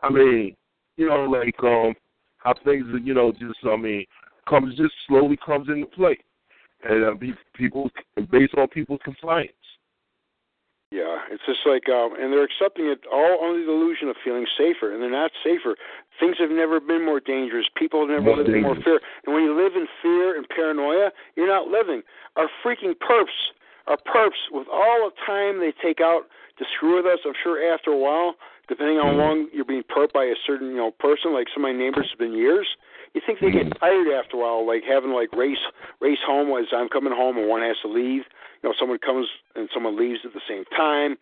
I mean, you know, like um how things, you know, just I mean, comes just slowly comes into play, and uh, people based on people's compliance. Yeah, it's just like, um, and they're accepting it all under the illusion of feeling safer, and they're not safer. Things have never been more dangerous. People have never More lived in more fear. And when you live in fear and paranoia, you're not living. Our freaking perps, our perps, with all the time they take out to screw with us, I'm sure after a while, depending on how long you're being perped by a certain, you know, person, like some of my neighbors have been years, you think they get tired after a while, like having like race race home as I'm coming home and one has to leave. You know, someone comes and someone leaves at the same time,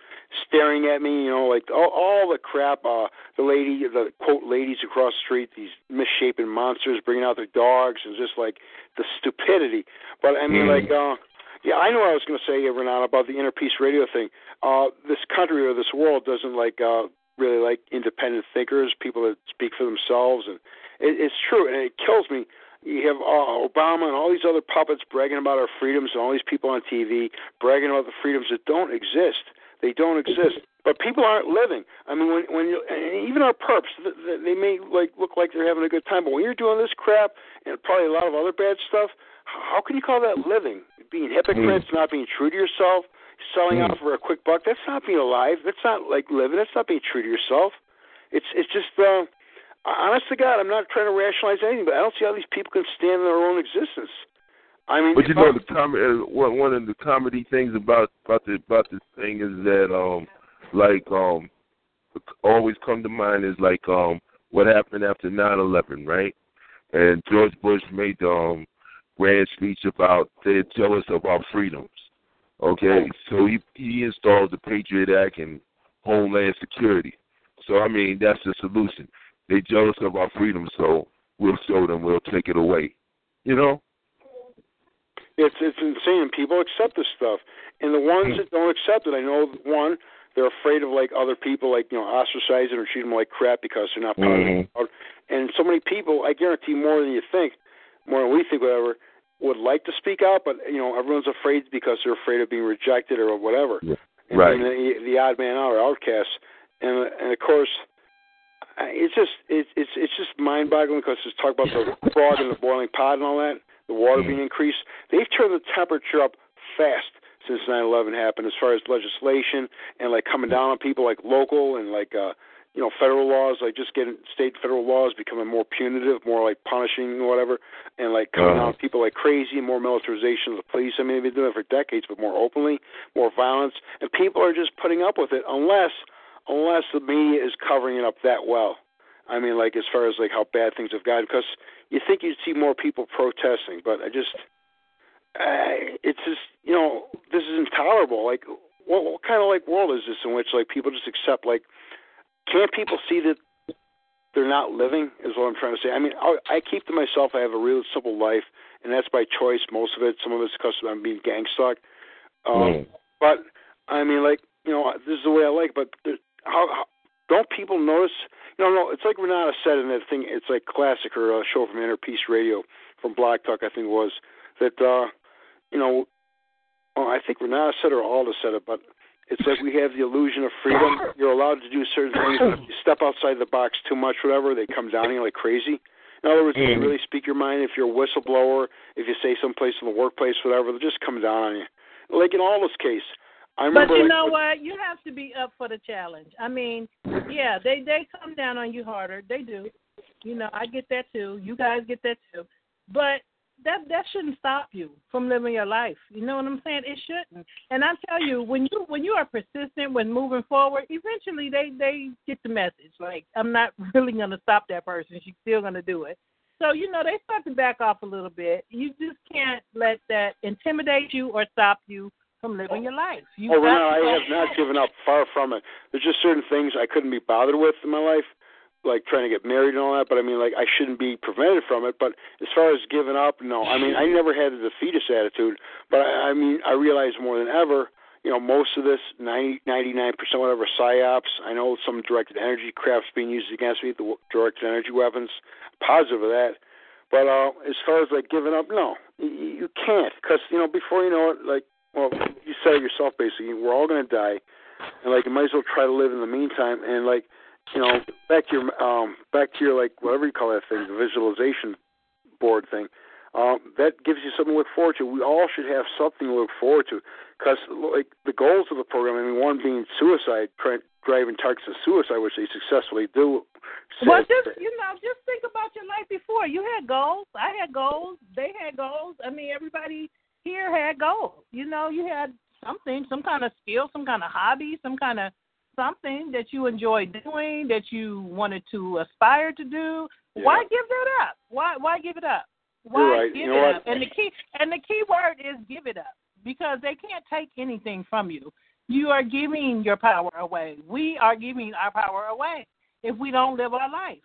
staring at me. You know, like all, all the crap. Uh, the lady, the quote ladies across the street, these misshapen monsters bringing out their dogs, and just like the stupidity. But I mean, Mhm. like, uh, yeah, I know what I was going to say, Renata, about the inner peace radio thing. Uh, this country or this world doesn't like uh, really like independent thinkers, people that speak for themselves, and it, it's true, and it kills me. You have uh, Obama and all these other puppets bragging about our freedoms, and all these people on TV bragging about the freedoms that don't exist. They don't exist. But people aren't living. I mean, when when you and even our perps, th- th- they may like look like they're having a good time, but when you're doing this crap and probably a lot of other bad stuff, how can you call that living? Being hypocrites, not being true to yourself, selling out for a quick buck. That's not being alive. That's not like living. That's not being true to yourself. It's it's just uh, honest to God. I'm not trying to rationalize anything, but I don't see how these people can stand in their own existence. I mean, But you know, the com- uh, one one of the comedy things about about the about this thing is that um like um always come to mind is like um what happened after nine eleven, right? And George Bush made the um grand speech about they're jealous of our freedoms. Okay, so he he installed the Patriot Act and Homeland Security. So I mean that's the solution. They jealous of our freedom, so we'll show them. We'll take it away. You know. It's it's insane. People accept this stuff, and the ones that don't accept it, I know one, they're afraid of like other people, like you know, ostracizing or treating them like crap because they're not part Mhm. of the crowd. And so many people, I guarantee, more than you think, more than we think, whatever, would like to speak out, but you know, everyone's afraid because they're afraid of being rejected or whatever. And Right. the, the odd man out or outcast, and and of course, it's just it's it's it's just mind boggling because it's talk about the frog in the boiling pot and all that, the water being increased. They've turned the temperature up fast since 9/11 happened, as far as legislation and like coming down on people like local and like uh you know federal laws, like just getting state federal laws becoming more punitive, more like punishing whatever, and like coming Uh-huh. down on people like crazy, more militarization of the police. I mean, they've been doing it for decades, but more openly, more violence, and people are just putting up with it unless unless the media is covering it up that well. I mean, like as far as like how bad things have gotten, because you think you'd see more people protesting, but I just, I, it's just you know this is intolerable. Like, what, what kind of like world is this in which like people just accept like, can't people see that they're not living? Is what I'm trying to say. I mean, I, I keep to myself. I have a real simple life, and that's by choice. Most of it, some of it's because I'm being gang stalked. Um, But I mean, like you know, this is the way I like. But there, how, how don't people notice? You know, no, it's like Renata said in that thing. It's like classic or a show from Inner Peace Radio from BlogTalk, I think it was that. uh You know, well, I think Renata said or Alda said it, but it's like we have the illusion of freedom. You're allowed to do certain things, but if you step outside the box too much, whatever, they come down on you like crazy. In other words, if you Mhm. really speak your mind, if you're a whistleblower, if you say someplace in the workplace, whatever, they'll just come down on you. Like in Alda's case. But you like, know what? You have to be up for the challenge. I mean, yeah, they they come down on you harder. They do. You know, I get that too. You guys get that too. But that that shouldn't stop you from living your life. You know what I'm saying? It shouldn't. And I tell you, when you when you are persistent when moving forward, eventually they they get the message. Like I'm not really gonna stop that person. She's still gonna do it. So you know they start to back off a little bit. You just can't let that intimidate you or stop you from living your life. You oh, no, I have not given up. Far from it. There's just certain things I couldn't be bothered with in my life, like trying to get married and all that. But I mean, like I shouldn't be prevented from it. But as far as giving up, no. I mean, I never had a defeatist attitude. But I, I mean, I realize more than ever. You know, most of this, 90, 99%, whatever, psyops. I know some directed energy crap's being used against me, the directed energy weapons. Positive of that. But uh, as far as like giving up, no, you, you can't, because you know before you know it, like well, you said it yourself basically, we're all gonna die, and like you might as well try to live in the meantime. And like you know, back to your um, back to your like whatever you call that thing, the visualization board thing. Um, that gives you something to look forward to. We all should have something to look forward to, because like the goals of the program. I mean, one being suicide, try, driving targets to suicide, which they successfully do. Well, just you know, just think about your life before. You had goals. I had goals. They had goals. I mean, everybody here had goals. You know, you had something, some kind of skill, some kind of hobby, some kind of something that you enjoyed doing that you wanted to aspire to do. Why give that up? Why why give it up? Why right. give You it up? And the key and the key word is give it up because they can't take anything from you. You are giving your power away. We are giving our power away if we don't live our life.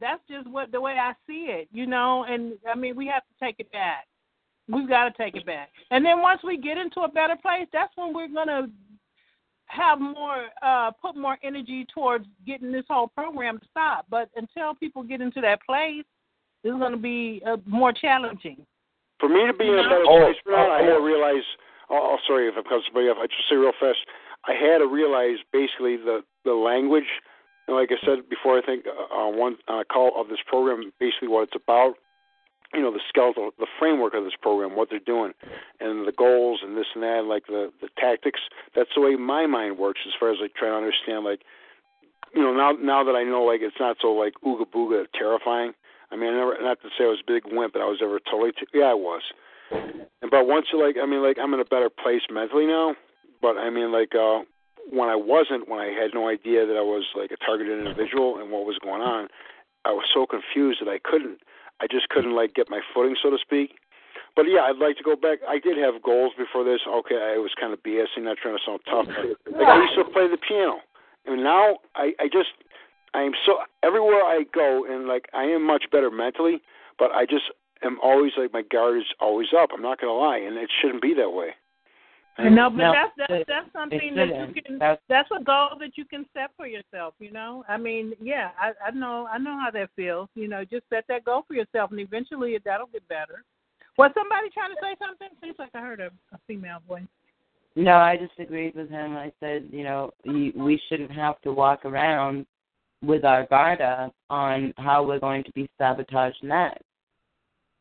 That's just what the way I see it, you know. And I mean, we have to take it back. We've got to take it back. And then once we get into a better place, that's when we're gonna have more, uh, put more energy towards getting this whole program to stop. But until people get into that place, it's gonna be uh, more challenging. For me to be in a better Oh, place, Bernard, oh, I had to oh. realize. Oh, oh, sorry if it comes to me off. I just say real fast. I had to realize basically the the language, and like I said before, I think uh, on one uh, call of this program, basically what it's about. You know, the skeletal, the framework of this program, what they're doing, and the goals and this and that, like the the tactics. That's the way my mind works as far as like trying to understand, like you know, now now that I know, like it's not so like ooga booga terrifying. I mean, I never not to say I was a big wimp, but I was ever totally. T- yeah, I was. And but once you like, I mean, like I'm in a better place mentally now. But I mean, like uh when I wasn't, when I had no idea that I was like a targeted individual and what was going on, I was so confused that I couldn't. I just couldn't like get my footing, so to speak. But yeah, I'd like to go back. I did have goals before this. Okay, I was kind of BSing, not trying to sound tough. Like I used to play the piano, and now I I just I am so everywhere I go, and like I am much better mentally, but I just am always like my guard is always up. I'm not gonna lie, and it shouldn't be that way. No, but No, that's that's that's something that you can. That's- That's a goal that you can set for yourself. You know, I mean, yeah, I I know I know how that feels. You know, just set that goal for yourself, and eventually that'll get better. Was somebody trying to say something? Seems like I heard a, a female voice. No, I just agreed with him. I said, you know, we we shouldn't have to walk around with our guard up on how we're going to be sabotaged next.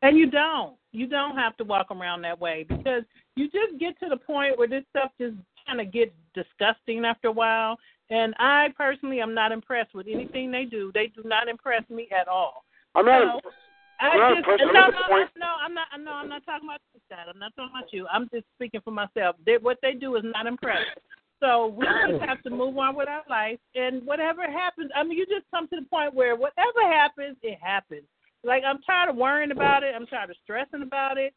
And you don't. You don't have to walk around that way because you just get to the point where this stuff just kind of gets disgusting after a while. And I personally am not impressed with anything they do. They do not impress me at all. I'm not. So, imp- I I'm not just, impressed. I'm no, no, no, I'm not. No, I'm not talking about that. I'm not talking about you. I'm just speaking for myself. They, what they do is not impressive. So we just have to move on with our life, and whatever happens, I mean, you just come to the point where whatever happens, it happens. Like I'm tired of worrying about it. I'm tired of stressing about it.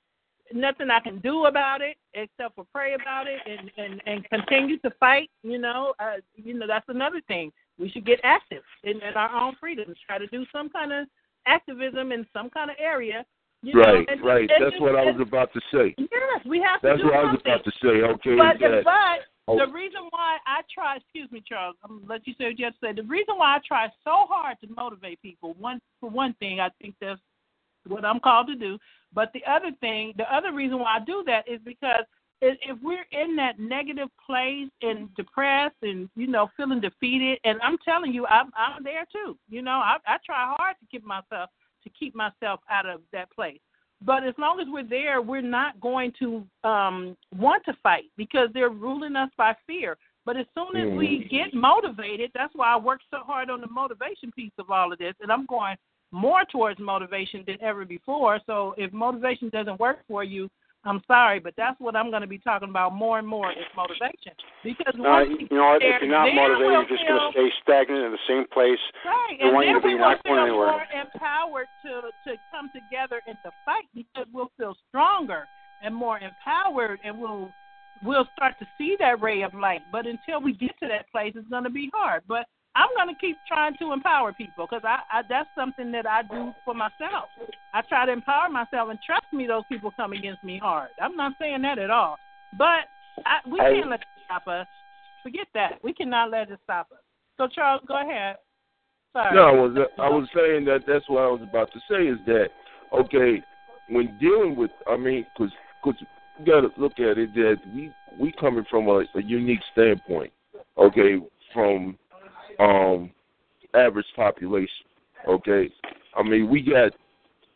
Nothing I can do about it except for pray about it and and and continue to fight. You know, uh, you know that's another thing. We should get active in, in our own freedoms. Try to do some kind of activism in some kind of area. You know, Right, and- right. and That's just- what I was about to say. Yes, we have to That's what I was about to say. Okay, But, that but Oh. the reason why I try, excuse me, Charles, I'm gonna let you say what you have to say. The reason why I try so hard to motivate people, one for one thing, I think that's what I'm called to do. But the other thing, the other reason why I do that is because if if we're in that negative place and depressed and you know feeling defeated, and I'm telling you, I'm I'm there too. You know, I I try hard to keep myself to keep myself out of that place. But as long as we're there, we're not going to um, want to fight because they're ruling us by fear. But as soon as we get motivated, that's why I work so hard on the motivation piece of all of this, and I'm going more towards motivation than ever before. So if motivation doesn't work for you, I'm sorry, but that's what I'm going to be talking about more and more is motivation. Because Uh, once you know? If you're not motivated, you're just going to stay stagnant in the same place. Right, and then to be we will feel anywhere. more empowered to to come together and to fight because we'll feel stronger and more empowered, and we'll we'll start to see that ray of light. But until we get to that place, it's going to be hard. But I'm going to keep trying to empower people because I, I that's something that I do for myself. I try to empower myself, and trust me, those people come against me hard. I'm not saying that at all, but I, we Hey. can't let it stop us. Forget that. We cannot let it stop us. So Charles, go ahead. Sorry. No, I was I was saying that that's what I was about to say is that okay, when dealing with I mean, because cause you got to look at it that we we coming from a, a unique standpoint, okay, from um average population, okay. I mean, we got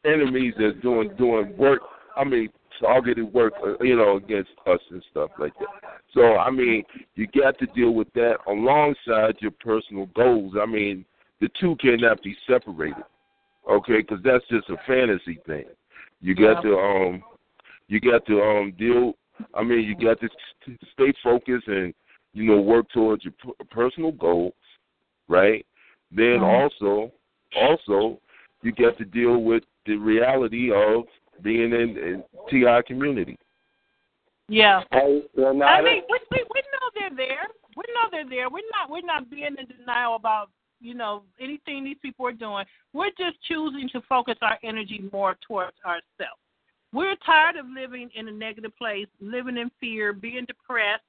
enemies that's doing doing work. I mean, targeted work, uh, you know, against us and stuff like that. So I mean, you got to deal with that alongside your personal goals. I mean, the two cannot be separated, okay? Because that's just a fantasy thing. You got Yeah. to um, you got to um deal. I mean, you got to stay focused and you know work towards your personal goals, right? Then Mhm. also, also, you get to deal with the reality of being in, in TI community. Yeah. Hey, I mean, we, we we know they're there. We know they're there. We're not we're not being in denial about you know anything these people are doing. We're just choosing to focus our energy more towards ourselves. We're tired of living in a negative place, living in fear, being depressed.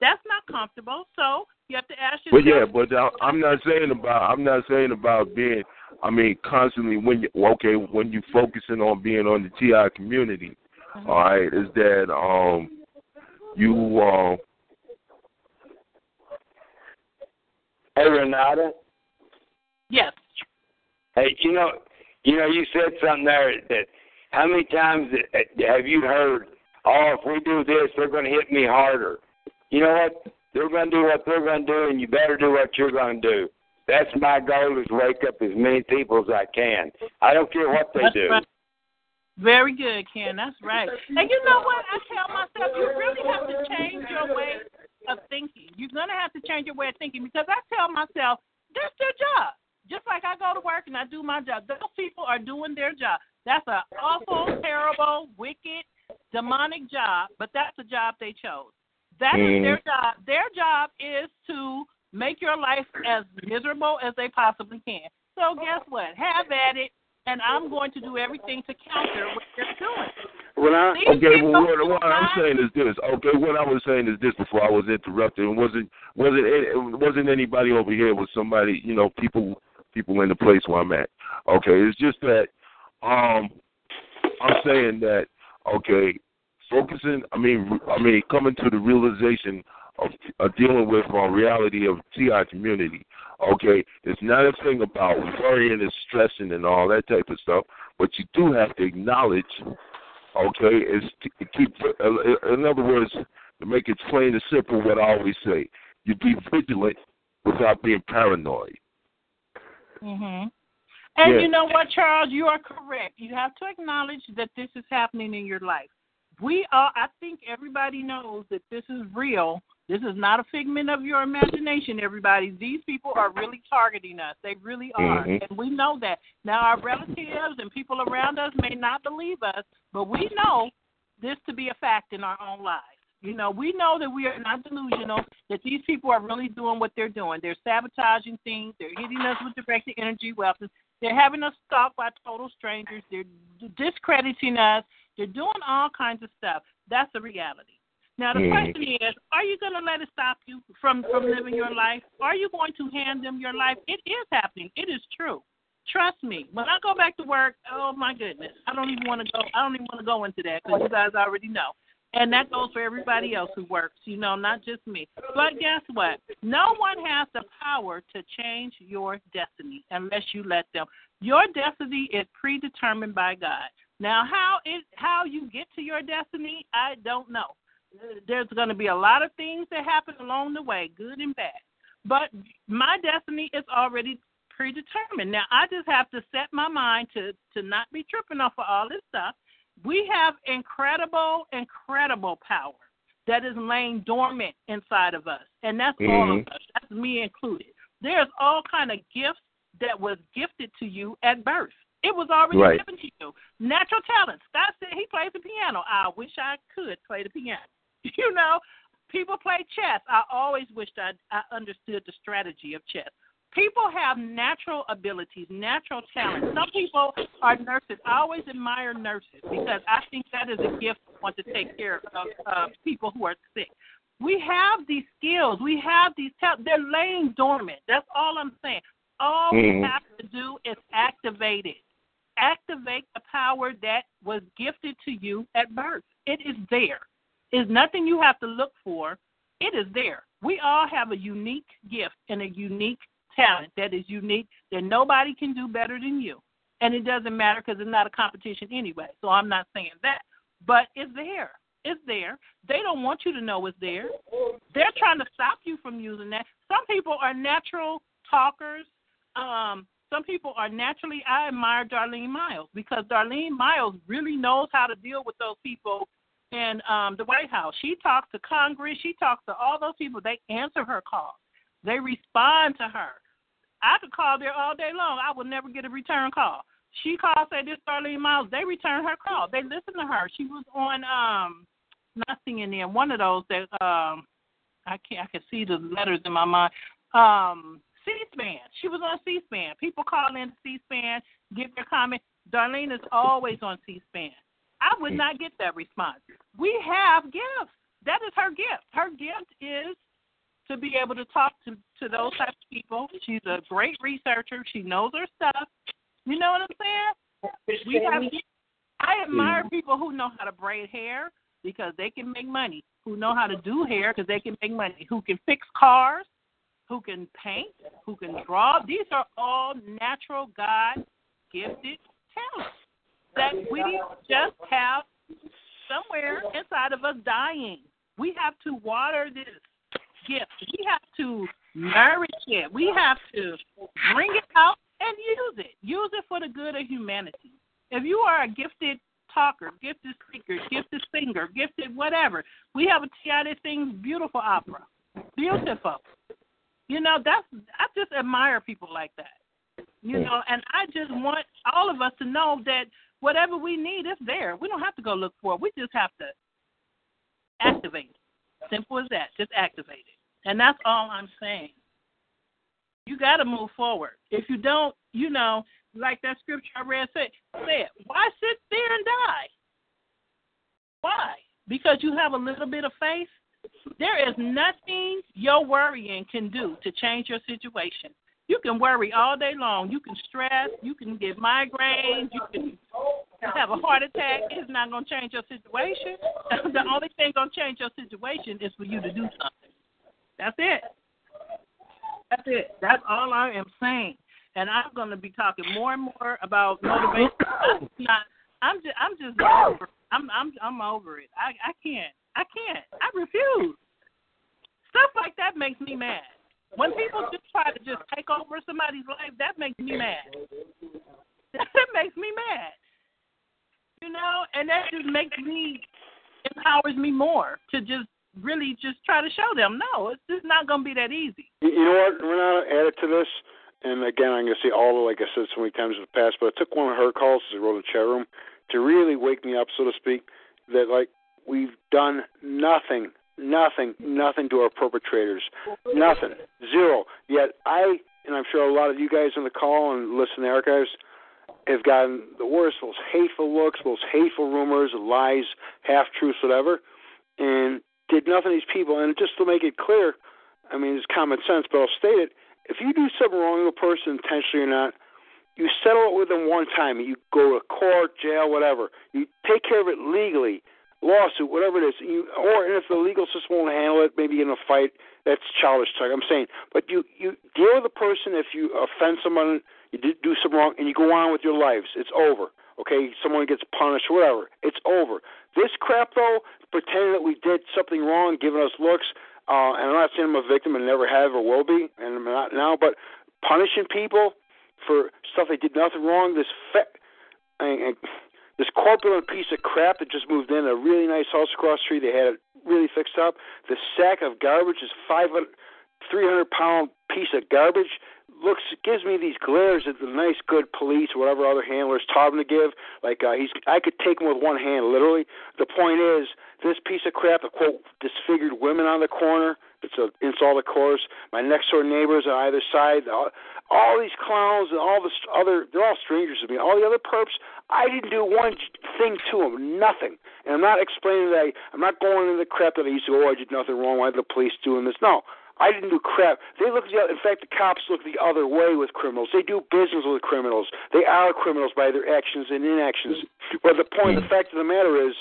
That's not comfortable. So you have to ask yourself. But yeah, but I, I'm not saying about I'm not saying about being. I mean, constantly when you okay when you focusing on being on the TI community, Mm-hmm. all right, is that um you um Hey, Renata. Yes. Hey, you know, you know, you said something there that how many times uh, have you heard? Oh, if we do this, they're going to hit me harder. You know what? They're going to do what they're going to do, and you better do what you're going to do. That's my goal: is wake up as many people as I can. I don't care what they That's do. right. Very good, Ken. That's right. And you know what? I tell myself, you really have to change your way of thinking. You're going to have to change your way of thinking because I tell myself, that's their job. Just like I go to work and I do my job. Those people are doing their job. That's an awful, terrible, wicked, demonic job, but that's the job they chose. That is Mhm. their job. Their job is to make your life as miserable as they possibly can. So guess what? Have at it, and I'm going to do everything to counter what they're doing. When I Okay, well, what, what I'm saying is this. Okay, what I was saying is this before I was interrupted. It wasn't wasn't it wasn't anybody over here. It was somebody, you know, people people in the place where I'm at. Okay, it's just that um I'm saying that okay, focusing. I mean, I mean, coming to the realization of uh, dealing with uh, reality of TI community. Okay, it's not a thing about worrying and stressing and all that type of stuff, but you do have to acknowledge okay, is to keep, uh, in other words, to make it plain and simple, what I always say, you be vigilant without being paranoid. Mhm. And Yeah. you know what, Charles? You are correct. You have to acknowledge that this is happening in your life. We are. I think everybody knows that this is real. This is not a figment of your imagination. Everybody, these people are really targeting us. They really are, Mhm. and we know that. Now, our relatives and people around us may not believe us, but we know this to be a fact in our own lives. You know, we know that we are not delusional, that these people are really doing what they're doing. They're sabotaging things, they're hitting us with directed energy weapons, they're having us stalked by total strangers, they're discrediting us, they're doing all kinds of stuff. That's the reality. Now the question is, are you going to let it stop you from from living your life? Are you going to hand them your life? It is happening. It is true. Trust me. When I go back to work, oh my goodness, I don't even want to go. I don't even want to go into that because you guys already know. And that goes for everybody else who works, you know, not just me. But guess what? No one has the power to change your destiny unless you let them. Your destiny is predetermined by God. Now, how it how you get to your destiny, I don't know. There's going to be a lot of things that happen along the way, good and bad. But my destiny is already predetermined. Now, I just have to set my mind to to not be tripping off of all this stuff. We have incredible, incredible power that is laying dormant inside of us, and that's all of Mhm. us. That's me included. There's all kind of gifts that was gifted to you at birth. It was already Right. given to you. Natural talents. God said he plays the piano. I wish I could play the piano. You know, people play chess. I always wished I, I understood the strategy of chess. People have natural abilities, natural talents. Some people are nurses. I always admire nurses because I think that is a gift to want to take care of uh, people who are sick. We have these skills. We have these talents. They're laying dormant. That's all I'm saying. All we have to do is activate it. Activate the power that was gifted to you at birth. It is there. It's nothing you have to look for. It is there. We all have a unique gift and a unique talent that is unique that nobody can do better than you. And it doesn't matter because it's not a competition anyway. So I'm not saying that. But it's there. It's there. They don't want you to know it's there. They're trying to stop you from using that. Some people are natural talkers. Um, some people are naturally. I admire Darlene Miles because Darlene Miles really knows how to deal with those people in um, the White House. She talks to Congress. She talks to all those people. They answer her calls. They respond to her. I could call there all day long. I would never get a return call. She calls, say this Darlene Miles. They return her call. They listen to her. She was on um not CNN, one of those that um I can't I can see the letters in my mind. Um C SPAN. She was on C SPAN. People call in C SPAN, give their comment. Darlene is always on C SPAN. I would mm. not get that response. We have gifts. That is her gift. Her gift is to be able to talk to, to those types of people. She's a great researcher. She knows her stuff. You know what I'm saying? We have, I admire mm. people who know how to braid hair because they can make money, who know how to do hair because they can make money, who can fix cars, who can paint, who can draw. These are all natural God gifted talents that we just have somewhere inside of us dying. We have to water this gift. We have to nourish it. We have to bring it out and use it. Use it for the good of humanity. If you are a gifted talker, gifted speaker, gifted singer, gifted whatever, we have a TI sings beautiful opera. Beautiful. You know, that's I just admire people like that. You know, and I just want all of us to know that whatever we need is there. We don't have to go look for it. We just have to activate it. Simple as that. Just activate it. And that's all I'm saying. You got to move forward. If you don't, you know, like that scripture I read said, said, why sit there and die? Why? Because you have a little bit of faith? There is nothing your worrying can do to change your situation. You can worry all day long. You can stress. You can get migraines. You can have a heart attack. It's not going to change your situation. the only thing going to change your situation is for you to do something. That's it. That's it. That's all I am saying. And I'm going to be talking more and more about motivation. I'm not. I'm just. I'm just over. I'm. I'm. I'm over it. I. I can't. I can't. I refuse. Stuff like that makes me mad. When people just try to just take over somebody's life, that makes me mad. That makes me mad. You know, and that just makes me empowers me more to just really just try to show them no, it's just not going to be that easy. You know what, Renata, added to this, and again, I'm going to say all like I said so many times in the past, but I took one of her calls as I wrote in the chat room to really wake me up, so to speak, that like we've done nothing Nothing, nothing to our perpetrators. Nothing. Zero. Yet I, and I'm sure a lot of you guys on the call and listen to the archives, have gotten the worst, most hateful looks, most hateful rumors, lies, half truths, whatever, and did nothing to these people. And just to make it clear, I mean, it's common sense, but I'll state it. If you do something wrong to a person intentionally or not, you settle it with them one time. You go to court, jail, whatever. You take care of it legally lawsuit, whatever it is, you, or if the legal system won't handle it, maybe in a fight, that's childish talk. I'm saying, but you you deal with the person if you offend someone, you did do something wrong, and you go on with your lives. It's over. Okay, someone gets punished, whatever. It's over. This crap though, pretending that we did something wrong, giving us looks, uh, and I'm not saying I'm a victim and never have or will be, and I'm not now, but punishing people for stuff they did nothing wrong. This fa- and, and this corpulent piece of crap that just moved in a really nice house across the street. They had it really fixed up. The sack of garbage is 500, 300 pound piece of garbage. Looks gives me these glares at the nice, good police, whatever other handlers taught him to give. Like uh, he's, I could take him with one hand, literally. The point is, this piece of crap, the quote disfigured women on the corner. It's a insult, of course. My next door neighbors on either side. All, all these clowns and all this other, they're all strangers to me. All the other perps, I didn't do one thing to them, nothing. And I'm not explaining that I, I'm not going into the crap that I used to go, oh, I did nothing wrong, why are the police doing this? No, I didn't do crap. They look the other, in fact, the cops look the other way with criminals. They do business with criminals. They are criminals by their actions and inactions. But the point, the fact of the matter is,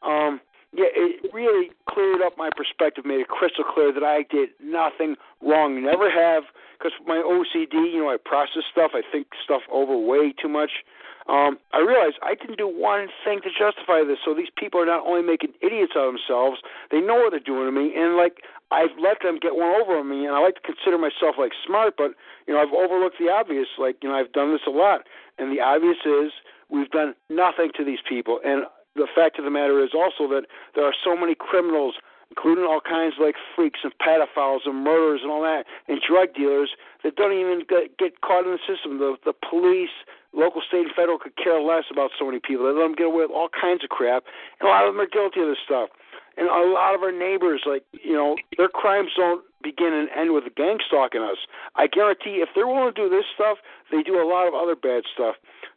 um, yeah, it really cleared up my perspective, made it crystal clear that I did nothing wrong, never have, because my OCD, you know, I process stuff, I think stuff over way too much. Um, I realized I didn't do one thing to justify this. So these people are not only making idiots of themselves, they know what they're doing to me, and like I've let them get one over on me. And I like to consider myself like smart, but you know I've overlooked the obvious. Like you know I've done this a lot, and the obvious is we've done nothing to these people. And the fact of the matter is also that there are so many criminals including all kinds like freaks and pedophiles and murderers and all that, and drug dealers that don't even get, get caught in the system. The the police, local, state, and federal could care less about so many people. They let them get away with all kinds of crap, and a lot of them are guilty of this stuff. And a lot of our neighbors, like you know, their crimes don't begin and end with gang stalking us. I guarantee, if they're willing to do this stuff, they do a lot of other bad stuff.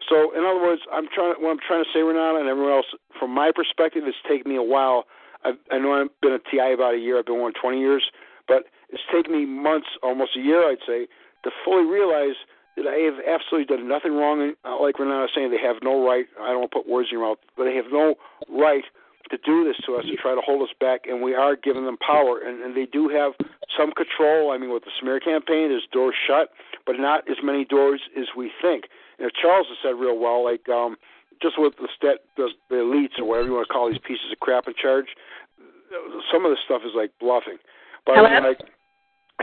So, in other words, I'm trying. What I'm trying to say, Renata, and everyone else, from my perspective, it's taken me a while I've, I know I've been a TI about a year. I've been one 20 years, but it's taken me months, almost a year, I'd say, to fully realize that I have absolutely done nothing wrong. Uh, like Renata was saying, they have no right. I don't put words in your mouth, but they have no right to do this to us to try to hold us back, and we are giving them power, and, and they do have some control. I mean, with the smear campaign, there's doors shut, but not as many doors as we think. And Charles has said real well, like um, just with the, stat, the the elites or whatever you want to call these pieces of crap in charge, some of this stuff is like bluffing. But I mean, like,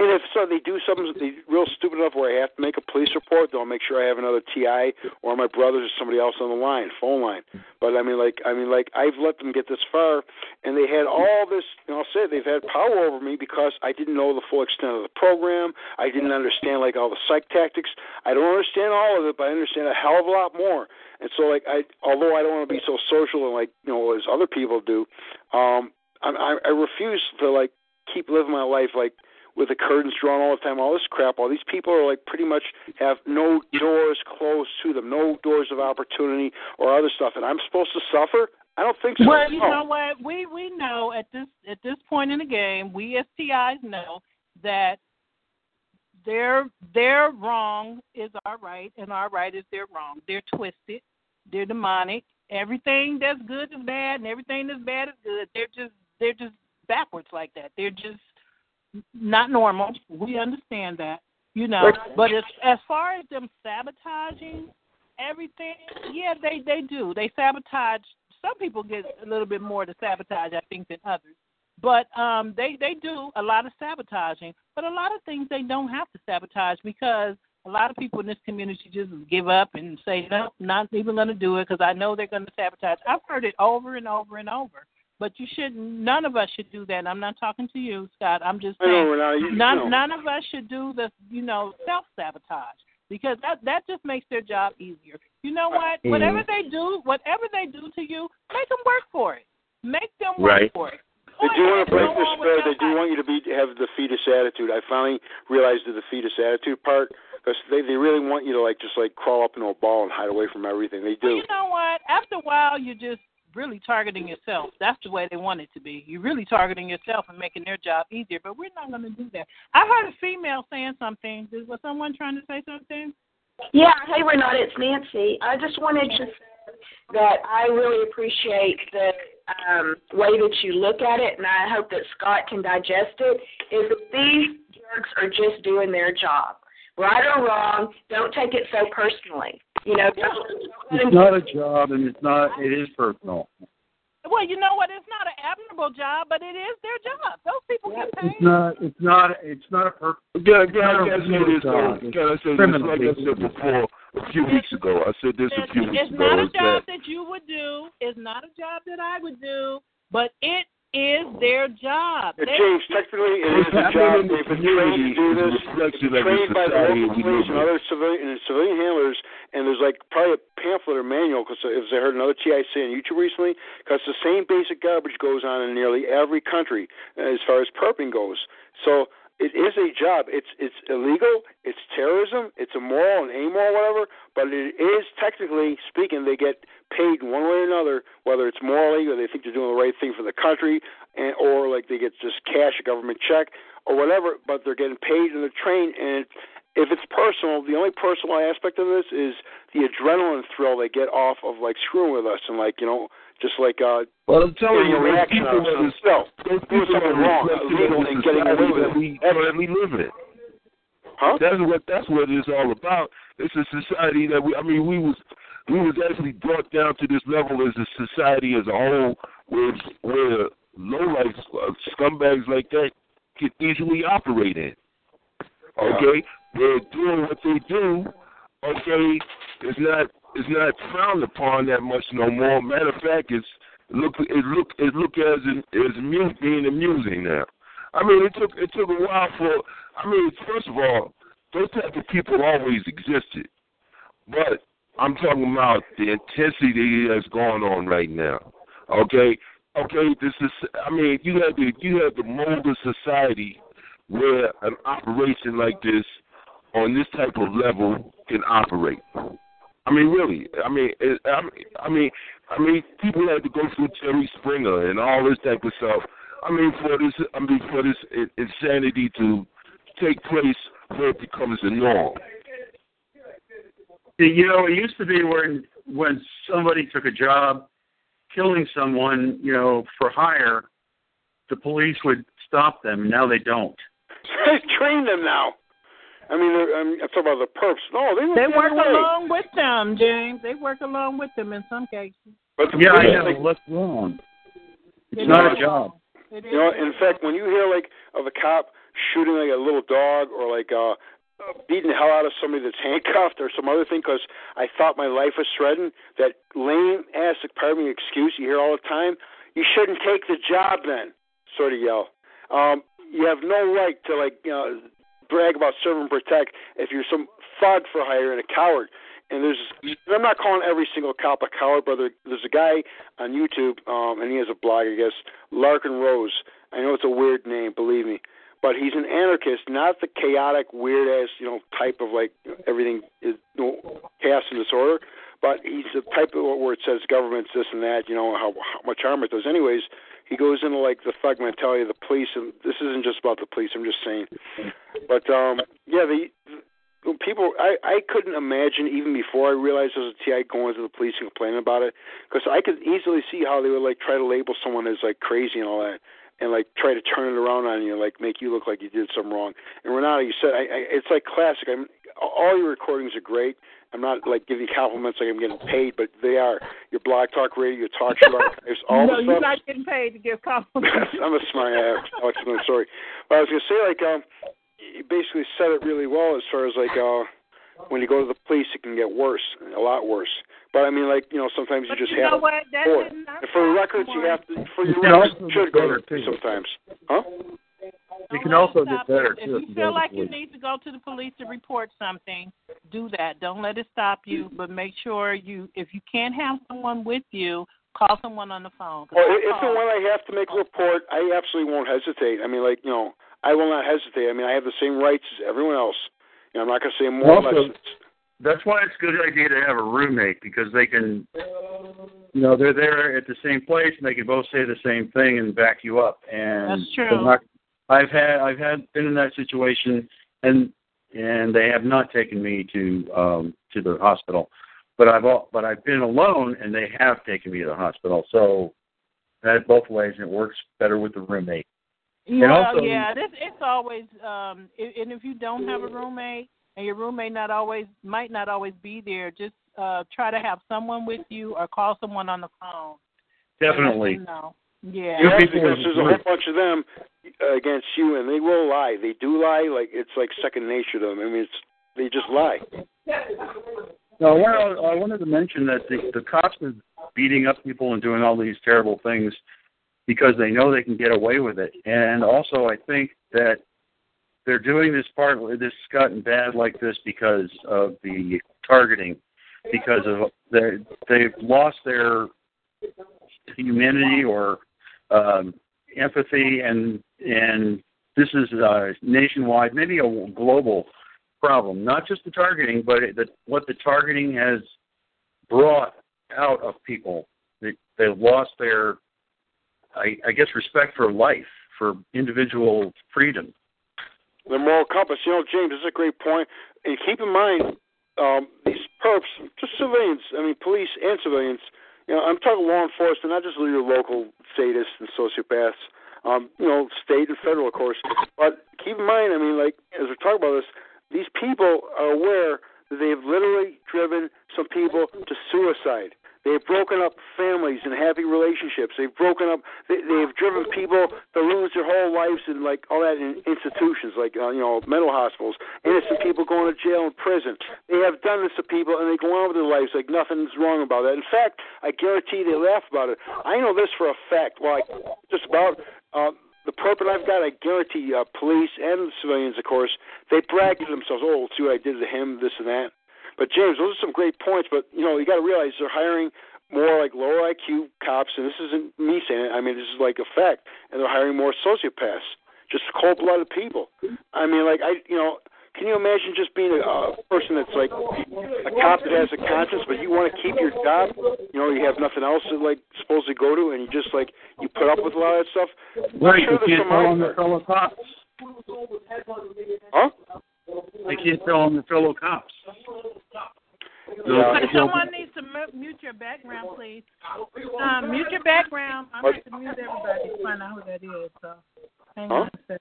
and if so, they do something real stupid enough where I have to make a police report. They'll make sure I have another TI or my brothers or somebody else on the line, phone line. But I mean, like, I mean, like, I've let them get this far, and they had all this. And I'll say. They've had power over me because I didn't know the full extent of the program. I didn't understand like all the psych tactics. I don't understand all of it, but I understand a hell of a lot more. And so, like, I although I don't want to be so social and like you know as other people do, um, I, I refuse to like keep living my life like with the curtains drawn all the time, all this crap. All these people are like pretty much have no doors closed to them, no doors of opportunity or other stuff, and I'm supposed to suffer. I don't think so. Well, you know what? We we know at this at this point in the game, we STIs know that their their wrong is our right, and our right is their wrong. They're twisted. They're demonic. Everything that's good is bad, and everything that's bad is good. They're just they're just backwards like that. They're just not normal. We understand that, you know. But as as far as them sabotaging everything, yeah, they they do. They sabotage. Some people get a little bit more to sabotage, I think, than others. But um, they they do a lot of sabotaging. But a lot of things they don't have to sabotage because a lot of people in this community just give up and say no, not even going to do it because I know they're going to sabotage. I've heard it over and over and over. But you should. None of us should do that. I'm not talking to you, Scott. I'm just I know, saying. Renata, you none know. none of us should do the you know self sabotage because that that just makes their job easier. You know what? Mhm. Whatever they do, whatever they do to you, make them work for it. Make them work Right. for it. They do want to break Go their spirit. They do want you to be have the fetus attitude. I finally realized the fetus attitude part because they they really want you to like just like crawl up into a ball and hide away from everything. They do. You know what? After a while, you're just really targeting yourself. That's the way they want it to be. You're really targeting yourself and making their job easier. But we're not going to do that. I heard a female saying something. Is was someone trying to say something? Yeah, hey Renata, it's Nancy. I just wanted to say that I really appreciate the um, way that you look at it, and I hope that Scott can digest it. Is that these jerks are just doing their job, right or wrong? Don't take it so personally. You know, It's not a job, and it's not. It is personal. Well, you know what? It's not an admirable job, but it is their job. Those people get paid. It's not. It's not. It's not a per. Yeah, it's yeah, not I a gotta say real this, job. though. It's Gotta say this, criminal. like I said before, a few weeks ago. I said this a few weeks It's ago. not a is job that that you would do. It's not a job that I would do, but it is their job. They- James, technically, it is What's a job. in They've been trained to do this. a reflection of the trained by the society local we police and other civilian and civilian handlers. And there's like probably a pamphlet or manual because if I heard another TIC on YouTube recently, because the same basic garbage goes on in nearly every country as far as perping goes. So it is a job. It's it's illegal. It's terrorism. It's immoral and amoral, whatever. But it is technically speaking, they get paid one way or another, whether it's morally or they think they're doing the right thing for the country, and or like they get just cash, a government check, or whatever. But they're getting paid and they're trained. And if it's personal, the only personal aspect of this is the adrenaline thrill they get off of like screwing with us and like you know just like uh Well, I'm telling you, reaction people out of something. is- No, those doing something wrong, illegal, and getting away with it. we live in. Huh? That's what that's what it's all about. It's a society that we. I mean, we was we was actually brought down to this level as a society as a whole, where where low life uh, scumbags like that can easily operate in. Okay, they're doing what they do. Okay, it's not it's not frowned upon that much no more. Matter of fact, it's look it look it look as an, as being amusing now. I mean, it took it took a while for. I mean, first of all, those type of people always existed, but I'm talking about the intensity that's going on right now. Okay, okay, this is. I mean, you have the you have the mold of society where an operation like this on this type of level can operate. I mean, really. I mean, it, I mean, I mean, I mean, people had to go through Jerry Springer and all this type of stuff. I mean, for this, I mean, for this insanity to take place where it becomes the norm. You know, it used to be when when somebody took a job killing someone, you know, for hire, the police would stop them. Now they don't. train them now. I mean, they're- I'm, I'm talking about the perps. No, they, They get work away. along with them, James. They work along with them in some cases. But the Yeah, I police, know. like, What's wrong? It's It not a job. It You know, in fact, when you hear like of a cop shooting like a little dog or like uh, uh beating the hell out of somebody that's handcuffed or some other thing because I thought my life was threatened, that lame ass, pardon me, excuse you hear all the time. You shouldn't take the job then. sort of yell. Um, you have no right to like you know brag about serve and protect if you're some thug for hire and a coward. And there's, I'm not calling every single cop a coward, but there, there's a guy on YouTube, um, and he has a blog, I guess, Larken Rose. I know it's a weird name, believe me, but he's an anarchist, not the chaotic, weird ass, you know, type of like everything is you know, chaos and disorder. But he's the type of where it says government's this and that, you know, how, how much harm it does. Anyways, he goes into like the thug mentality of the police, and this isn't just about the police. I'm just saying, but um, yeah, the people I I couldn't imagine even before I realized there was a TI going to the police and complaining about it because I could easily see how they would like try to label someone as like crazy and all that and like try to turn it around on you like make you look like you did something wrong. And Renata, you said I, I it's like classic. I'm all your recordings are great. I'm not like giving you compliments like I'm getting paid, but they are. Your BlogTalk radio, your talk show, there's all no, the you're not getting paid to give compliments. I'm a smart ass. Alex, I'm sorry. But I was gonna say like um, you basically said it really well as far as like uh, when you go to the police, it can get worse, a lot worse. But I mean, like you know, sometimes But you just you have know what? That to. did not And for the records, you have to. For your You can records, you should go to the police sometimes. Huh? You can also get better it. too. If if you you feel like you need to go to the police to report something, do that. Don't let it stop you, but make sure you, if you can't have someone with you, call someone on the phone. Well, I if if called- and when I have to make a report, I absolutely won't hesitate. I mean, like you know, I will not hesitate. I mean, I have the same rights as everyone else. You know, I'm not going to say more or Also, less. that's why it's a good idea to have a roommate because they can, you know, they're there at the same place and they can both say the same thing and back you up. And That's true. not- I've had I've had been in that situation and and they have not taken me to um to the hospital, but I've al- but I've been alone and they have taken me to the hospital. So that both ways and it works better with the roommate. Well, also- yeah, this it's always um and if you don't have a roommate and your roommate not always might not always be there, just uh try to have someone with you or call someone on the phone. Definitely. No. Yeah. Yeah, because there's a whole bunch of them uh, against you, and they will lie. They do lie. Like it's like second nature to them. I mean, it's they just lie. No, well, I wanted to mention that the, the cops are beating up people and doing all these terrible things because they know they can get away with it. And also, I think that they're doing this part, this gotten bad like this because of the targeting, because of they they've lost their humanity or um, empathy, and and this is a nationwide, maybe a global problem. Not just the targeting, but the, what the targeting has brought out of people. They, they've lost their, I, I guess, respect for life, for individual freedom. The moral compass. You know, James, this is a great point. And keep in mind, um, these perps, just civilians. I mean, police and civilians. You know, I'm talking law enforcement, not just your local sadists and sociopaths. Um, you know, state and federal, of course. But keep in mind, I mean, like as we're talking about this, these people are aware that they have literally driven some people to suicide. They've broken up families and happy relationships. They've broken up. They, they've driven people to lose their whole lives in like all that in institutions, like uh, you know mental hospitals. Innocent people going to jail and prison. They have done this to people, and they go on with their lives like nothing's wrong about that. In fact, I guarantee they laugh about it. I know this for a fact. I, just about. Uh, the that I've got, I guarantee, uh, police and civilians, of course, they brag to themselves, "Oh, see what I did to him, this and that." But James, those are some great points. But you know, you got to realize they're hiring more like lower IQ cops, and this isn't me saying it. I mean, this is like a fact, and they're hiring more sociopaths, just cold-blooded people. I mean, like I, you know, can you imagine just being a, a person that's like a cop that has a conscience, but you want to keep your job? You know, you have nothing else to like supposed to go to, and you just like you put up with a lot of that stuff. Right, sure you can't tell out them fellow cops. Huh? They can't tell them they're fellow cops. Yeah. But someone needs to mute your background, please. Um, mute your background. I'm going to mute everybody to find out who that is. So, hang on a second.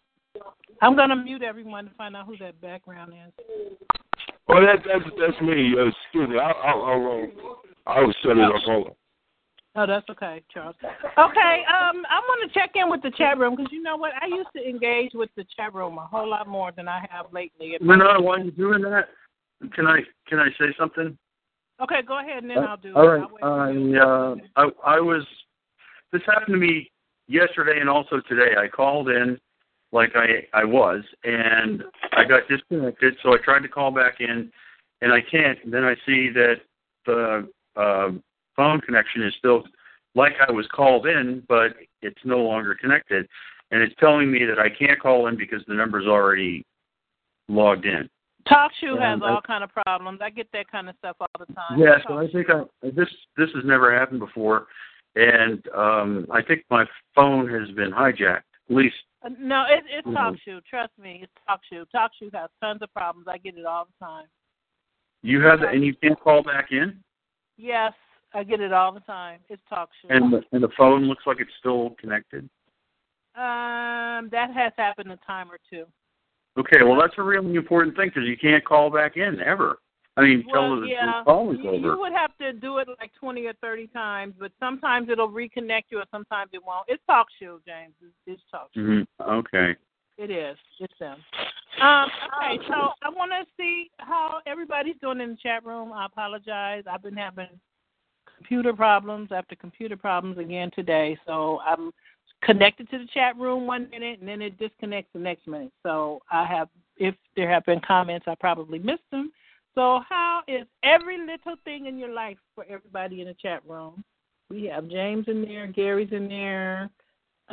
I'm going to mute everyone to find out who that background is. Well, that, that's that's me. Uh, excuse me. I'll, I'll, I'll, uh, I will set it up. Hold on. Oh, that's okay, Charles. Okay, um, I'm going to check in with the chat room because you know what? I used to engage with the chat room a whole lot more than I have lately. Renata, while you're doing that, can I can I say something? Okay, go ahead and then I'll do All it. right. I uh, I I was this happened to me yesterday and also today. I called in like I I was, and I got disconnected. So I tried to call back in, and I can't. And then I see that the uh, phone connection is still like I was called in, but it's no longer connected, and it's telling me that I can't call in because the number's already logged in. TalkShoe has Um, all kind of problems. I get that kind of stuff all the time. Yeah, so I think I, this this has never happened before, and um, I think my phone has been hijacked. At least Uh, No, it, it's Mhm. TalkShoe. Trust me, it's TalkShoe. TalkShoe has tons of problems. I get it all the time. you have, and you can't call back in, Yes, I get it all the time. It's TalkShoe. and the, and the phone looks like it's still connected. um, that has happened a time or two. Okay, well that's a really important thing because you can't call back in ever. I mean, tell well, them that yeah, the call is you, over. you would have to do it like twenty or thirty times, but sometimes it'll reconnect you, or sometimes it won't. It's TalkShoe, James. It's, it's TalkShoe. hmm Okay. It is. It's them. Um, okay, so I want to see how everybody's doing in the chat room. I apologize. I've been having computer problems after computer problems again today. So I'm connected to the chat room one minute and then it disconnects the next minute. So I have, if there have been comments, I probably missed them. So how is every little thing in your life for everybody in the chat room? We have James in there, Gary's in there.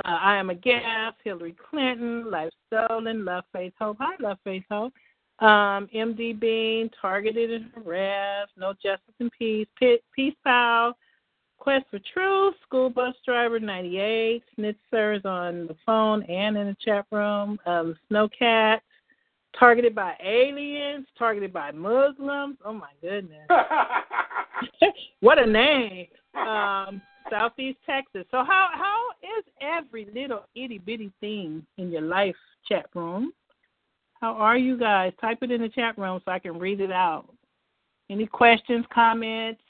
Uh, I am a guest. Hillary Clinton, Life Stolen, Love Faith Hope. Hi, Love Faith Hope. Um, MD Bean, Targeted and Harassed, No Justice and Peace, Pe- Peace Pal, Quest for Truth, School Bus Driver 98, Snitzer is on the phone and in the chat room, um, Snowcat, Targeted by Aliens, Targeted by Muslims. Oh my goodness. what a name. Um, Southeast Texas. So how how is every little itty bitty thing in your life chat room? How are you guys? Type it in the chat room so I can read it out. Any questions, comments,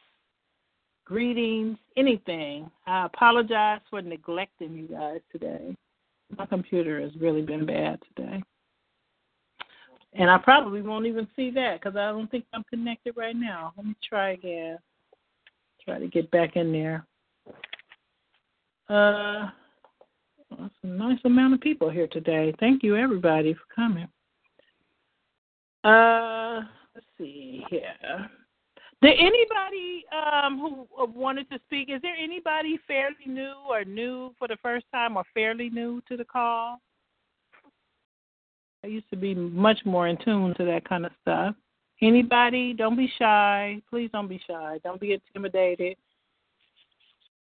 greetings, anything. I apologize for neglecting you guys today. My computer has really been bad today. And I probably won't even see that because I don't think I'm connected right now. Let me try again. Try to get back in there. Uh, that's a nice amount of people here today. Thank you, everybody, for coming. Uh, let's see here. Did anybody um, who wanted to speak? Is there anybody fairly new or new for the first time or fairly new to the call? I used to be much more in tune to that kind of stuff. Anybody? Don't be shy. Please don't be shy. Don't be intimidated.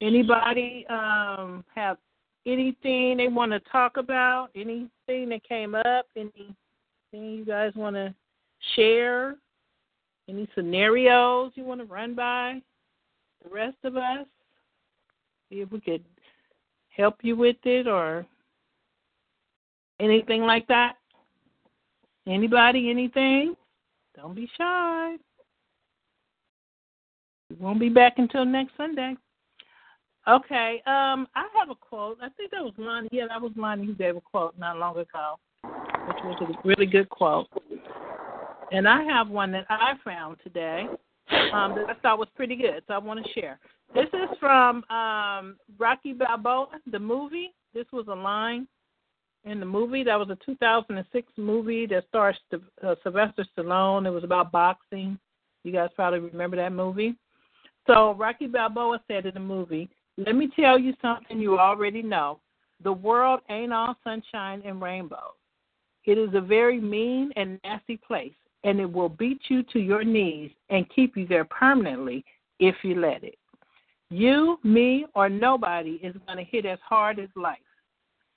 Anybody um, have anything they want to talk about? Anything that came up? Anything you guys want to share? Any scenarios you want to run by the rest of us? See if we could help you with it or anything like that. Anybody, anything? Don't be shy. We won't be back until next Sunday. Okay. Um, I have a quote. I think that was Lonnie. Yeah, that was Lonnie who gave a quote not long ago, which was a really good quote. And I have one that I found today um, that I thought was pretty good, so I want to share. This is from um, Rocky Balboa, the movie. This was a line in the movie. That was a 2006 movie that stars uh, Sylvester Stallone. It was about boxing. You guys probably remember that movie. So Rocky Balboa said in the movie, "Let me tell you something you already know. The world ain't all sunshine and rainbows. It is a very mean and nasty place, and it will beat you to your knees and keep you there permanently if you let it. You, me, or nobody is going to hit as hard as life.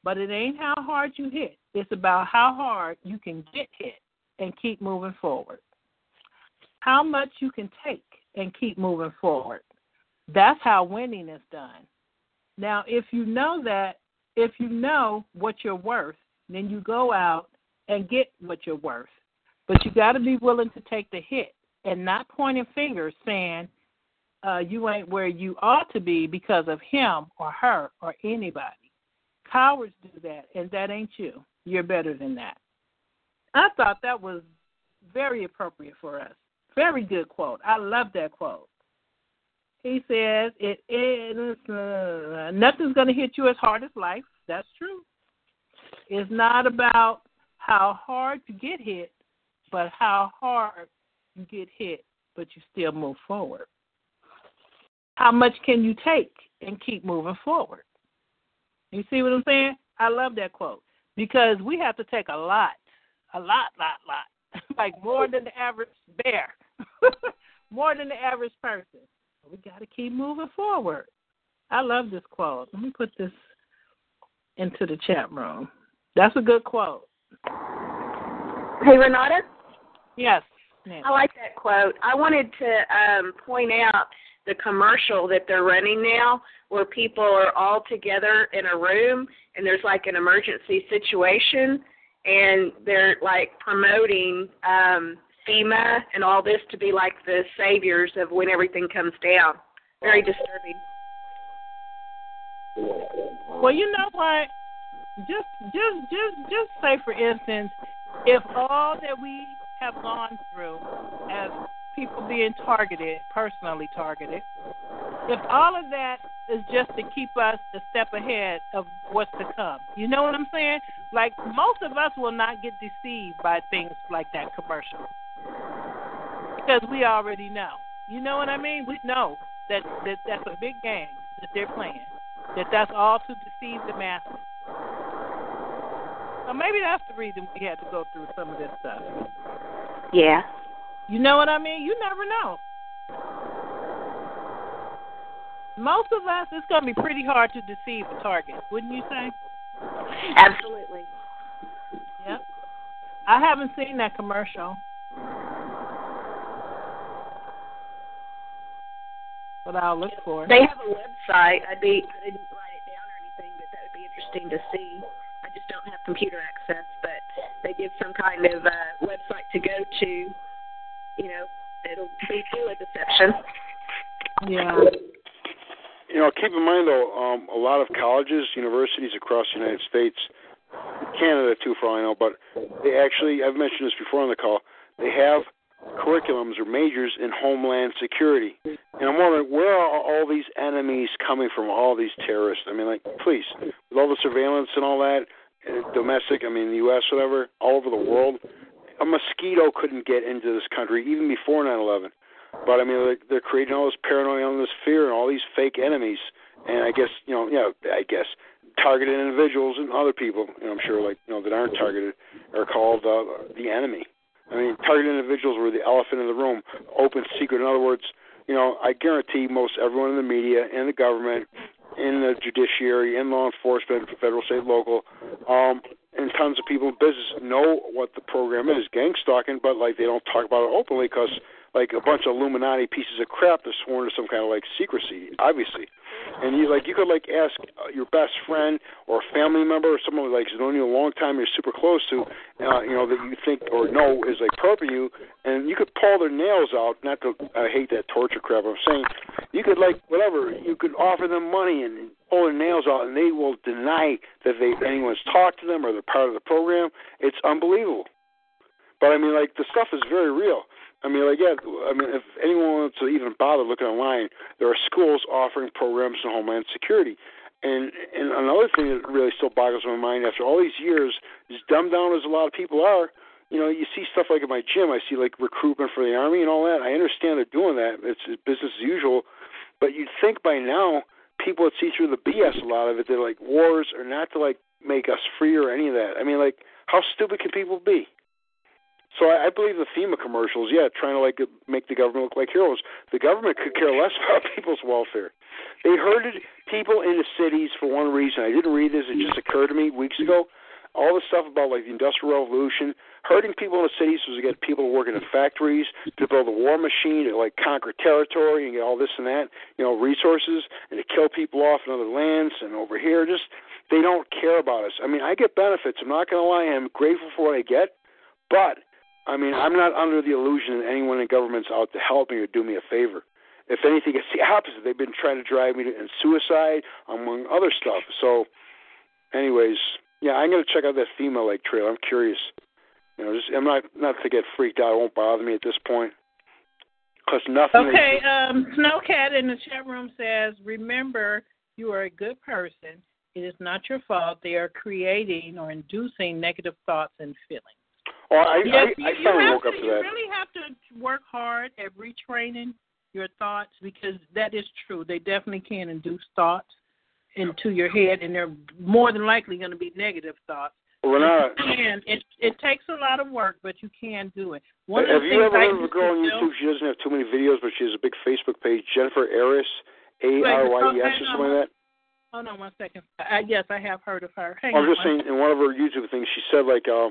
But it ain't how hard you hit. It's about how hard you can get hit and keep moving forward. How much you can take and keep moving forward. That's how winning is done. Now, if you know that, if you know what you're worth, then you go out and get what you're worth. But you got to be willing to take the hit and not pointing fingers saying uh, you ain't where you ought to be because of him or her or anybody. Cowards do that, and that ain't you. You're better than that. I thought that was very appropriate for us. Very good quote. I love that quote. He says it is uh, nothing's going to hit you as hard as life. That's true. It's not about how hard you get hit, but how hard you get hit, but you still move forward. How much can you take and keep moving forward? You see what I'm saying? I love that quote because we have to take a lot, a lot, lot, lot, like more than the average bear, more than the average person. We got to keep moving forward. I love this quote. Let me put this into the chat room. That's a good quote. Hey, Renata? Yes. I like that quote. I wanted to um, point out the commercial that they're running now where people are all together in a room and there's like an emergency situation and they're like promoting um FEMA and all this to be like the saviors of when everything comes down. Very disturbing. Well, you know what? Just, just, just, just say for instance, if all that we have gone through as people being targeted, personally targeted, if all of that is just to keep us a step ahead of what's to come, you know what I'm saying? Like most of us will not get deceived by things like that commercial because we already know. You know what I mean? We know that, that that's a big game that they're playing. That that's all to deceive the masses. So maybe that's the reason we had to go through some of this stuff. Yeah. You know what I mean? You never know. Most of us, it's going to be pretty hard to deceive a target, wouldn't you say? Absolutely. Yep. I haven't seen that commercial. But I'll look for it. They have a website. I'd be I didn't write it down or anything, but that would be interesting to see. I just don't have computer access, but they give some kind of uh, website to go to. You know, it'll be through a deception. Yeah. You know, keep in mind though, um, a lot of colleges, universities across the United States, Canada too, for all I know, but they actually, I've mentioned this before on the call, they have curriculums or majors in homeland security. And I'm wondering, where are all these enemies coming from, all these terrorists? I mean, like, please, with all the surveillance and all that, domestic, I mean, the U.S., whatever, all over the world, a mosquito couldn't get into this country even before 9 11. But I mean, they're, they're creating all this paranoia, and this fear, and all these fake enemies. And I guess, you know, yeah, I guess targeted individuals and other people, you know, I'm sure, like, you know, that aren't targeted, are called uh, the enemy. I mean, targeted individuals were the elephant in the room, open secret. In other words, you know, I guarantee most everyone in the media, and the government, in the judiciary, in law enforcement, federal, state, local, um, and tons of people in business know what the program is, gang stalking, but like they don't talk about it openly because like a bunch of Illuminati pieces of crap that's sworn to some kind of like secrecy, obviously. And you like you could like ask uh, your best friend or a family member or someone like who's known you a long time, you're super close to, uh, you know that you think or know is like perping you, and you could pull their nails out. Not to I hate that torture crap. I'm saying you could like whatever you could offer them money and pull their nails out, and they will deny that they anyone's talked to them or they're part of the program. It's unbelievable. But I mean, like the stuff is very real. I mean, like, yeah, I mean, if anyone wants to even bother looking online, there are schools offering programs in Homeland Security. And and another thing that really still boggles my mind after all these years, as dumbed down as a lot of people are, you know, you see stuff like in my gym. I see like recruitment for the army and all that. I understand they're doing that. It's business as usual. But you'd think by now people would see through the BS. A lot of it. They're like wars are not to like make us free or any of that. I mean, like how stupid can people be? So I, I believe the FEMA commercials, yeah, trying to like make the government look like heroes. The government could care less about people's welfare. They herded people into cities for one reason. I didn't read this; it just occurred to me weeks ago. All the stuff about like the Industrial Revolution, herding people into cities was to get people to work in the factories, to build a war machine, to like conquer territory and get all this and that, you know, resources, and to kill people off in other lands and over here. Just they don't care about us. I mean, I get benefits. I'm not going to lie. I'm grateful for what I get, but I mean, I'm not under the illusion that anyone in government's out to help me or do me a favor. If anything, it's the opposite. They've been trying to drive me to and suicide, among other stuff. So, anyways, yeah, I'm gonna check out that FEMA lake trail. I'm curious. You know, just I'm not not to get freaked out. It won't bother me at this point. Because nothing. Okay, um, Snowcat in the chat room says, "Remember, you are a good person. It is not your fault. They are creating or inducing negative thoughts and feelings." Oh, I, yes, I, you, I you finally have woke to, up to you that. really have to work hard at retraining your thoughts because that is true. They definitely can induce thoughts into your head, and they're more than likely going to be negative thoughts. Renata, And it it takes a lot of work, but you can do it. One have you ever heard of a girl on YouTube? She doesn't have too many videos, but she has a big Facebook page, Jennifer Aris, A R Y E S or something like that. Hold on one second. I, yes, I have heard of her. Hang I'm on just saying, in one of her YouTube things, she said like, uh,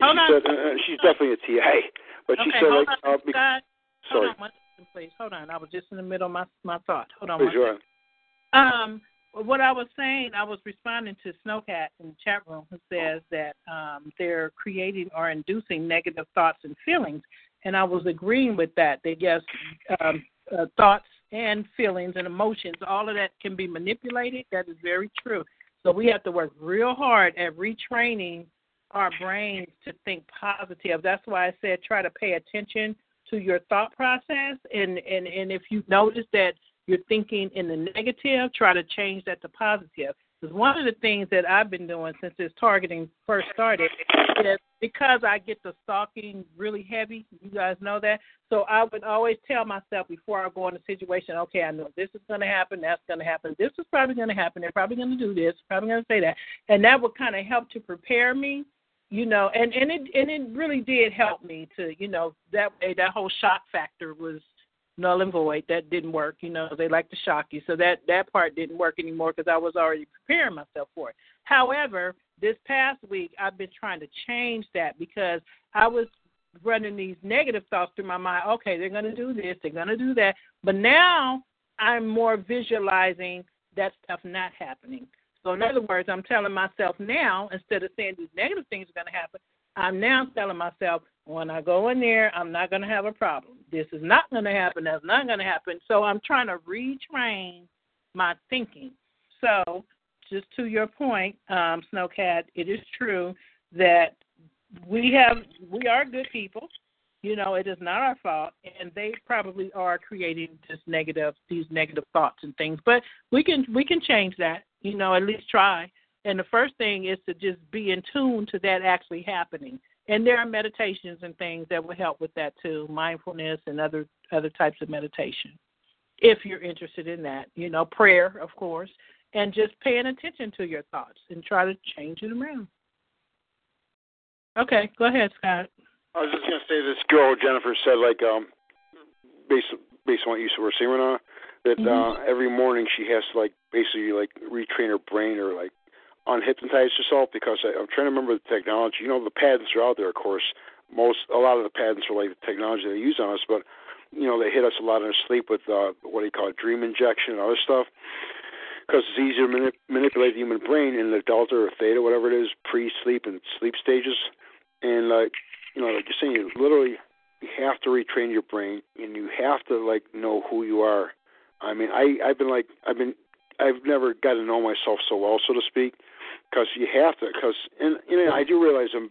um, she on. said uh, uh, she's definitely a TA, but she okay, said hold like, on, uh, be- sorry, Hold on second, please. Hold on. I was just in the middle of my my thought. Hold on please one go second. ahead. Um, what I was saying, I was responding to Snowcat in the chat room who says that um, they're creating or inducing negative thoughts and feelings, and I was agreeing with that. That yes, um, uh, thoughts and feelings and emotions, all of that can be manipulated. That is very true. So we have to work real hard at retraining our brains to think positive. That's why I said try to pay attention to your thought process and and and if you notice that you're thinking in the negative, try to change that to positive. Because one of the things that I've been doing since this targeting first started is because I get the stalking really heavy. You guys know that. So I would always tell myself before I go in a situation, okay, I know this is going to happen, that's going to happen, this is probably going to happen, they're probably going to do this, probably going to say that, and that would kind of help to prepare me you know and and it and it really did help me to you know that way that whole shock factor was null and void. That didn't work you know they like to shock you. So that that part didn't work anymore because i was already preparing myself for it. However this past week i've been trying to change that because i was running these negative thoughts through my mind. Okay they're going to do this they're going to do that. But now i'm more visualizing that stuff not happening so in other words, I'm telling myself now, instead of saying these negative things are going to happen, I'm now telling myself, when I go in there, I'm not going to have a problem. This is not going to happen. That's not going to happen. So I'm trying to retrain my thinking. So just to your point, um, Snowcat, it is true that we have we are good people. You know, it is not our fault, and they probably are creating this negative, these negative thoughts and things. But we can we can change that. You know, at least try. And the first thing is to just be in tune to that actually happening. And there are meditations and things that will help with that too, mindfulness and other other types of meditation. If you're interested in that, you know, prayer, of course, and just paying attention to your thoughts and try to change it around. Okay, go ahead, Scott. I was just gonna say this girl Jennifer said like um based based on what you were saying Renata, that Mm-hmm. uh every morning she has to like basically like retrain her brain or like unhypnotize herself because I, I'm trying to remember the technology. You know the patents are out there of course. Most a lot of the patents are like the technology they use on us, but you know they hit us a lot in our sleep with uh what do you call it, dream injection and other stuff. Because it's easier to manip- manipulate the human brain in the delta or theta, whatever it is, pre-sleep and sleep stages. And like you know, like you're saying, you literally you have to retrain your brain, and you have to like know who you are. I mean, I I've been like I've been I've never got to know myself so well, so to speak, because you have to. Because and you know, I do realize I'm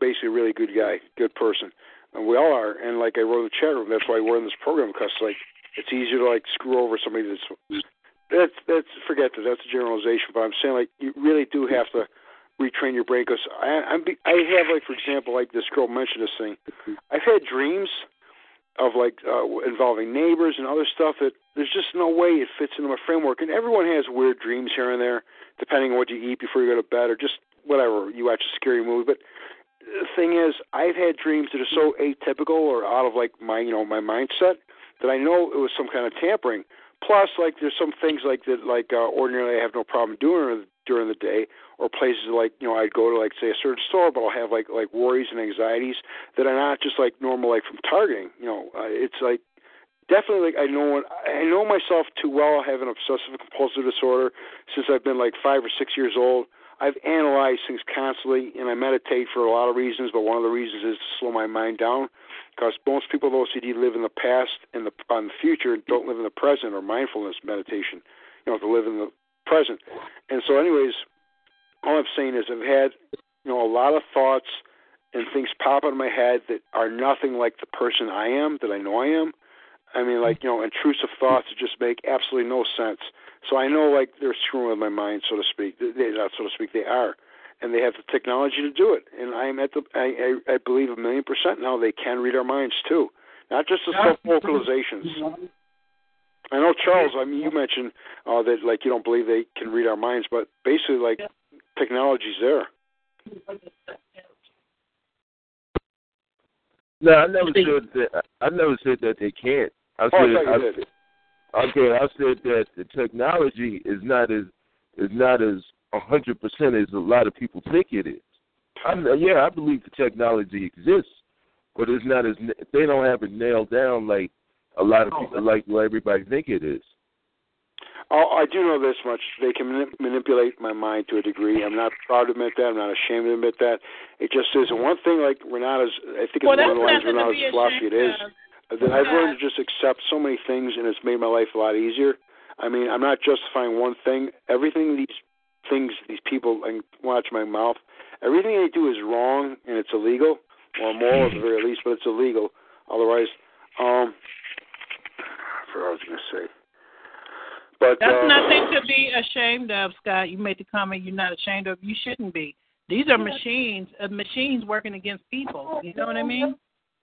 basically a really good guy, good person, and we all are. And like I wrote in the chat room, that's why we're in this program because like it's easier to like screw over somebody that's that's that's forget that that's a generalization, but I'm saying like you really do have to retrain your brain because I I'm I have like for example like this girl mentioned this thing. I've had dreams of like uh, involving neighbors and other stuff that there's just no way it fits into my framework. And everyone has weird dreams here and there, depending on what you eat before you go to bed or just whatever you watch a scary movie. But the thing is, I've had dreams that are so atypical or out of like my you know my mindset that I know it was some kind of tampering. Plus, like there's some things like that, like uh, ordinarily I have no problem doing during the day, or places like you know I'd go to like say a certain store, but I'll have like like worries and anxieties that are not just like normal like from targeting. You know, uh, it's like definitely like I know I know myself too well. I have an obsessive compulsive disorder since I've been like five or six years old. I've analyzed things constantly, and I meditate for a lot of reasons. But one of the reasons is to slow my mind down, because most people with OCD live in the past and the on the future, and don't live in the present or mindfulness meditation. You know, to live in the present. And so, anyways, all I'm saying is I've had you know a lot of thoughts and things pop out of my head that are nothing like the person I am that I know I am. I mean, like you know, intrusive thoughts that just make absolutely no sense. So I know, like they're screwing with my mind, so to speak. They, not so to speak, they are, and they have the technology to do it. And I'm at the, I, I, I believe a million percent now they can read our minds too, not just the self vocalizations. I know Charles. I mean, you mentioned uh, that like you don't believe they can read our minds, but basically, like technology's there. No, I never said that. I never said that they can't. I Oh, I said, thought I did. said- okay, I said that the technology is not as is not as a hundred percent as a lot of people think it is. I, yeah, I believe the technology exists, but it's not as they don't have it nailed down like a lot of people like what everybody think it is. Oh, I do know this much. They can manip- manipulate my mind to a degree. I'm not proud to admit that. I'm not ashamed to admit that. It just is. One thing, like Renata's, I think it's Well, one of the lines that's of nothing to Renata's be philosophy. It is ashamed that I've learned to just accept so many things, and it's made my life a lot easier. I mean, I'm not justifying one thing. Everything these things, these people, and watch my mouth. Everything they do is wrong, and it's illegal, or immoral at the very least, but it's illegal. Otherwise, um, I forgot what I was going to say. But That's uh, nothing to be ashamed of, Scott. You made the comment you're not ashamed of. You shouldn't be. These are machines, uh, machines working against people. You know what I mean?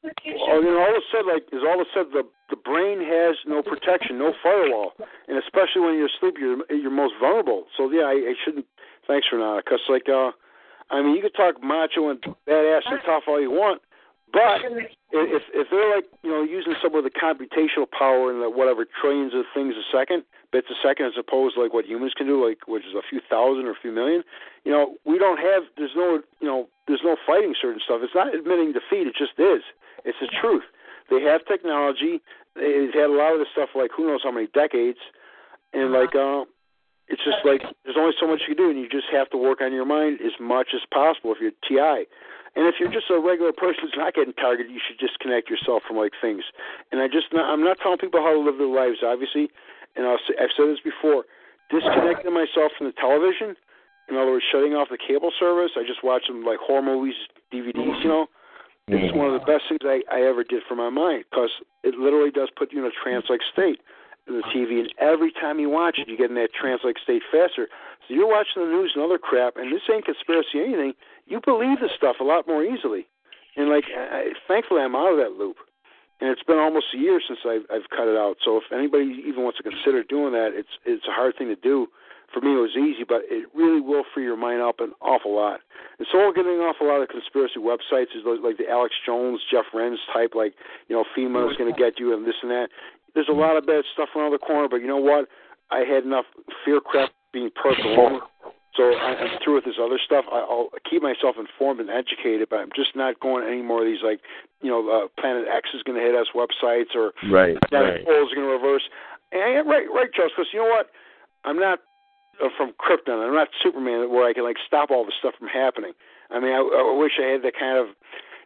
Well, you know, all of a sudden, like, is all of a sudden the the brain has no protection, no firewall, and especially when you're asleep, you're you're most vulnerable. So yeah, I, I shouldn't. Thanks, Renata, because like, uh, I mean, you could talk macho and badass and tough all you want, but if if they're like, you know, using some of the computational power and the whatever trillions of things a second, bits a second, as opposed to like what humans can do, like which is a few thousand or a few million, you know, we don't have. There's no, you know, there's no fighting certain stuff. It's not admitting defeat. It just is. It's the truth. They have technology. They've had a lot of this stuff like who knows how many decades, and like uh, it's just like there's only so much you can do, and you just have to work on your mind as much as possible if you're TI. And if you're just a regular person who's not getting targeted, you should disconnect yourself from like things. And I just not, I'm not telling people how to live their lives, obviously. And I'll say, I've said this before: disconnecting myself from the television. In other words, shutting off the cable service. I just watch some like horror movies, DVDs, you know. It's mm-hmm. one of the best things I, I ever did for my mind because it literally does put you in a trance-like state in the TV, and every time you watch it, you get in that trance-like state faster. So you're watching the news and other crap, and this ain't conspiracy or anything. You believe this stuff a lot more easily, and like, I, thankfully, I'm out of that loop. And it's been almost a year since I've, I've cut it out. So if anybody even wants to consider doing that, it's it's a hard thing to do. For me, it was easy, but it really will free your mind up an awful lot. And so we're getting off a lot of conspiracy websites, is like, the Alex Jones, Jeff Rense type, like you know, FEMA is going to get you and this and that. There's a lot of bad stuff around the corner, but you know what? I had enough fear crap being along. So I, I'm through with this other stuff. I, I'll keep myself informed and educated, but I'm just not going any more of these like, you know, uh, Planet X is going to hit us websites or Right, Planet right. Pole is going to reverse. And right, right, Charles. Because you know what? I'm not uh, from Krypton. I'm not Superman, where I can like stop all this stuff from happening. I mean, I, I wish I had that kind of.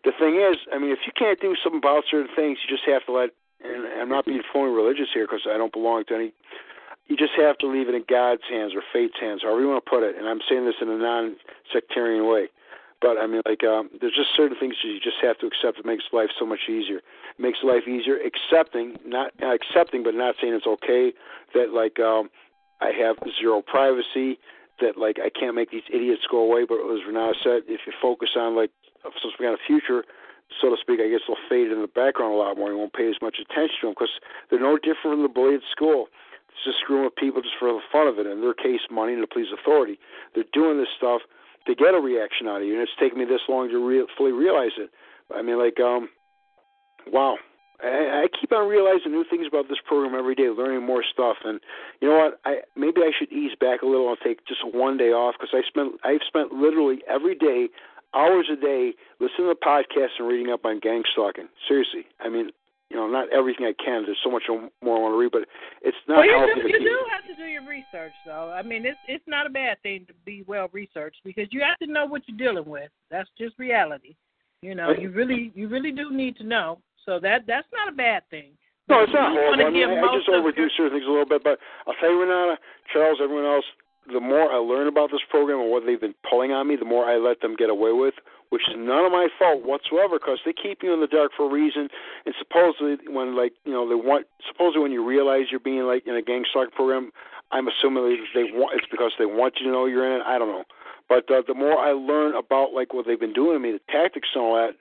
The thing is, I mean, if you can't do something about certain things, you just have to let. And I'm not being fully religious here because I don't belong to any. You just have to leave it in God's hands or fate's hands, however you want to put it. And I'm saying this in a non-sectarian way. But I mean, like, um, there's just certain things you just have to accept. It makes life so much easier. It makes life easier accepting, not uh, accepting, but not saying it's okay that like um, I have zero privacy. That like I can't make these idiots go away. But as Renata said, if you focus on like some kind of future, so to speak, I guess they'll fade in the background a lot more. You won't pay as much attention to them because they're no different from the bully at school. It's just screwing with people just for the fun of it. In their case, money and to please authority. They're doing this stuff to get a reaction out of you, and it's taken me this long to re- fully realize it. I mean, like, um, wow. I, I keep on realizing new things about this program every day, learning more stuff. And you know what? I maybe I should ease back a little and take just one day off because I spent I've spent literally every day, hours a day, listening to podcasts and reading up on gang stalking. Seriously, I mean, you know, not everything I can. There's so much more I want to read, but it's not well, you healthy do, you do have to do your research, though. I mean, it's it's not a bad thing to be well researched because you have to know what you're dealing with. That's just reality. You know, you really you really do need to know. So that that's not a bad thing. No, it's not horrible. I, mean, I just overdo certain things a little bit, but I'll tell you, Renata, Charles, everyone else, the more I learn about this program and what they've been pulling on me, the more I let them get away with which is none of my fault whatsoever because they keep you in the dark for a reason. And supposedly, when like you know they want, supposedly when you realize you're being like in a gang stalking program, I'm assuming they want it's because they want you to know you're in it. I don't know, but uh, the more I learn about like what they've been doing to me, the tactics and all that,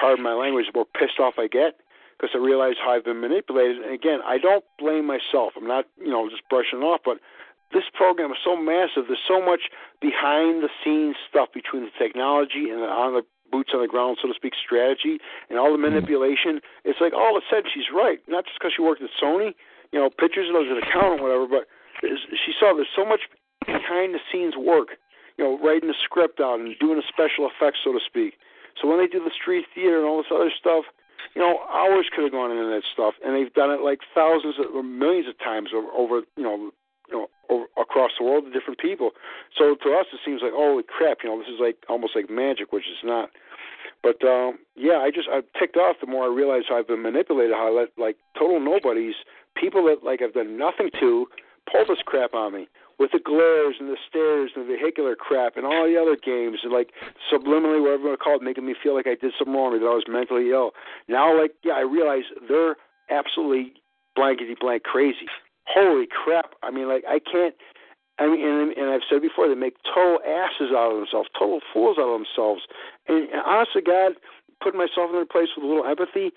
pardon my language, the more pissed off I get because I realize how I've been manipulated. And again, I don't blame myself. I'm not you know just brushing it off, but this program is so massive. There's so much behind the scenes stuff between the technology and the on the boots on the ground, so to speak, strategy and all the hmm. manipulation. It's like all of a sudden she's right. Not just because she worked at Sony, you know, pictures of those an account or whatever, but she saw there's so much behind the scenes work, you know, writing the script out and doing the special effects, so to speak. So when they do the street theater and all this other stuff, you know, hours could have gone into that stuff, and they've done it like thousands of, or millions of times over, over you know, over, across the world to different people. So to us, it seems like, holy crap, you know, this is like almost like magic, which is not. But um, yeah, I just I'm ticked off the more I realize how I've been manipulated. How I let like total nobodies, people that like I've done nothing to, pull this crap on me with the glares and the stares and the vehicular crap and all the other games and like subliminally whatever you call it, making me feel like I did something wrong or that I was mentally ill. Now like yeah, I realize they're absolutely blankety blank crazy. Holy crap. I mean like I can't I mean, and, and I've said before, they make total asses out of themselves, total fools out of themselves. And, and honest God, putting myself in their place with a little empathy,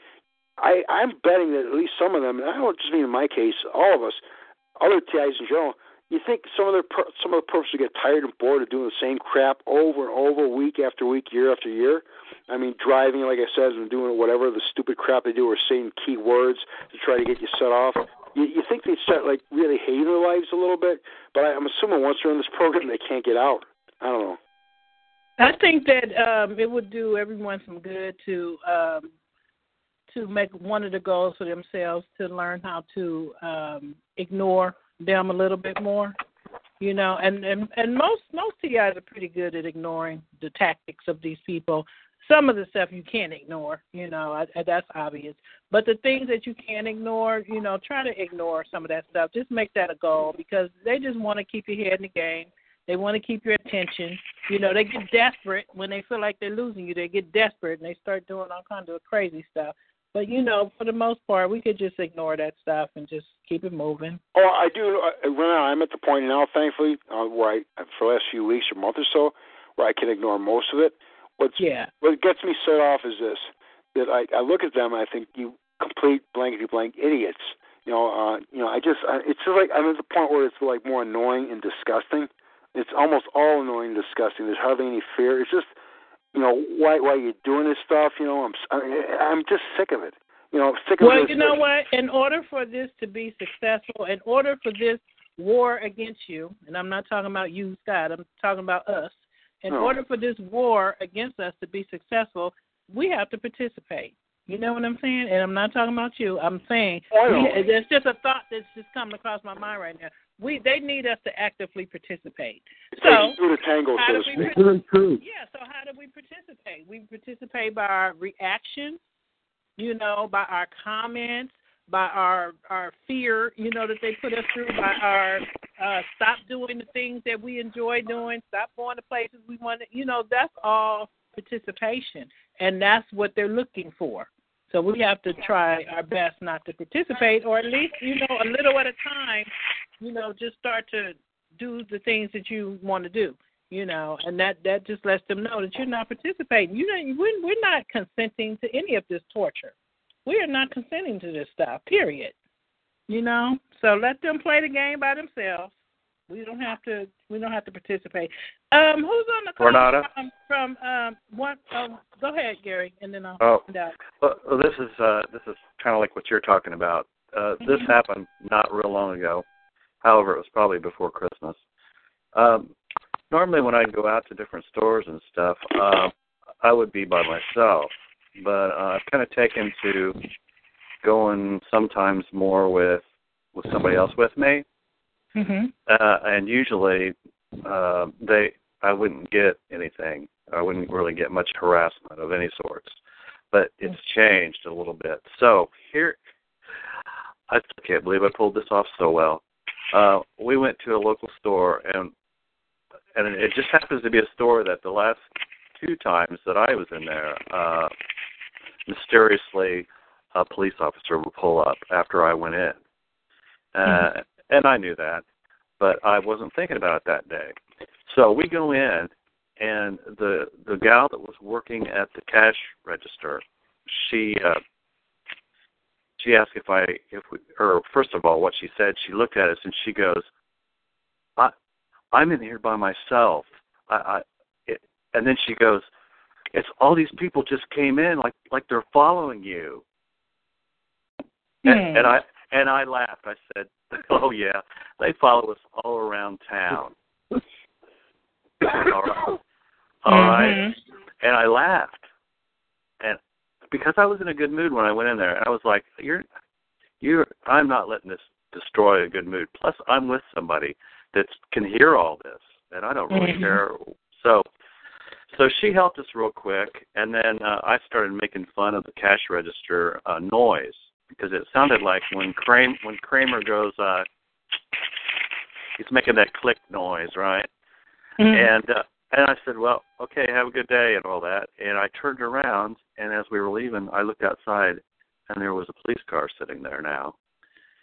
I, I'm betting that at least some of them, and I don't just mean in my case, all of us, other TIs in general, you think some of their some of the would get tired and bored of doing the same crap over and over, week after week, year after year? I mean, driving, like I said, and doing whatever the stupid crap they do, or saying key words to try to get you set off. You, you think they start like really hating their lives a little bit, but I, I'm assuming once they're in this program, they can't get out. I don't know. I think that um, it would do everyone some good to um, to make one of the goals for themselves to learn how to um, ignore them a little bit more. You know, and and and most most TIs are pretty good at ignoring the tactics of these people. Some of the stuff you can't ignore, you know, I, I, that's obvious. But the things that you can't ignore, you know, try to ignore some of that stuff. Just make that a goal because they just want to keep your head in the game. They want to keep your attention. You know, they get desperate when they feel like they're losing you. They get desperate and they start doing all kinds of crazy stuff. But you know, for the most part, we could just ignore that stuff and just keep it moving. Oh, I do. Uh, right I'm at the point now, thankfully, uh, where I, for the last few weeks or month or so, where I can ignore most of it. What's yeah. What gets me set off is this: that I, I look at them and I think you complete blankety blank idiots. You know, uh, you know, I just I, it's just like I'm at the point where it's like more annoying and disgusting. It's almost all annoying and disgusting. There's hardly any fear. It's just you know, why why are you doing this stuff? You know, I'm I'm just sick of it. You know, sick of well, this. you know what? In order for this to be successful, in order for this war against you, and I'm not talking about you, Scott. I'm talking about us. In Oh. order for this war against us to be successful, we have to participate. You know what I'm saying? And I'm not talking about you. I'm saying Oh, I know. we, there's just a thought that's just coming across my mind right now. We they need us to actively participate. So Take you through the tango, how so do we speak. partic- Yeah. So how do we participate? We participate by our reactions, you know, by our comments, by our our fear, you know, that they put us through, by our uh, stop doing the things that we enjoy doing, stop going to places we want to, you know, that's all participation, and that's what they're looking for. So we have to try our best not to participate, or at least, you know, a little at a time, you know, just start to do the things that you want to do, you know, and that that just lets them know that you're not participating. You know, we're we're not consenting to any of this torture. We are not consenting to this stuff. Period. You know, so let them play the game by themselves. We don't have to. We don't have to participate. Um, who's on the call Renata? from? From um, one. Um, go ahead, Gary, and then I'll Oh. find out. Well, well, this is uh, this is kind of like what you're talking about. Uh, this Mhm. happened not real long ago. However, it was probably before Christmas. Um, normally, when I'd go out to different stores and stuff, uh, I would be by myself. But uh, I've kind of taken to going sometimes more with with somebody else with me, Mm-hmm. uh, and usually uh, they I wouldn't get anything. I wouldn't really get much harassment of any sorts. But it's changed a little bit. So here, I can't believe I pulled this off so well. Uh, we went to a local store, and and it just happens to be a store that the last two times that I was in there, uh, mysteriously, a police officer would pull up after I went in, uh, Mm-hmm. and I knew that, but I wasn't thinking about it that day. So we go in, and the the gal that was working at the cash register, she uh, she asked if I if we or first of all what she said. She looked at us and she goes, "I I'm in here by myself." I, I it, and then she goes, "It's all these people just came in like like they're following you." And, and I and I laughed. I said, "Oh yeah, they follow us all around town." all right. All right. And I laughed. And because I was in a good mood when I went in there, and I was like, "You're, you're. I'm not letting this destroy a good mood. Plus, I'm with somebody that can hear all this, and I don't really Mhm. care." So, so she helped us real quick, and then uh, I started making fun of the cash register uh, noise because it sounded like when Kramer when Kramer goes, uh, he's making that click noise, right? And uh, and I said, well, okay, have a good day and all that. And I turned around, and as we were leaving, I looked outside, and there was a police car sitting there now.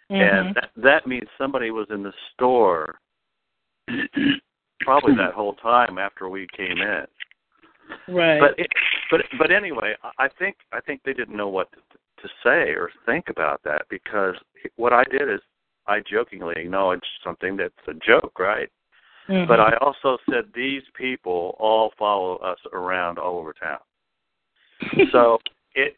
And that, that means somebody was in the store probably that whole time after we came in. Right. But it, but but anyway, I- I think I think they didn't know what to, to say or think about that because what I did is I jokingly acknowledged something that's a joke, right? Mm-hmm. But I also said these people all follow us around all over town. so it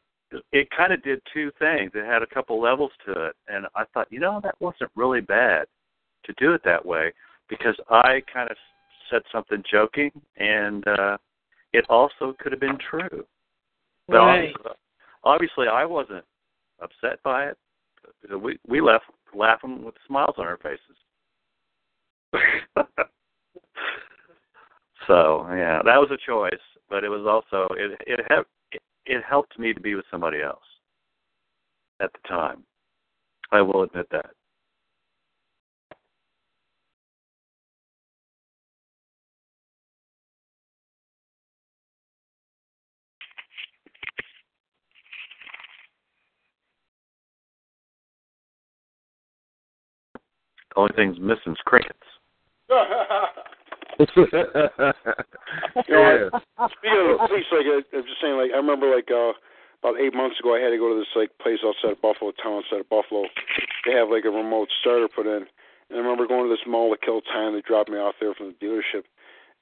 it kind of did two things. It had a couple levels to it, and I thought, you know, that wasn't really bad to do it that way because I kind of said something joking, and uh it also could have been true. But Right. obviously, obviously, I wasn't upset by it. We we left laughing with smiles on our faces. so yeah, that was a choice, but it was also it it helped it, it helped me to be with somebody else at the time. I will admit that. The only thing's missing is crickets. You know, like, speaking of the police, like I, I'm just saying, like I remember, like uh about eight months ago, I had to go to this like place outside of Buffalo, town outside of Buffalo. They have like a remote starter put in, and I remember going to this mall to kill time. They dropped me off there from the dealership,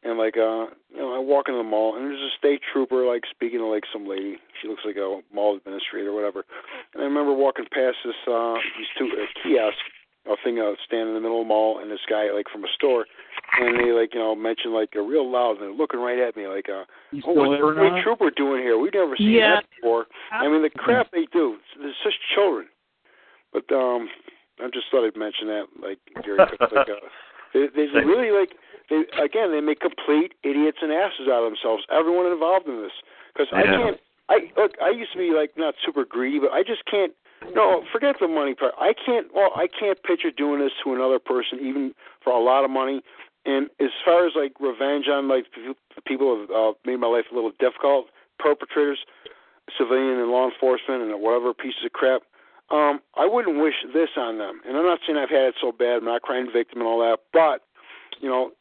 and like uh, you know, I walk into the mall, and there's a state trooper like speaking to like some lady. She looks like a mall administrator or whatever. And I remember walking past this uh these two uh, kiosks, a thing uh, standing in the middle of the mall, and this guy like from a store, and they like you know mentioned like uh, real loud, and they're looking right at me like uh, oh, what's the trooper doing here? We've never seen Yeah. that before. I mean the crap they do. They're such children. But um, I just thought I'd mention that like Gary, like uh, they, they really like they again they make complete idiots and asses out of themselves. Everyone involved in this because I Yeah. can't. I look. I used to be like not super greedy, but I just can't. No, forget the money part. I can't. Well, I can't picture doing this to another person, even for a lot of money. And as far as like revenge on like the people who have uh, made my life a little difficult, perpetrators, civilian and law enforcement, and whatever pieces of crap. Um, I wouldn't wish this on them. And I'm not saying I've had it so bad. I'm not crying victim and all that. But you know,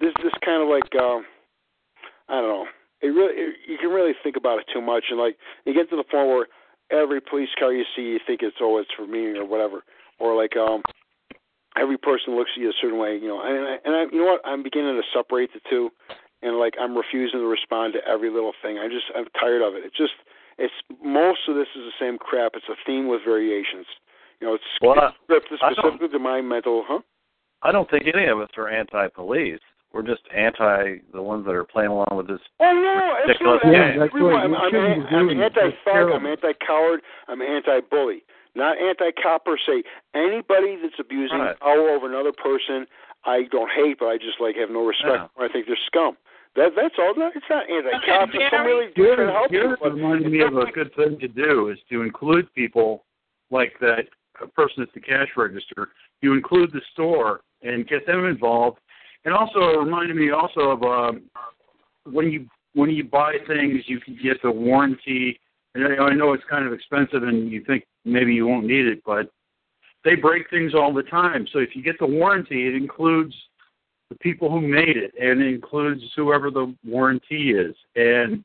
this this kind of like um, I don't know. It really it, you can really think about it too much, and like you get to the point where every police car you see, you think it's oh it's for me or whatever, or like um every person looks at you a certain way, you know. And I, and I, you know what? I'm beginning to separate the two, and like I'm refusing to respond to every little thing. I just I'm tired of it. It's just it's most of this is the same crap. It's a theme with variations. You know, it's, Well, it's scripted specifically to my mental, huh? I don't think any of us are anti-police. We're just anti the ones that are playing along with this Oh no, ridiculous absolutely. game. Everyone. I'm, I'm, shouldn't I'm doing it. Anti-thug. I'm anti-coward. I'm anti-bully. Not anti-cop per se. Anybody that's abusing Right. power over another person, I don't hate, but I just like have no respect. Yeah. for. I think they're scum. That that's all. No, It's not anti-cop. It's some really Here, trying to help here you. Reminded me of a good thing to do is to include people like that a person at the cash register. You include the store and get them involved. And also reminded me also of um, when you when you buy things, you can get the warranty. And I know it's kind of expensive, and you think maybe you won't need it, but they break things all the time. So if you get the warranty, it includes the people who made it, and it includes whoever the warranty is, and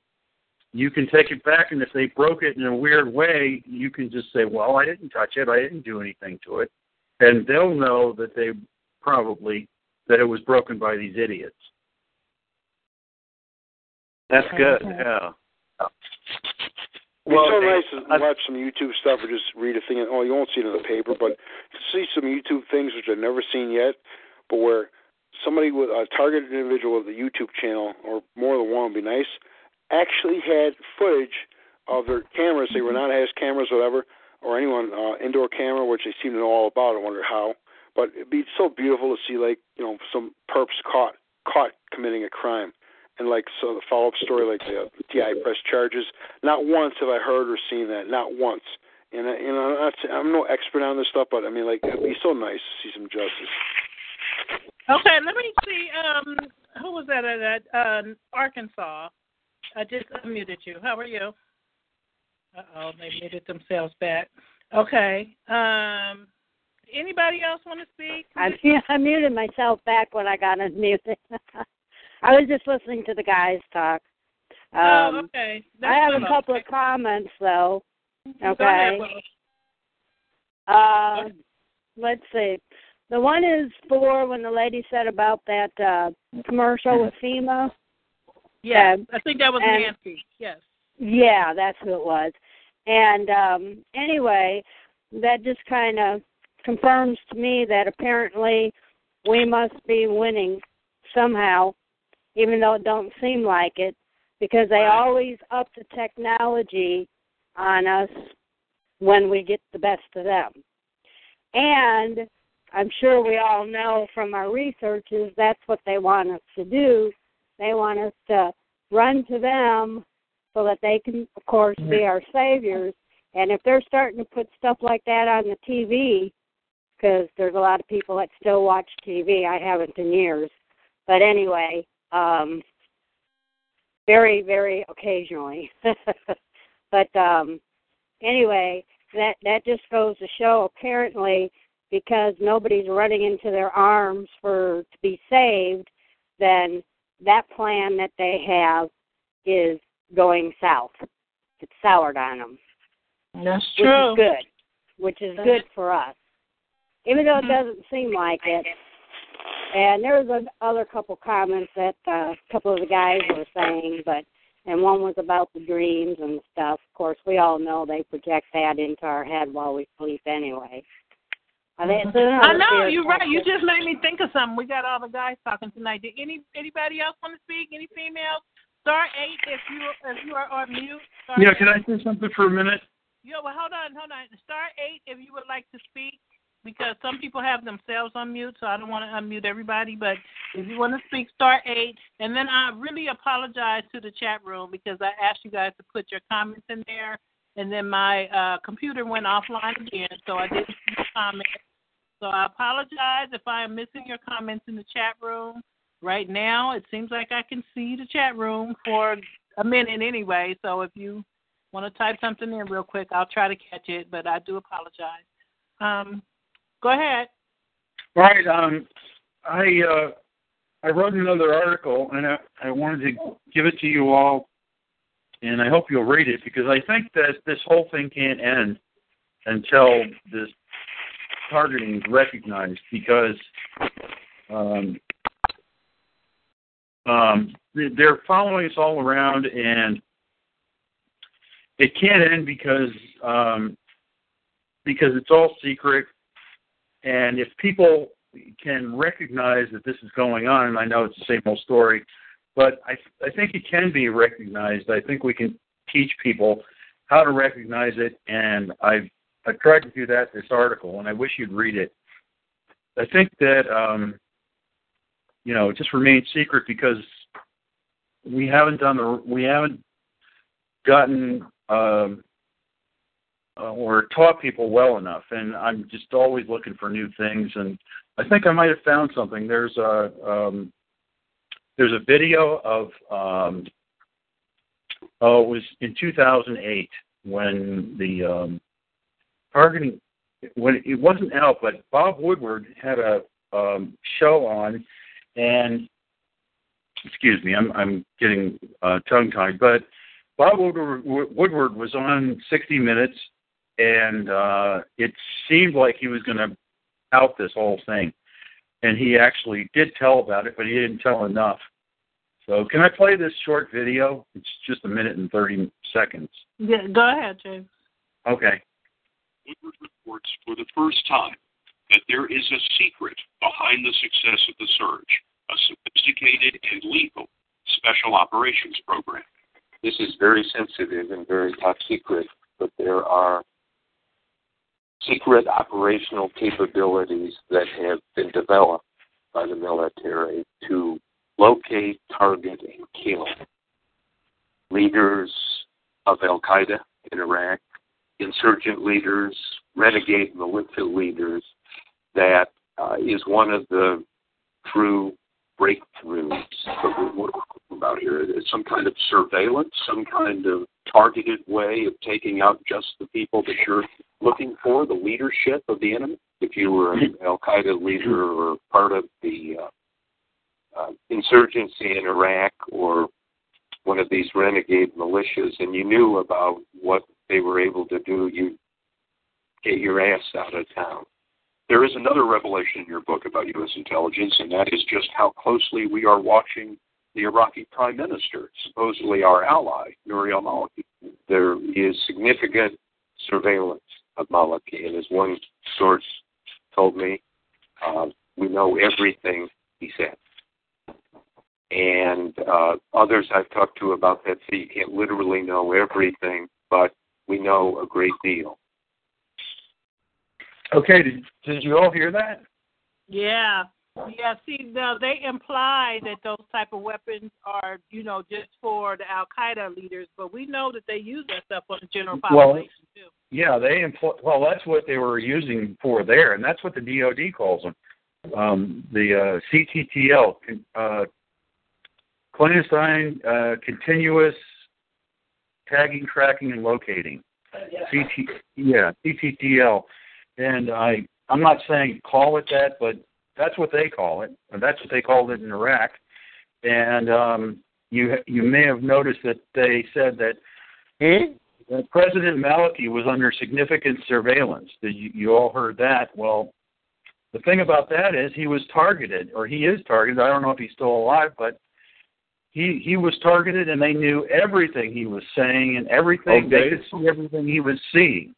you can take it back. And if they broke it in a weird way, you can just say, "Well, I didn't touch it. I didn't do anything to it," and they'll know that they probably that it was broken by these idiots. That's good. Yeah. Well, it's so nice to watch some YouTube stuff or just read a thing. And, oh, you won't see it in the paper, but to see some YouTube things which I've never seen yet, but where somebody with a targeted individual with a YouTube channel or more than one would be nice, actually had footage of their cameras. They were not as cameras, whatever, or anyone uh, indoor camera, which they seem to know all about. I wonder how. But it'd be so beautiful to see, like you know, some perps caught caught committing a crime and like so the follow up story like the TI press charges. Not once have I heard or seen that. Not once. And I, you know, I'm, not, I'm no expert on this stuff, but I mean, like it'd be so nice to see some justice. Okay, let me see. Um, who was that at uh, Arkansas? I just unmuted you. How are you? Uh oh, they muted themselves back. Okay. Um, anybody else want to speak? I, I muted myself back when I got unmuted. I was just listening to the guys talk. oh, Um, okay. That's I have a couple of comments though. Okay. Uh, let's see. The one is for when the lady said about that uh commercial with FEMA. Yeah, I think that was and- Nancy. Yes. Yeah, that's who it was. And um anyway, that just kind of confirms to me that apparently we must be winning somehow, even though it don't seem like it, because they always up the technology on us when we get the best of them. And I'm sure we all know from our researches that's what they want us to do. They want us to run to them so that they can, of course, be mm-hmm. our saviors. And if they're starting to put stuff like that on the TV, because there's a lot of people that still watch TV, I haven't in years. But anyway, um, very, very occasionally. but um, anyway, that that just goes to show apparently because nobody's running into their arms for to be saved, then that plan that they have is going south. It's soured on them. That's true. which is good. Which is good for us, even though it doesn't seem like it. And there was a other couple comments that uh, a couple of the guys were saying, but and one was about the dreams and stuff. Of course, we all know they project that into our head while we sleep anyway. I, think it's I know you're right. You just made me think of something. We got all the guys talking tonight. Did any anybody else want to speak? Any females? Star eight if you if you are on mute. Star Yeah, eight. can I say something for a minute? Yeah, well, hold on, hold on. Star eight if you would like to speak, because some people have themselves on mute, so I don't want to unmute everybody. But if you want to speak, star eight. And then I really apologize to the chat room because I asked you guys to put your comments in there, and then my uh, computer went offline again, so I didn't see the comments. So I apologize if I am missing your comments in the chat room. Right now, it seems like I can see the chat room for a minute anyway. So if you want to type something in real quick, I'll try to catch it, but I do apologize. Um, go ahead. All right. Um, I uh, I wrote another article, and I, I wanted to give it to you all, and I hope you'll read it because I think that this whole thing can't end until this targeting is recognized because um, um, they- they're following us all around, and it can't end because um, because it's all secret. And if people can recognize that this is going on, and I know it's the same old story, but I I think it can be recognized. I think we can teach people how to recognize it, and I've I've tried to do that this article, and I wish you'd read it. I think that um, you know it just remains secret because we haven't done the we haven't gotten um, or taught people well enough, and I'm just always looking for new things. And I think I might have found something. There's a um, there's a video of um, Oh, it was in 2008 when the um, targeting when it wasn't out, but Bob Woodward had a um, show on, and excuse me, I'm I'm getting uh, tongue tied, but Bob Woodward, Woodward was on 60 Minutes, and uh, it seemed like he was going to out this whole thing, and he actually did tell about it, but he didn't tell enough. So, can I play this short video? It's just a minute and 30 seconds. Yeah, go ahead, James. Okay. Woodward reports for the first time that there is a secret behind the success of the surge, a sophisticated and lethal special operations program. This is very sensitive and very top secret, but there are secret operational capabilities that have been developed by the military to locate, target, and kill leaders of Al Qaeda in Iraq, insurgent leaders, renegade militia leaders. That uh, is one of the true breakthroughs that we're talking about here. It's some kind of surveillance, some kind of targeted way of taking out just the people that you're looking for, the leadership of the enemy. If you were an Al Qaeda leader or part of the uh, uh, insurgency in Iraq or one of these renegade militias and you knew about what they were able to do, you get your ass out of town. There is another revelation in your book about U.S. intelligence, and that is just how closely we are watching the Iraqi prime minister, supposedly our ally, Nouri al Maliki. There is significant surveillance of Maliki, and as one source told me, uh, we know everything he said. And uh, others I've talked to about that say you can't literally know everything, but we know a great deal. Okay, did, did you all hear that? Yeah. Yeah, see, now they imply that those type of weapons are, you know, just for the Al Qaeda leaders, but we know that they use that stuff on the general population well, too. Yeah, they employ. Well, that's what they were using for there, and that's what the DoD calls them. Um, the uh, CTTL, uh, clandestine uh, continuous tagging, tracking, and locating. CT, yeah, CTTL, and I I'm not saying call it that, but that's what they call it, that's what they called it in Iraq. And um, you you may have noticed that they said that, that President Maliki was under significant surveillance. You, you all heard that. Well, the thing about that is he was targeted, or he is targeted. I don't know if he's still alive, but he he was targeted, and they knew everything he was saying and everything. Okay. They could see everything he was seeing.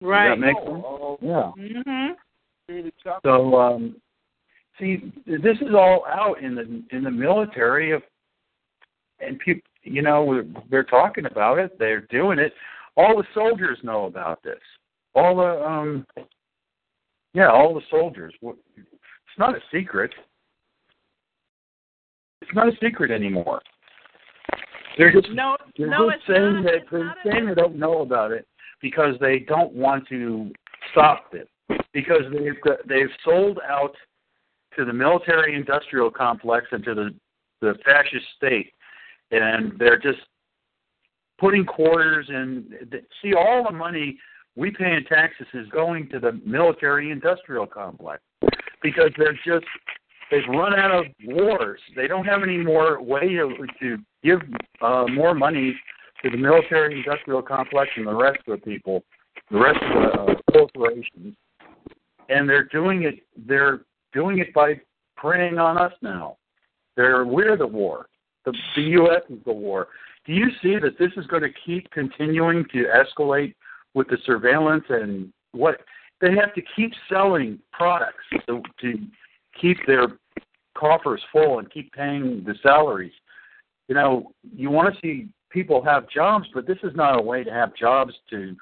Right. Does that make sense? Yeah. Mhm. So, um, see, this is all out in the in the military, of, and people, you know, they're talking about it. They're doing it. All the soldiers know about this. All the, um, yeah, all the soldiers. It's not a secret. It's not a secret anymore. They're just no, they're no, just it's saying not. that It's they're not saying they don't know about it because they don't want to stop it because they've they've sold out to the military industrial complex and to the the fascist state and they're just putting quarters in. See all the money we pay in taxes is going to the military industrial complex because they're just they've run out of wars. They don't have any more way to, to give uh, more money to the military industrial complex and the rest of the people the rest of the uh, corporations. And they're doing it they're doing it by preying on us now. They're we're the war. The the us is the war. Do you see that this is going to keep continuing to escalate with the surveillance and what they have to keep selling products to, to keep their coffers full and keep paying the salaries. You know you want to see people have jobs but this is not a way to have jobs to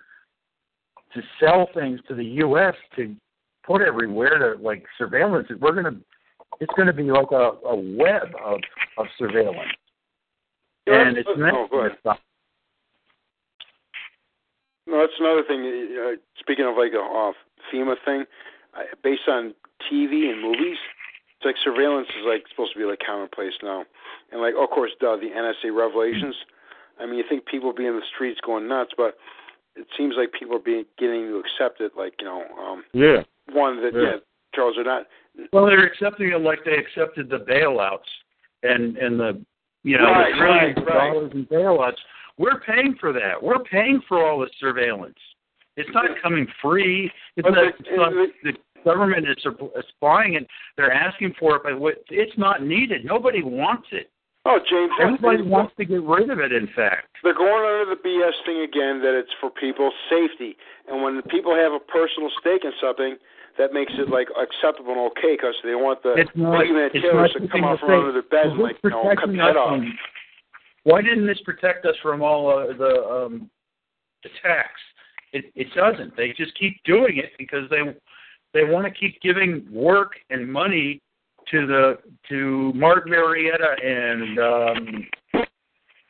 to sell things to the us to put everywhere to like surveillance. We're gonna it's gonna be like a, a web of, of surveillance. And it's oh, go ahead. not No, that's another thing. Uh, speaking of like a uh, FEMA thing, uh, based on TV and movies, it's like surveillance is like supposed to be like commonplace now, and like of course duh, the NSA revelations. I mean, you think people be in the streets going nuts, but it seems like people are being getting to accept it. Like you know, um, Yeah. one that Yeah. yeah, Charles are not. Well, they're accepting it like they accepted the bailouts and and the you know Right, the trillions right, of right. dollars in bailouts. We're paying for that. We're paying for all the surveillance. It's not coming free. It's But not, the- it's not the government is supp- is supplying it. They're asking for it, but what- it's not needed. Nobody wants it. Oh, James, Everybody wants to get rid of it. In fact. They're going under the BS thing again that it's for people's safety, and when people have a personal stake in something, that makes it like acceptable and okay because they want the It's not- boogeyman it's terrorists not to come out from under their beds and like you know cut protecting the head us off. Why didn't this protect us from all uh, the um, attacks? It, it doesn't. They just keep doing it because they they want to keep giving work and money to the to Martin Marietta and um,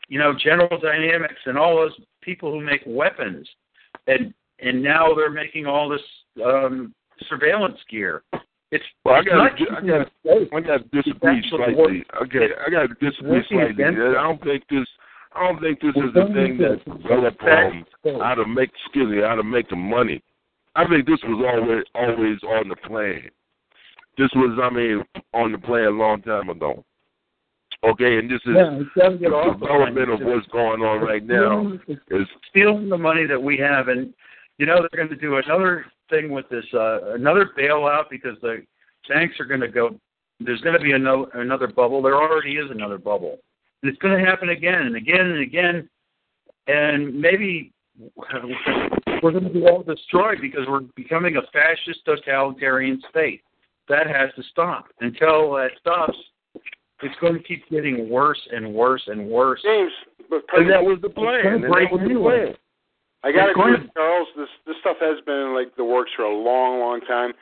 you know General Dynamics and all those people who make weapons, and and now they're making all this um, surveillance gear. It's Well, I got to, I got. I got to disagree slightly. Okay, I got to disagree slightly. I don't think this. I don't think this is the thing that developed um, how to make excuse me, how to make the money. I think this was always always on the plan. This was, I mean, on the plan a long time ago. Okay, and this is Yeah, the development of what's going on right now. Is stealing the money that we have, and you know they're going to do another thing with this, uh, another bailout because the banks are going to go. There's going to be another another bubble. There already is another bubble, and it's going to happen again and again and again, and maybe we're going to be all destroyed because we're becoming a fascist totalitarian state. That has to stop. Until that stops, it's going to keep getting worse and worse and worse. James, but that was the plan. that was the plan. I got to It's agree with Charles. This this stuff has been in like the works for a long, long time.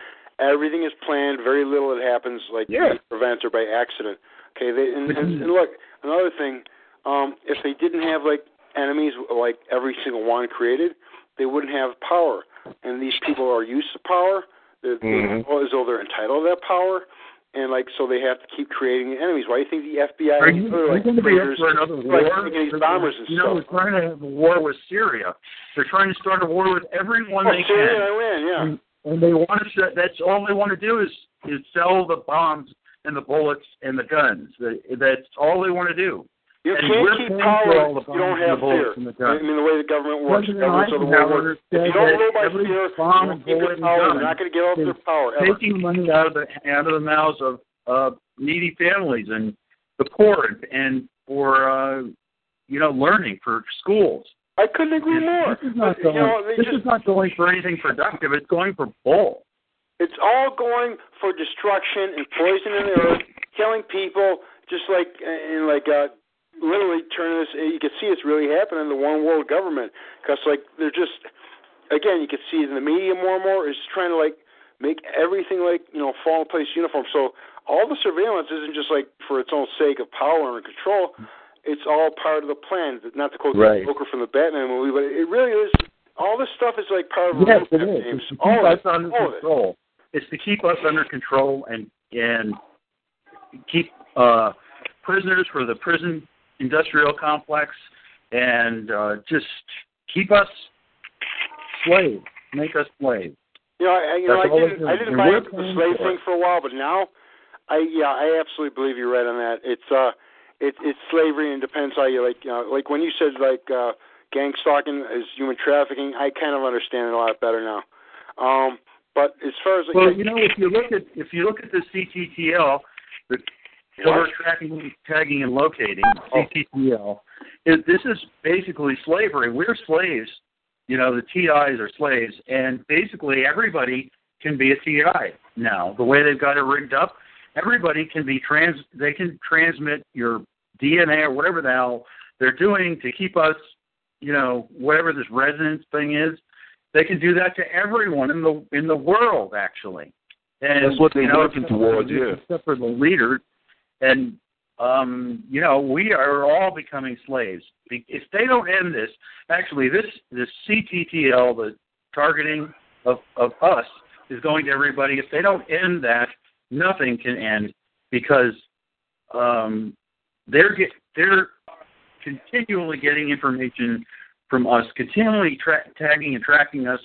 Everything is planned. Very little that happens like Yeah. events or by accident. Okay, they and, and, and look another thing. Um, if they didn't have like enemies like every single one created, they wouldn't have power. And these people are used to power. They're, Mhm. they as though they're entitled to that power. And like so, they have to keep creating enemies. Why do you think the FBI Are and you, other are you like going to be up for another like war? making these bombers and you know, stuff? we're trying to have a war with Syria. They're trying to start a war with everyone Oh, they Syria can. and Iran, yeah. And, and they want to. That's all they want to do is is sell the bombs and the bullets and the guns. They- That's all they want to do. You And can't keep power for all the if you don't have fear. I mean, the way the government works, President governments of the world Eisenhower work. If you don't that rule by fear, you and don't keep bullet your power. gun They're not going to give up is their power ever. taking money out of the out of the mouths of uh, needy families and the poor and, and for uh, you know learning for schools. I couldn't agree more. This is not But, going. you know, this just, is not going for anything productive. It's going for bull. it's all going for destruction and poisoning the earth, killing people, just like in like uh, literally turning this. You can see it's really happening. The one world government, because like they're just again, you can see it in the media more and more is trying to like make everything like you know fall in place uniform. So all the surveillance isn't just like for its own sake of power and control. It's all part of the plan. Not to quote Right. the Joker from the Batman movie, but it really is. All this stuff is like part of Yes, it is. James. It's to keep All us it. under of it. control. It's to keep us under control and and keep uh, prisoners for the prison industrial complex and uh, just keep us slaves, make us slaves. You know, I, you know, I didn't, I didn't buy into the slave thing for a while, but now, I yeah, I absolutely believe you're right on that. It's uh, it, it's slavery and depends how you like. You know, like when you said like uh, gang stalking is human trafficking, I kind of understand it a lot better now. Um, but as far as like, Well, you know, if you look at if you look at the CTTL, the covert tracking, tagging, and locating oh. CTTL, it, this is basically slavery. We're slaves. You know, the TIs are slaves, and basically everybody can be a TI now. The way they've got it rigged up, everybody can be trans. They can transmit your DNA or whatever the hell they're doing to keep us. You know, whatever this resonance thing is, they can do that to everyone in the in the world actually. And That's what they're you know, working towards, yeah. Except for the leaders, and um, you know, we are all becoming slaves. If they don't end this, actually, this this CTTL, the targeting of of us, is going to everybody. If they don't end that, nothing can end because um, they're get, they're continually getting information from us, continually tra- tagging and tracking us,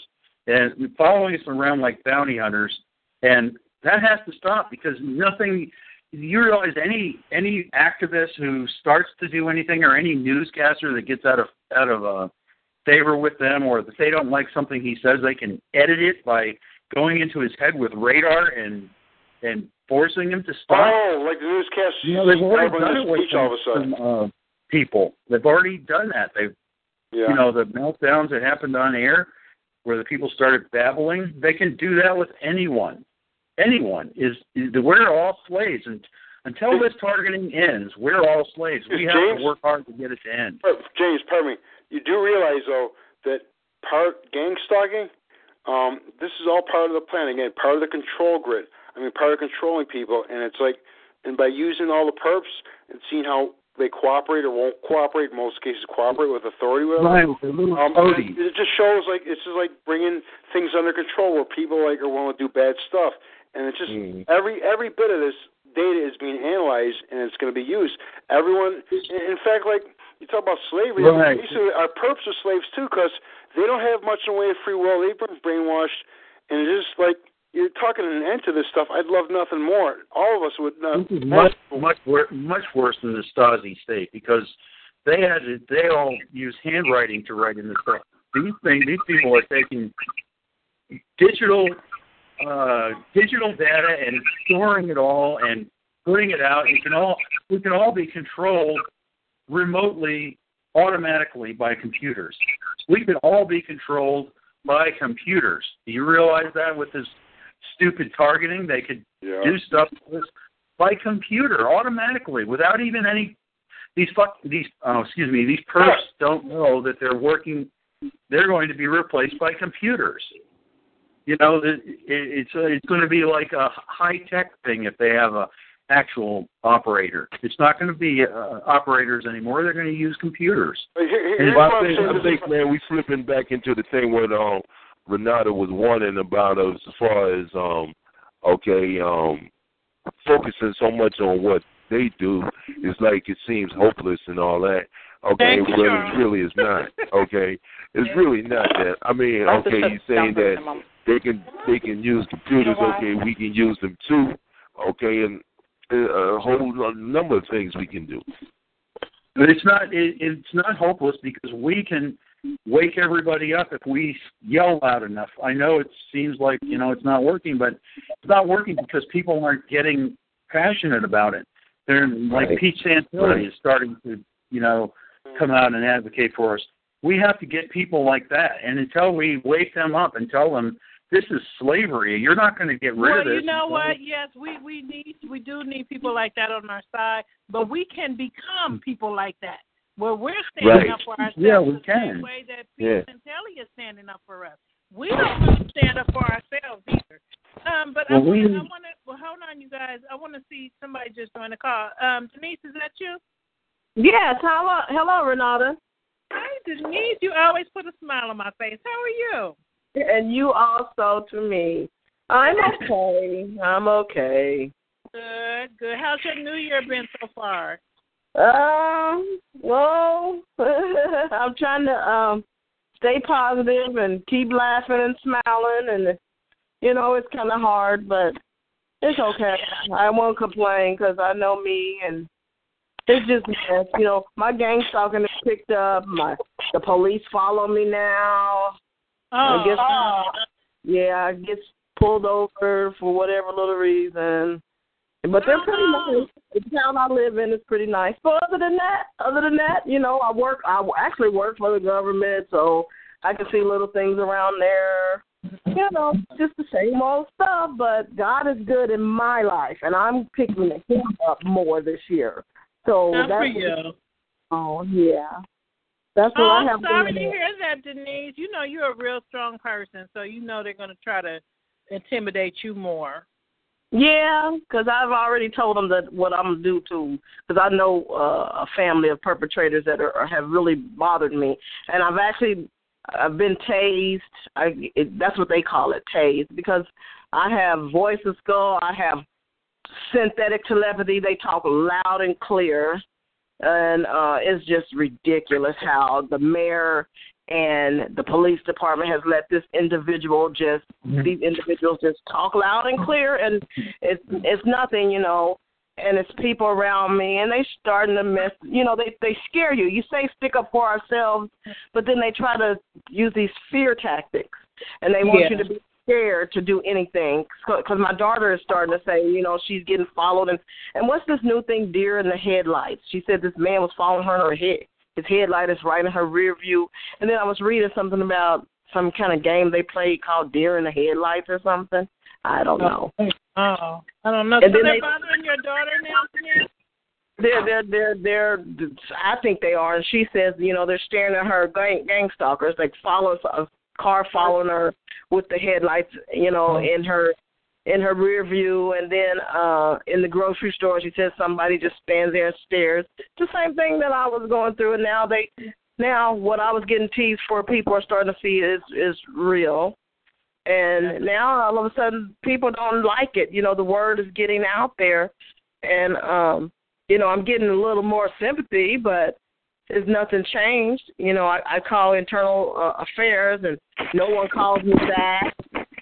and following us around like bounty hunters, and that has to stop because nothing. You realize any any activist who starts to do anything, or any newscaster that gets out of out of uh, favor with them, or if they don't like something he says, they can edit it by going into his head with radar and and forcing him to stop. Oh, like the newscast. You know, they've already done it with all of a some, sudden. some, uh, people. They've already done that. They've, Yeah. you know, the meltdowns that happened on air, where the people started babbling. They can do that with anyone. Anyone is. is we're all slaves, and until this targeting ends, we're all slaves. We have James- to work hard to get it to end. James, pardon me. You do realize though that part gang stalking, um, this is all part of the plan. Again, part of the control grid. I mean, part of controlling people, and it's like, and by using all the perps and seeing how they cooperate or won't cooperate, in most cases cooperate with authority, whatever. Right, with little Um, toadies. it just shows like it's just like bringing things under control where people like are willing to do bad stuff, and it's just every every bit of this data is being analyzed and it's going to be used. Everyone, in fact, like you talk about slavery, Right. basically our perps are slaves too because they don't have much in the way of free will. They've been brainwashed, and it's just like you're talking an end to this stuff. I'd love nothing more. All of us would. Uh, This is much much wor- much worse than the Stasi state because they had to, they all use handwriting to write in the stuff. These things, these people are taking digital uh, digital data and storing it all and putting it out. It can all we can all be controlled remotely, automatically by computers. We can all be controlled by computers. Do you realize that with this stupid targeting, they could Yeah. do stuff with- by computer automatically without even any these fuck these oh excuse me these perps don't know that they're working they're going to be replaced by computers you know it, it, it's uh, it's going to be like a high tech thing if they have a actual operator it's not going to be uh, operators anymore they're going to use computers And here's what I'm the- saying. I think, man, we're slipping back into the thing what um Renata was warning about us as far as um okay um focusing so much on what they do is like it seems hopeless and all that. Okay, Thank well Charles. it really is not. Okay, it's really not that. I mean, I'll okay, shut you're saying down for a that they can they can use computers. You know? Okay, we can use them too. Okay, and uh, a whole number of things we can do. But it's not it, it's not hopeless because we can wake everybody up if we yell loud enough. I know it seems like you know it's not working, but it's not working because people aren't getting passionate about it. They're like Right. Pete Santilli Right. is starting to you know come out and advocate for us. We have to get people like that, and until we wake them up and tell them this is slavery, you're not going to get rid well, of this. Well, you know what? Yes, we we need we do need people like that on our side, but we can become people like that. Where we're standing Right. up for ourselves Yeah, we the same can. way that Pete Yeah. Santilli is standing up for us. We don't really stand up for ourselves either. Um, but I Well, want we- I want to. Well, hold on, you guys. I want to see somebody just join the call. Um, Denise, is that you? Yes. Hello, hello, Renata. Hi, Denise. You always put a smile on my face. How are you? And you also to me. I'm okay. I'm okay. Good, good. How's your New Year been so far? Um. Well, I'm trying to um stay positive and keep laughing and smiling, and you know it's kind of hard, but it's okay. I won't complain because I know me, and it's just mess. You know, my gang stalking is picked up. My the police follow me now. I oh. guess, yeah, I get pulled over for whatever little reason. But they're pretty oh. nice. The town I live in is pretty nice. But other than that, other than that, you know, I work. I actually work for the government, so I can see little things around there. You know, just the same old stuff. But God is good in my life, and I'm picking Him up more this year. So Good that's for you. Oh yeah, that's what oh, I I'm have. sorry to hear that, Denise. You know you're a real strong person, so you know they're going to try to intimidate you more. Yeah, because I've already told them that what I'm gonna do to, because I know uh, a family of perpetrators that are, have really bothered me, and I've actually I've been tased. I it, that's what they call it, tased, because I have voice of skull. I have synthetic telepathy. They talk loud and clear, and uh, it's just ridiculous how the mayor and the police department has let this individual just these individuals just talk loud and clear, and it's it's nothing, you know. And it's people around me, and they starting to mess. You know, they they scare you. You say stick up for ourselves, but then they try to use these fear tactics, and they want Yeah. you to be scared to do anything. Because my daughter is starting to say, you know, she's getting followed, and and what's this new thing, deer in the headlights? She said this man was following her in her head. His headlight is right in her rear view. And then I was reading something about some kind of game they played called Deer in the Headlights or something. I don't know. Oh, oh I don't know. And so they're they- bothering your daughter now? They're they're they're they're I think they are and she says, you know, they're staring at her gang gang stalkers, like follows a car following her with the headlights, you know, in her in her rear view and then uh in the grocery store she says somebody just stands there and stares. The same thing that I was going through and now they now what I was getting teased for people are starting to see is is real. And now all of a sudden people don't like it. You know, the word is getting out there and um you know, I'm getting a little more sympathy, but there's nothing changed. You know, I, I call internal uh, affairs and no one calls me back.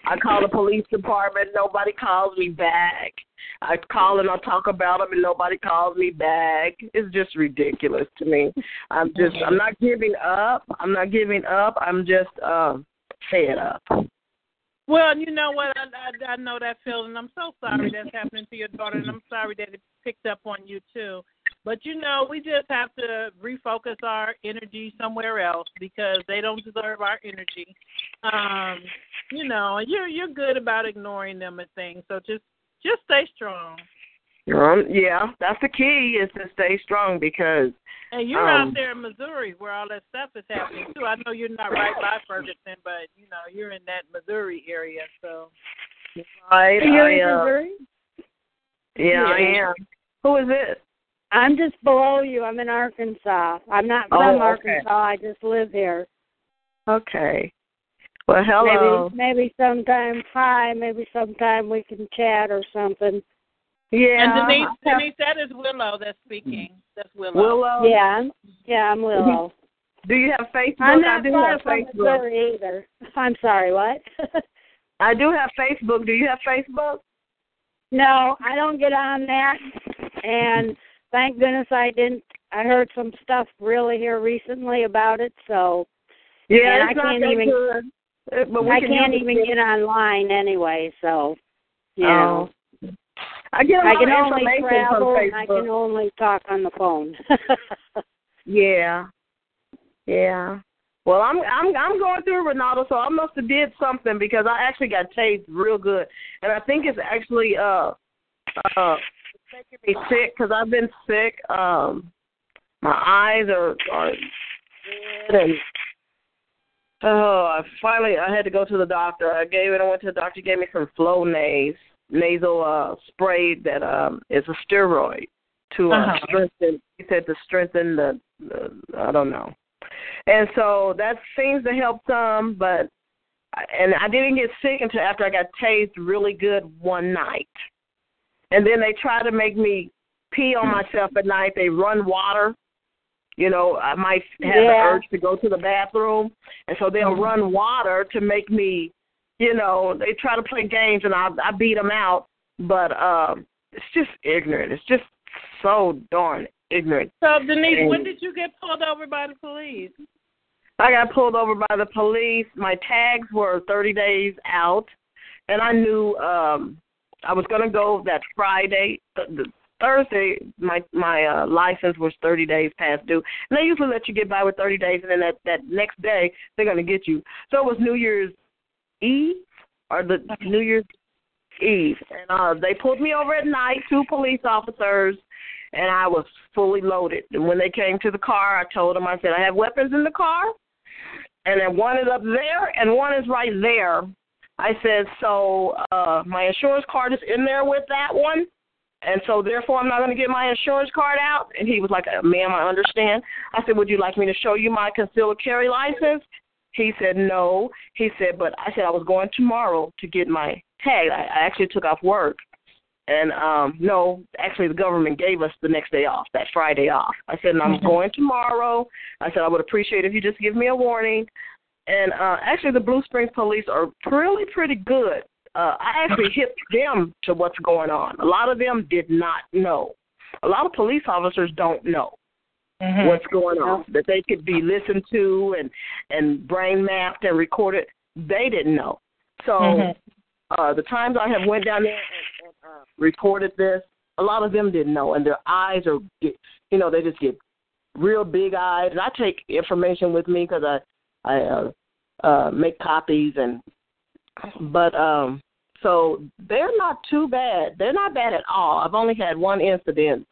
I call the police department, nobody calls me back. I call and I talk about them and nobody calls me back. It's just ridiculous to me. I'm just I'm not giving up. I'm not giving up. I'm just um fed up. Well, you know what? I, I I know that feeling. I'm so sorry that's happening to your daughter, and I'm sorry that it picked up on you too. But you know, we just have to refocus our energy somewhere else because they don't deserve our energy. Um, you know, and you're you're good about ignoring them and things. So just just stay strong. Um, yeah, that's the key is to stay strong because And you're um, out there in Missouri where all that stuff is happening too. I know you're not right by Ferguson, but you know you're in that Missouri area. So Right, You're I, in uh, Missouri? Yeah, I am. Who is it? I'm just below you. I'm in Arkansas. I'm not Oh, from okay. Arkansas. I just live here. Okay. Well, hello. Maybe maybe sometime hi, maybe sometime we can chat or something. Yeah. and Denise, Denise, that is Willow that's speaking. That's Willow. Willow. Yeah, I'm, yeah, I'm Willow. Mm-hmm. Do you have Facebook? I'm I not do far have from Facebook. Missouri either. I'm sorry, what? I do have Facebook. Do you have Facebook? no, I don't get on that. And thank goodness I didn't. I heard some stuff really here recently about it, so Yeah, I can't even. good. But we I can can't even it. get online anyway, so you Oh. know. I get a I lot can of only travel and I can only talk on the phone. Yeah. Yeah. Well, I'm I'm I'm going through Ronaldo, so I must have did something because I actually got tased real good, and I think it's actually uh uh making me sick because I've been sick. Um, my eyes are are red and oh, I finally I had to go to the doctor. I gave it. I went to the doctor. Gave me some Flonase nasal uh spray that um is a steroid to uh, Uh-huh. strengthen. He said to strengthen the, the I don't know, and so that seems to help some. But and I didn't get sick until after I got tased really good one night, and then they try to make me pee on myself at night. They run water. You know, I might have the urge to go to the bathroom, and so they'll Mhm. run water to make me. You know, they try to play games, and I I beat them out. But um, it's just ignorant. It's just so darn ignorant. So Denise, And- when did you get pulled over by the police? I got pulled over by the police. My tags were 30 days out, and I knew um I was going to go that Friday. th- The Thursday, my my uh, license was 30 days past due, and they usually let you get by with 30 days, and then that that next day they're going to get you. So it was New Year's Eve or the New Year's Eve, and uh they pulled me over at night. Two police officers and I was fully loaded. And when they came to the car, I told them, I said, I have weapons in the car, and then one is up there, and one is right there. I said, so uh, my insurance card is in there with that one, and so therefore I'm not going to get my insurance card out. And he was like, ma'am, I understand. I said, would you like me to show you my concealed carry license? He said, no. He said, but I said I was going tomorrow to get my tag. I, I actually took off work. And um no, actually the government gave us the next day off, that Friday off. I said, and I'm Mhm. going tomorrow. I said I would appreciate if you just give me a warning. And uh actually the Blue Springs police are really pretty good. Uh I actually hit them to what's going on. A lot of them did not know. A lot of police officers don't know Mhm. what's going on. That they could be listened to and and brain mapped and recorded. They didn't know. So Mhm. uh the times I have went down there and, and uh, reported this, a lot of them didn't know, and their eyes are, get, you know, they just get real big eyed. And I take information with me because I I uh, uh make copies and but um so they're not too bad. They're not bad at all. I've only had one incident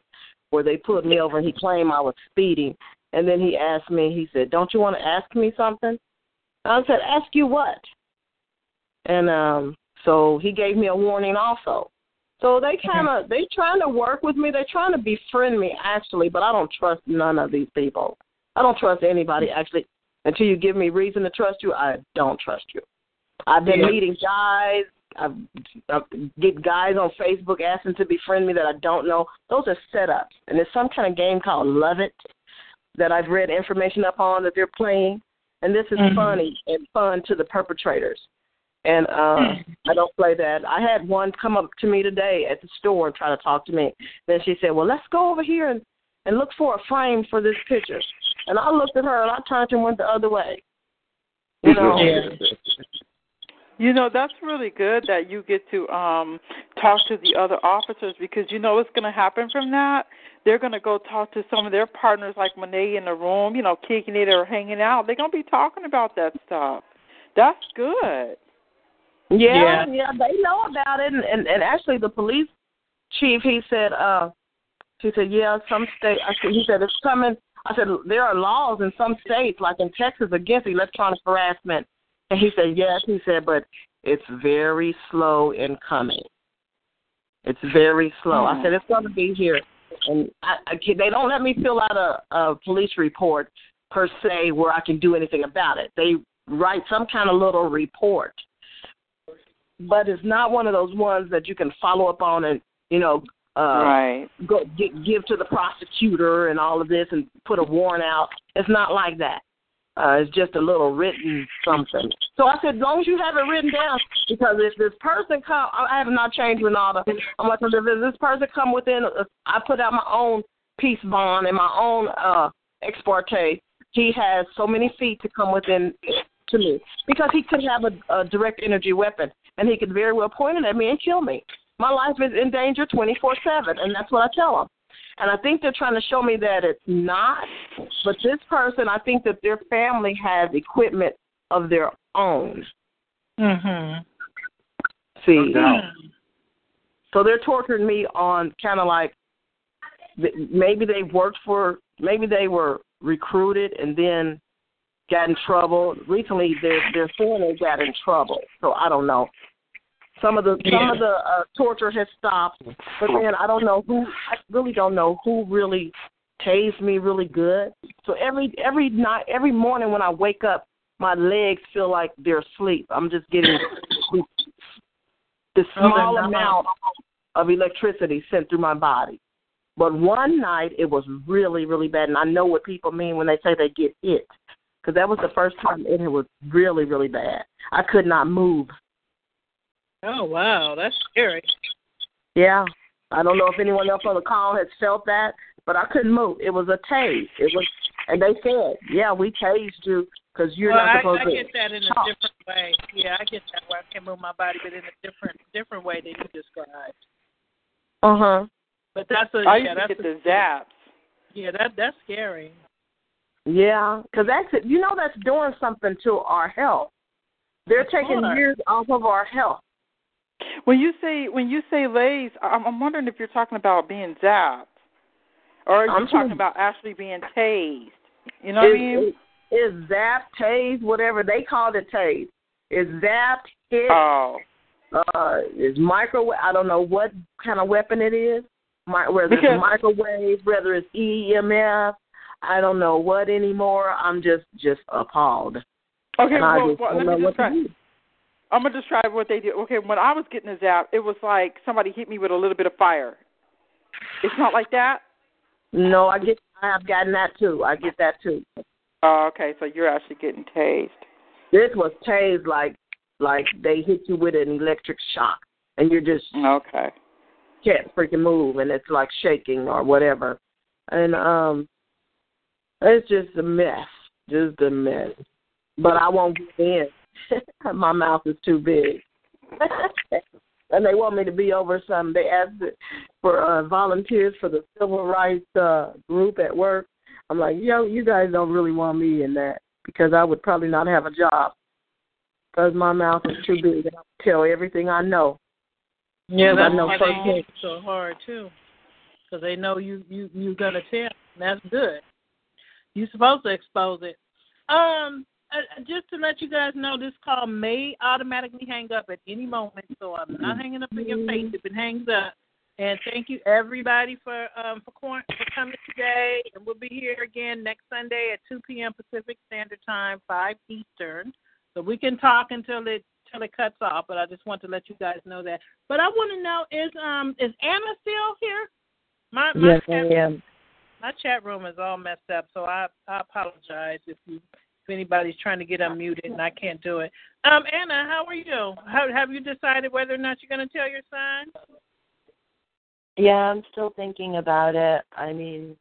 where they pulled me over and he claimed I was speeding and then he asked me, he said, Don't you want to ask me something? I said, Ask you what? And um so he gave me a warning also. So they kind of they trying to work with me. They're trying to befriend me actually, but I don't trust none of these people. I don't trust anybody actually. Until you give me reason to trust you, I don't trust you. I've been Yeah. meeting guys. I've, I've get guys on Facebook asking to befriend me that I don't know. Those are setups, and there's some kind of game called Love It that I've read information up on that they're playing, and this is Mhm. funny and fun to the perpetrators. And uh Hmm. I don't play that. I had one come up to me today at the store and try to talk to me. Then she said, "Well, let's go over here and and look for a frame for this picture." And I looked at her and I turned and went the other way. You know. Yeah. You know, that's really good that you get to um talk to the other officers because you know what's going to happen from that? They're going to go talk to some of their partners like when they in the room, you know, kicking it or hanging out. They're going to be talking about that stuff. That's good. Yeah, yeah, they know about it, and, and and actually the police chief he said, uh, he said, yeah, some state. I said, he said it's coming. I said there are laws in some states, like in Texas, against electronic harassment, and he said yes. He said, but it's very slow in coming. It's very slow. I hmm. said it's going to be here, and I, I they don't let me fill out a, a police report per se where I can do anything about it. They write some kind of little report but it's not one of those ones that you can follow up on and you know uh Right. go gi- give to the prosecutor and all of this and put a warrant out. It's not like that. Uh it's just a little written something. So i said as long as you have it written down because if this person come i I have not changed renata i'm like if this person come within uh, i put out my own peace bond and my own uh ex parte he has so many feet to come within to me. Because he could have a, a direct energy weapon and he could very well point it at me and kill me. My life is in danger 24 7, and that's what I tell them. And I think they're trying to show me that it's not. But this person, I think that their family has equipment of their own. Mhm. See, doubt. so they're torturing me on kind of like maybe they worked for, maybe they were recruited and then got in trouble. Recently, their their they're got in trouble. So I don't know. Some of the some of the uh, torture has stopped, but then I don't know who. I really don't know who really tased me really good. So every every night, every morning when I wake up, my legs feel like they're asleep. I'm just getting the, Oh, small amount of electricity sent through my body. But one night it was really, really bad, and I know what people mean when they say they get it, because that was the first time it was really, really bad. I could not move. Oh wow, that's scary. Yeah, I don't know if anyone else on the call has felt that, but I couldn't move. It was a tase. It was, and they said, "Yeah, we tased you because you're well, not I, supposed I to." get that in a talk." different way. Yeah, I get that way. I can move my body, but in a different different way than you described. Uh huh. But that's a I yeah, used to that's get a, the zaps. Yeah, that that's scary. Yeah, because that's it. You know, that's doing something to our health. They're taking course. years off of our health. When you say when you say lays, I'm, I'm wondering if you're talking about being zapped, or are you I'm talking about actually being tased? You know what I mean? Is zapped, tase, whatever they call it, tase. Is zap, hit, Oh, uh, is microwave. I don't know what kind of weapon it is. My, whether Because- it's microwave, whether it's EMF. I don't know what anymore. I'm just just appalled. okay. Well, well let me just try. Do. I'm gonna describe what they did. Okay, when I was getting a zap, it was like somebody hit me with a little bit of fire. It's not like that. No, I get. I have gotten that too. I get that too. Oh, okay. So you're actually getting tased. This was tased like like they hit you with an electric shock, and you're just okay. Can't freaking move, and it's like shaking or whatever, and um, it's just a mess, just a mess. But I won't get in. My mouth is too big. and they want me to be over some. They asked for uh, volunteers for the civil rights uh, group at work. I'm like, yo, you guys don't really want me in that because I would probably not have a job because my mouth is too big and I tell everything I know. Yeah, that's I know why firsthand. they hit so hard too, because they know you you you gonna tell. And that's good. You're supposed to expose it. Um, uh, just to let you guys know, this call may automatically hang up at any moment, so I'm not hanging up in your face if it hangs up. And thank you everybody for um for, cor- for coming today, and we'll be here again next Sunday at 2 p.m. Pacific Standard Time, 5 Eastern. So we can talk until it until it cuts off. But I just want to let you guys know that. But I want to know is um is Anna still here? My my Yes, chat, I am. my chat room is all messed up, so I I apologize if you anybody's trying to get unmuted and I can't do it. Um, Anna, how are you? How, have you decided whether or not you're going to tell your son? Yeah, I'm still thinking about it. I mean,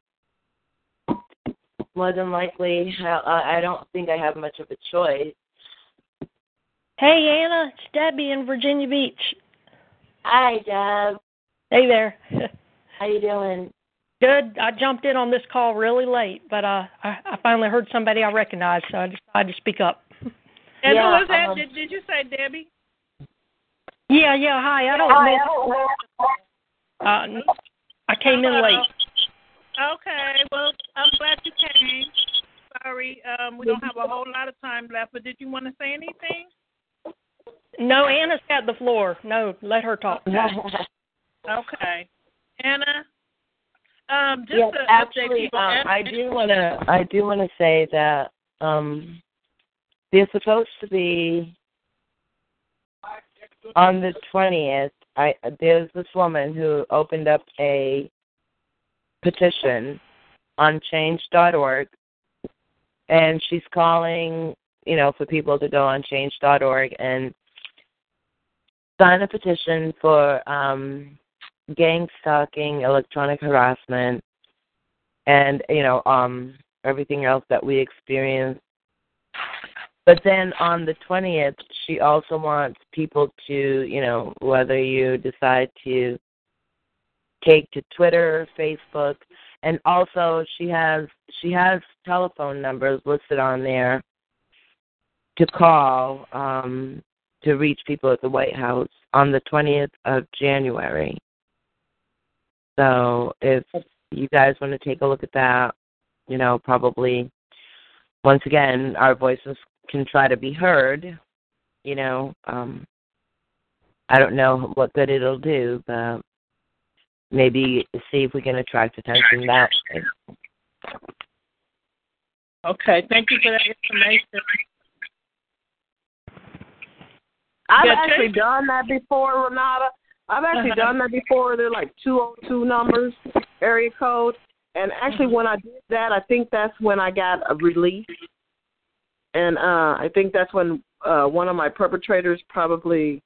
more than likely, I I don't think I have much of a choice. Hey Anna, it's Debbie in Virginia Beach. Hi, Deb. Hey there. How you doing? Good. I jumped in on this call really late, but uh, I, I finally heard somebody I recognized, so I decided to speak up. And Yeah, who was that? um, did, did you say Debbie? Yeah, yeah. Hi. I don't know. Uh, I came in late. Okay, well, I'm glad you came. Sorry, um, we don't have a whole lot of time left, but did you want to say anything? No, Anna's got the floor. No, let her talk. Okay. Anna, um, just yes, actually, um, I do want to. I do want to say that um, they're supposed to be on the twentieth. I there's this woman who opened up a petition on Change.org, and she's calling, you know, for people to go on Change.org and sign a petition for um, gang stalking, electronic harassment, and you know, um, everything else that we experience. But then on the twentieth, she also wants people to, you know, whether you decide to take to Twitter, Facebook, and also she has she has telephone numbers listed on there to call um, to reach people at the White House on the twentieth of January. So if you guys want to take a look at that, you know, probably once again our voices can try to be heard. You know, um, I don't know what good it'll do, but maybe see if we can attract attention that way. Okay, thank you for that information. I've Yeah, actually done that before, Renata. I've actually Uh-huh. done that before. They're like 202 numbers, area code. And actually, when I did that, I think that's when I got a release. And uh I think that's when uh one of my perpetrators probably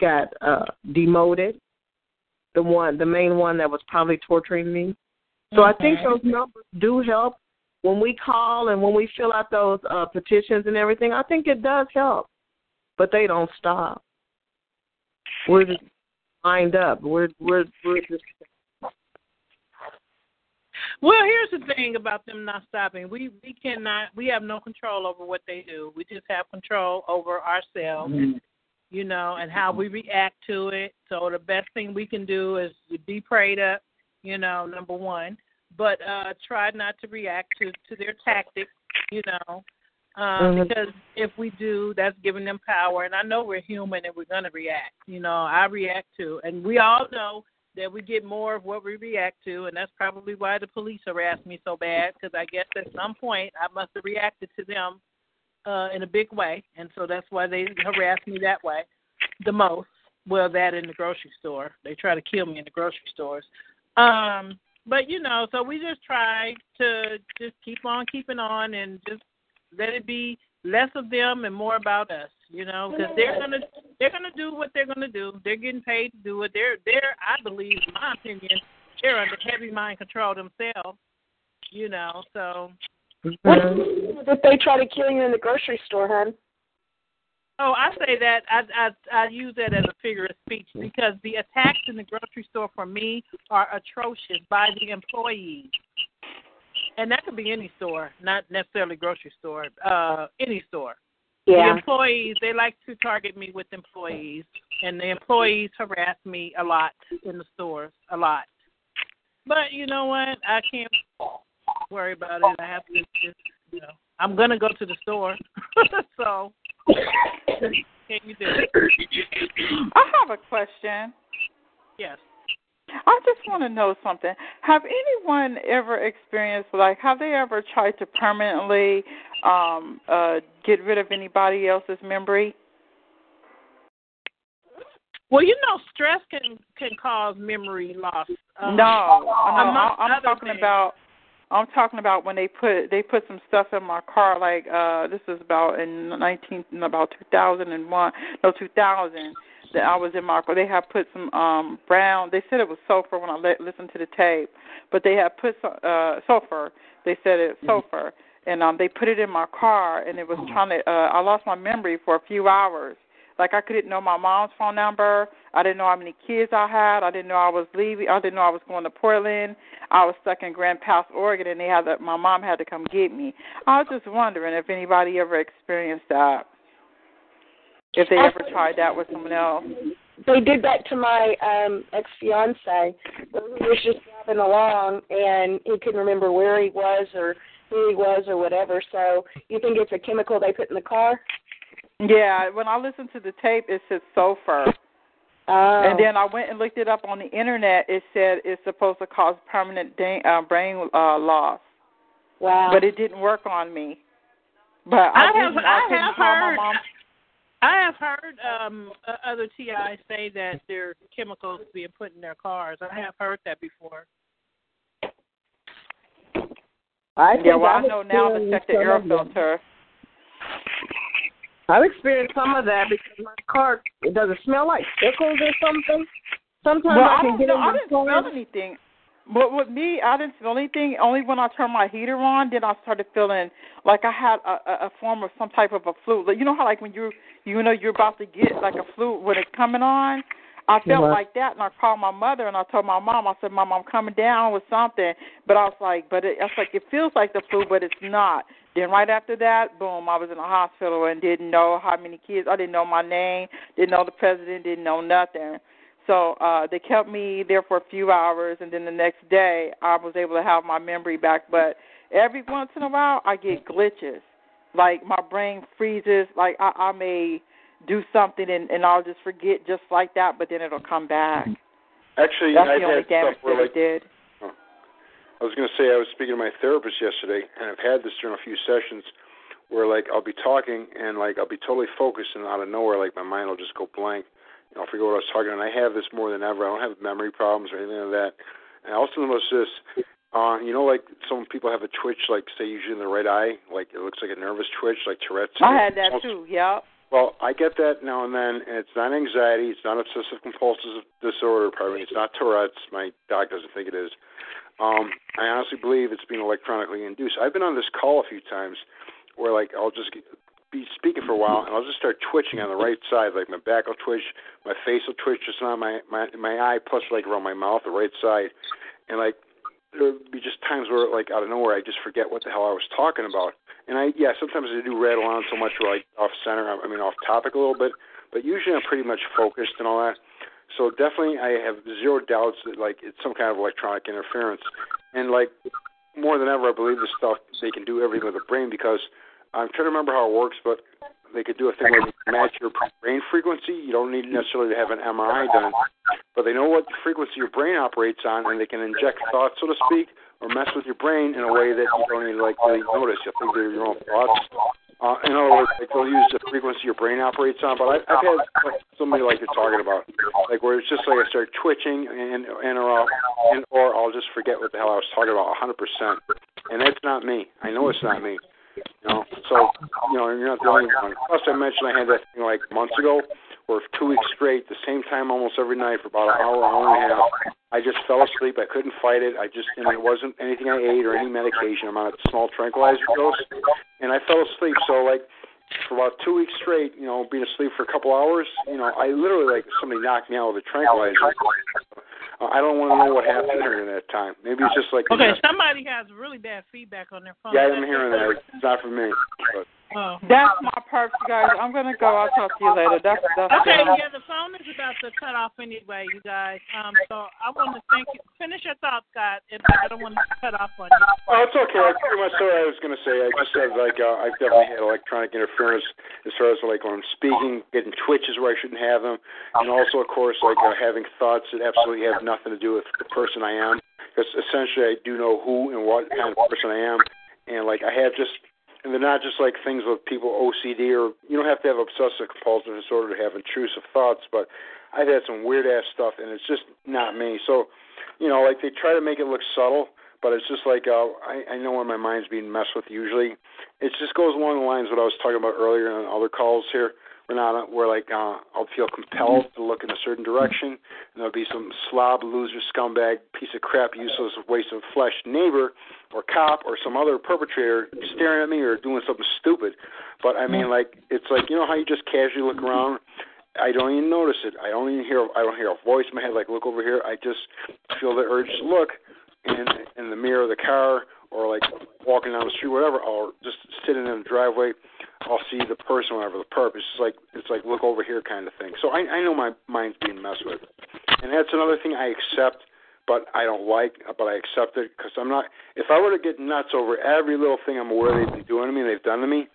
got uh demoted. The one, the main one that was probably torturing me. So I think those numbers do help when we call and when we fill out those uh petitions and everything. I think it does help, but they don't stop. We're just lined up. We're we're we're just Well, here's the thing about them not stopping. We we cannot. We have no control over what they do. We just have control over ourselves, you know, and how we react to it. So the best thing we can do is be prayed up, you know, number one. But uh try not to react to to their tactics, you know. Um, Mhm. Because if we do, that's giving them power. And I know we're human and we're going to react. You know, I react to, and we all know that we get more of what we react to, and that's probably why the police harass me so bad. Because I guess at some point I must have reacted to them uh, in a big way, and so that's why they harass me that way the most. Well, that in the grocery store, they try to kill me in the grocery stores. Um, but you know, so we just try to just keep on keeping on and just let it be less of them and more about us. You know, because they're gonna they're gonna do what they're gonna do. They're getting paid to do it. They're they're I believe, in my opinion, they're under heavy mind control themselves. You know, so. What if they try to kill you in the grocery store, hon? Oh, I say that I I I use that as a figure of speech because the attacks in the grocery store for me are atrocious by the employees. And that could be any store, not necessarily grocery store, uh any store. Yeah. The employees, they like to target me with employees and the employees harass me a lot in the stores, a lot. But you know what? I can't worry about it. I have to just you know I'm gonna go to the store. so can you do it? I have a question. Yes. I just want to know something. Have anyone ever experienced like have they ever tried to permanently um uh get rid of anybody else's memory? Well, you know, stress can can cause memory loss. Um, no, I'm other talking things. about I'm talking about when they put they put some stuff in my car like uh this is about in 19 about 2001 no 2000 that I was in my car they had put some um brown they said it was sulfur when I li- listened to the tape but they had put some uh sulfur they said it sulfur and um they put it in my car and it was trying to uh I lost my memory for a few hours like I couldn't know my mom's phone number. I didn't know how many kids I had. I didn't know I was leaving. I didn't know I was going to Portland. I was stuck in Grants Pass, Oregon, and they had to, my mom had to come get me. I was just wondering if anybody ever experienced that. If they ever tried that with someone else. They did that to my um ex fiance. He was just driving along and he couldn't remember where he was or who he was or whatever. So you think it's a chemical they put in the car? Yeah, when I listened to the tape, it said sulfur. Oh. And then I went and looked it up on the internet. It said it's supposed to cause permanent da- uh, brain uh, loss. Wow. But it didn't work on me. But I I, have didn't, I have call my heard mom. I have heard um uh, other TIs say that there are chemicals being put in their cars. I have heard that before. I yeah, well, I I've know now to check the air some of them. filter. I've experienced some of that because my car it does it smell like pickles or something. Sometimes well, I I can get know. in I didn't car. smell anything. But with me, I didn't smell anything. Only when I turned my heater on, then I started feeling like I had a, a, form of some type of a flu. Like, You know how like when you you know you're about to get like a flu when it's coming on. I felt Right. like that, and I called my mother, and I told my mom. I said, "Mom, I'm coming down with something," but I was like, "But it, I was like, it feels like the flu, but it's not." Then right after that, boom, I was in the hospital and didn't know how many kids. I didn't know my name, didn't know the president, didn't know nothing. So uh they kept me there for a few hours and then the next day I was able to have my memory back. But every once in a while I get glitches. Like my brain freezes, like I, I may do something and, and I'll just forget just like that, but then it'll come back. Actually, That's I've the only damage that like did. I was going to say I was speaking to my therapist yesterday, and I've had this during a few sessions where like I'll be talking and like I'll be totally focused, and out of nowhere like my mind will just go blank. I'll forget what I was talking. And I have this more than ever. I don't have memory problems or anything like that. And I also noticed this. Uh, you know, like some people have a twitch, like say usually in the right eye, like it looks like a nervous twitch, like Tourette's. I had that too, yeah. Well, I get that now and then, and it's not anxiety, it's not obsessive compulsive disorder, pardon me, it's not Tourette's. My doc doesn't think it is. Um, I honestly believe it's being electronically induced. I've been on this call a few times where, like, I'll just be speaking for a while, and I'll just start twitching on the right side, like my back will twitch, my face will twitch, just on my my my eye, plus like around my mouth, the right side, and like there'll be just times where, like, out of nowhere, I just forget what the hell I was talking about. And I, yeah, sometimes I do rattle on so much, where like off center, I mean, off topic a little bit, but usually I'm pretty much focused and all that. So definitely, I have zero doubts that like it's some kind of electronic interference, and like more than ever, I believe this stuff they can do everything with the brain because I'm trying to remember how it works, but they could do a thing where they match your brain frequency. You don't need necessarily to have an MRI done, but they know what frequency your brain operates on, and they can inject thoughts, so to speak, or mess with your brain in a way that you don't even like really notice. You'll think they're your own thoughts, Uh, in other words, like they'll use the frequency your brain operates on. But I, I've had like, somebody like you're talking about, like where it's just like I start twitching and and or I'll, and or I'll just forget what the hell I was talking about 100 percent, and that's not me. I know it's not me. You know, so you know you're not the only one. Plus, I mentioned I had that thing like months ago, where two weeks straight, the same time almost every night for about an hour, hour and a half, I just fell asleep. I couldn't fight it. I just and it wasn't anything I ate or any medication. I'm on a small tranquilizer dose, and I fell asleep. So like for about two weeks straight, you know, being asleep for a couple hours, you know, I literally like somebody knocked me out with a tranquilizer. Uh, I don't want to know what happened during that time. Maybe it's just like Okay, somebody has really bad feedback on their phone. yeah, I'm hearing that. It's not for me. But. Oh. That's my perks, guys. I'm gonna go. I'll talk to you later. That's that's. Okay, uh, yeah, the phone is about to cut off anyway, you guys. Um, so I want to thank you. Finish your thoughts, Scott. If I don't want to cut off on you. Oh, it's okay. I pretty much said what I was going to say. I just said like uh, I've definitely had electronic interference as far as like when I'm speaking, getting twitches where I shouldn't have them, and also of course like uh, having thoughts that absolutely have nothing to do with the person I am. Because essentially I do know who and what kind of person I am, and like I have just. And they're not just like things with people OCD or you don't have to have obsessive compulsive disorder to have intrusive thoughts, but I've had some weird ass stuff and it's just not me. So you know, like they try to make it look subtle, but it's just like uh, I, I know when my mind's being messed with. Usually, it just goes along the lines what I was talking about earlier on other calls here. Renata, where like uh, I'll feel compelled to look in a certain direction, and there'll be some slob, loser, scumbag, piece of crap, useless, waste of flesh neighbor or cop or some other perpetrator staring at me or doing something stupid. But I mean, like it's like you know how you just casually look around I don't even notice it. I don't even hear. I don't hear a voice in my head like, "Look over here." I just feel the urge to look in in the mirror of the car, or like walking down the street, whatever, or just sitting in the driveway. I'll see the person, whatever the purpose. It's like it's like look over here kind of thing. So I I know my mind's being messed with, and that's another thing I accept, but I don't like. But I accept it because I'm not. If I were to get nuts over every little thing I'm aware they've been doing to me, they've done to me,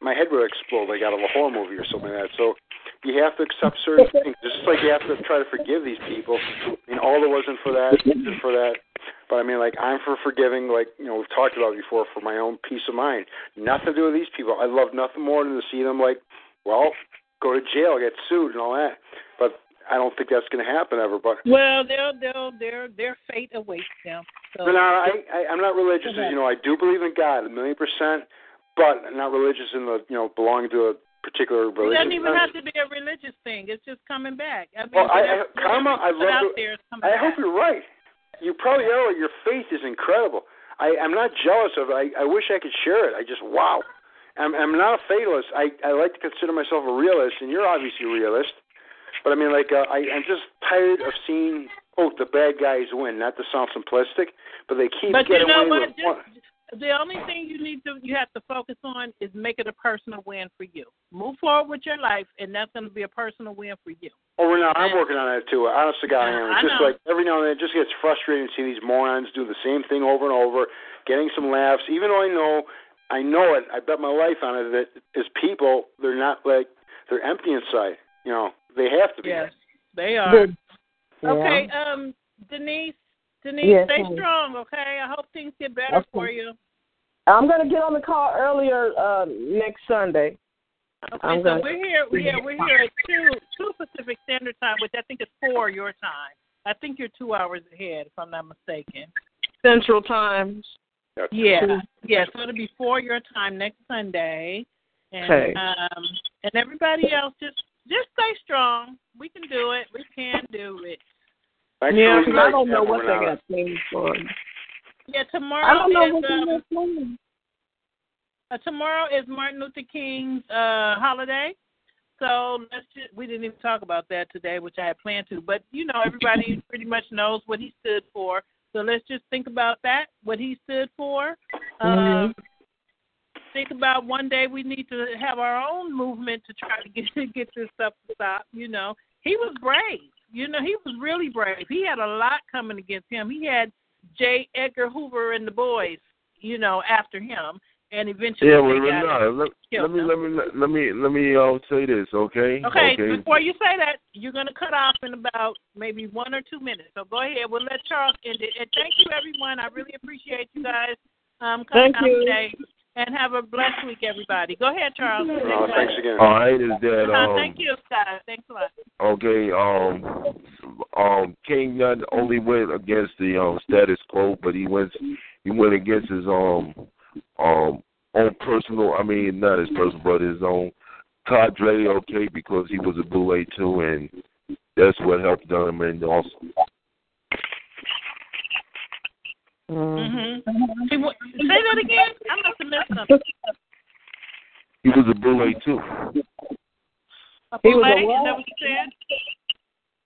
my head would explode like out of a horror movie or something like that. So you have to accept certain things. It's just like you have to try to forgive these people. I mean, all there wasn't for that, isn't for that. But I mean, like I'm for forgiving, like you know we've talked about before, for my own peace of mind. Nothing to do with these people. I love nothing more than to see them like, well, go to jail, get sued, and all that. But I don't think that's going to happen ever. But Well, they'll they'll their their fate awaits them. So but now, I, I I'm not religious, as you know. I do believe in God a million percent, but I'm not religious in the you know belonging to a particular It doesn't even have to be a religious thing. It's just coming back. I mean, Well, I, I, karma, I you love out to, there is coming I back. hope you're right. You probably are. Your faith is incredible. I, I'm not jealous of it. I, I wish I could share it. I just wow. I'm, I'm not a fatalist. I, I like to consider myself a realist, and you're obviously a realist. But I mean, like, uh, I, I'm just tired of seeing oh the bad guys win. Not to sound simplistic, but they keep But you getting know away what? with one. Just, the only thing you need to you have to focus on is make it a personal win for you. Move forward with your life, and that's going to be a personal win for you. Oh, no, I'm working on that too. Honest to God, I am. I just know. like every now and then, it just gets frustrating to see these morons do the same thing over and over, getting some laughs. Even though I know, I know it. I bet my life on it. That as people, they're not like they're empty inside. You know, they have to be. Yes, they are. Good. Okay, um, Denise, Denise, Yes, stay honey. strong. Okay, I hope things get better Okay. for you. I'm gonna get on the call earlier uh, next Sunday. Okay, I'm so gonna- we're here. Yeah, we're here at two two Pacific Standard Time, which I think is four your time. I think you're two hours ahead, if I'm not mistaken. Central Times. Yeah, yeah. So it'll be four your time next Sunday, and Okay. um, and everybody else just just stay strong. We can do it. We can do it. Thanks yeah, for 'cause I don't know what they Renata. got planned for. Yeah, tomorrow I don't know is what they um, got planned. uh, tomorrow is Martin Luther King's uh holiday. So let's just we didn't even talk about that today, which I had planned to. But you know, everybody pretty much knows what he stood for. So let's just think about that, what he stood for. Um, think about one day we need to have our own movement to try to get get this stuff to stop. You know, he was brave. You know, he was really brave. He had a lot coming against him. He had J. Edgar Hoover and the boys, you know, after him, and eventually Yeah, they well, got Renata, let, killed let me him. let me let me let me uh, say this, okay? Okay, before you say that, you're going to cut off in about maybe one or two minutes. So go ahead. We'll let Charles end it. And thank you, everyone. I really appreciate you guys um, coming Thank out you. today. And have a blessed week, everybody. Go ahead, Charles. Oh, thanks again. All right, is that Uh, um thank you, Scott. Thanks a lot. okay, um um King Nut only went against the um status quo, but he went he went against his um um own personal I mean not his personal but his own cadre, okay, because he was a boule too and that's what helped Dunham and also Mm-hmm. Say what- say that again. I must have missed something. he was a boule too. A He was a boule? Is that what you said?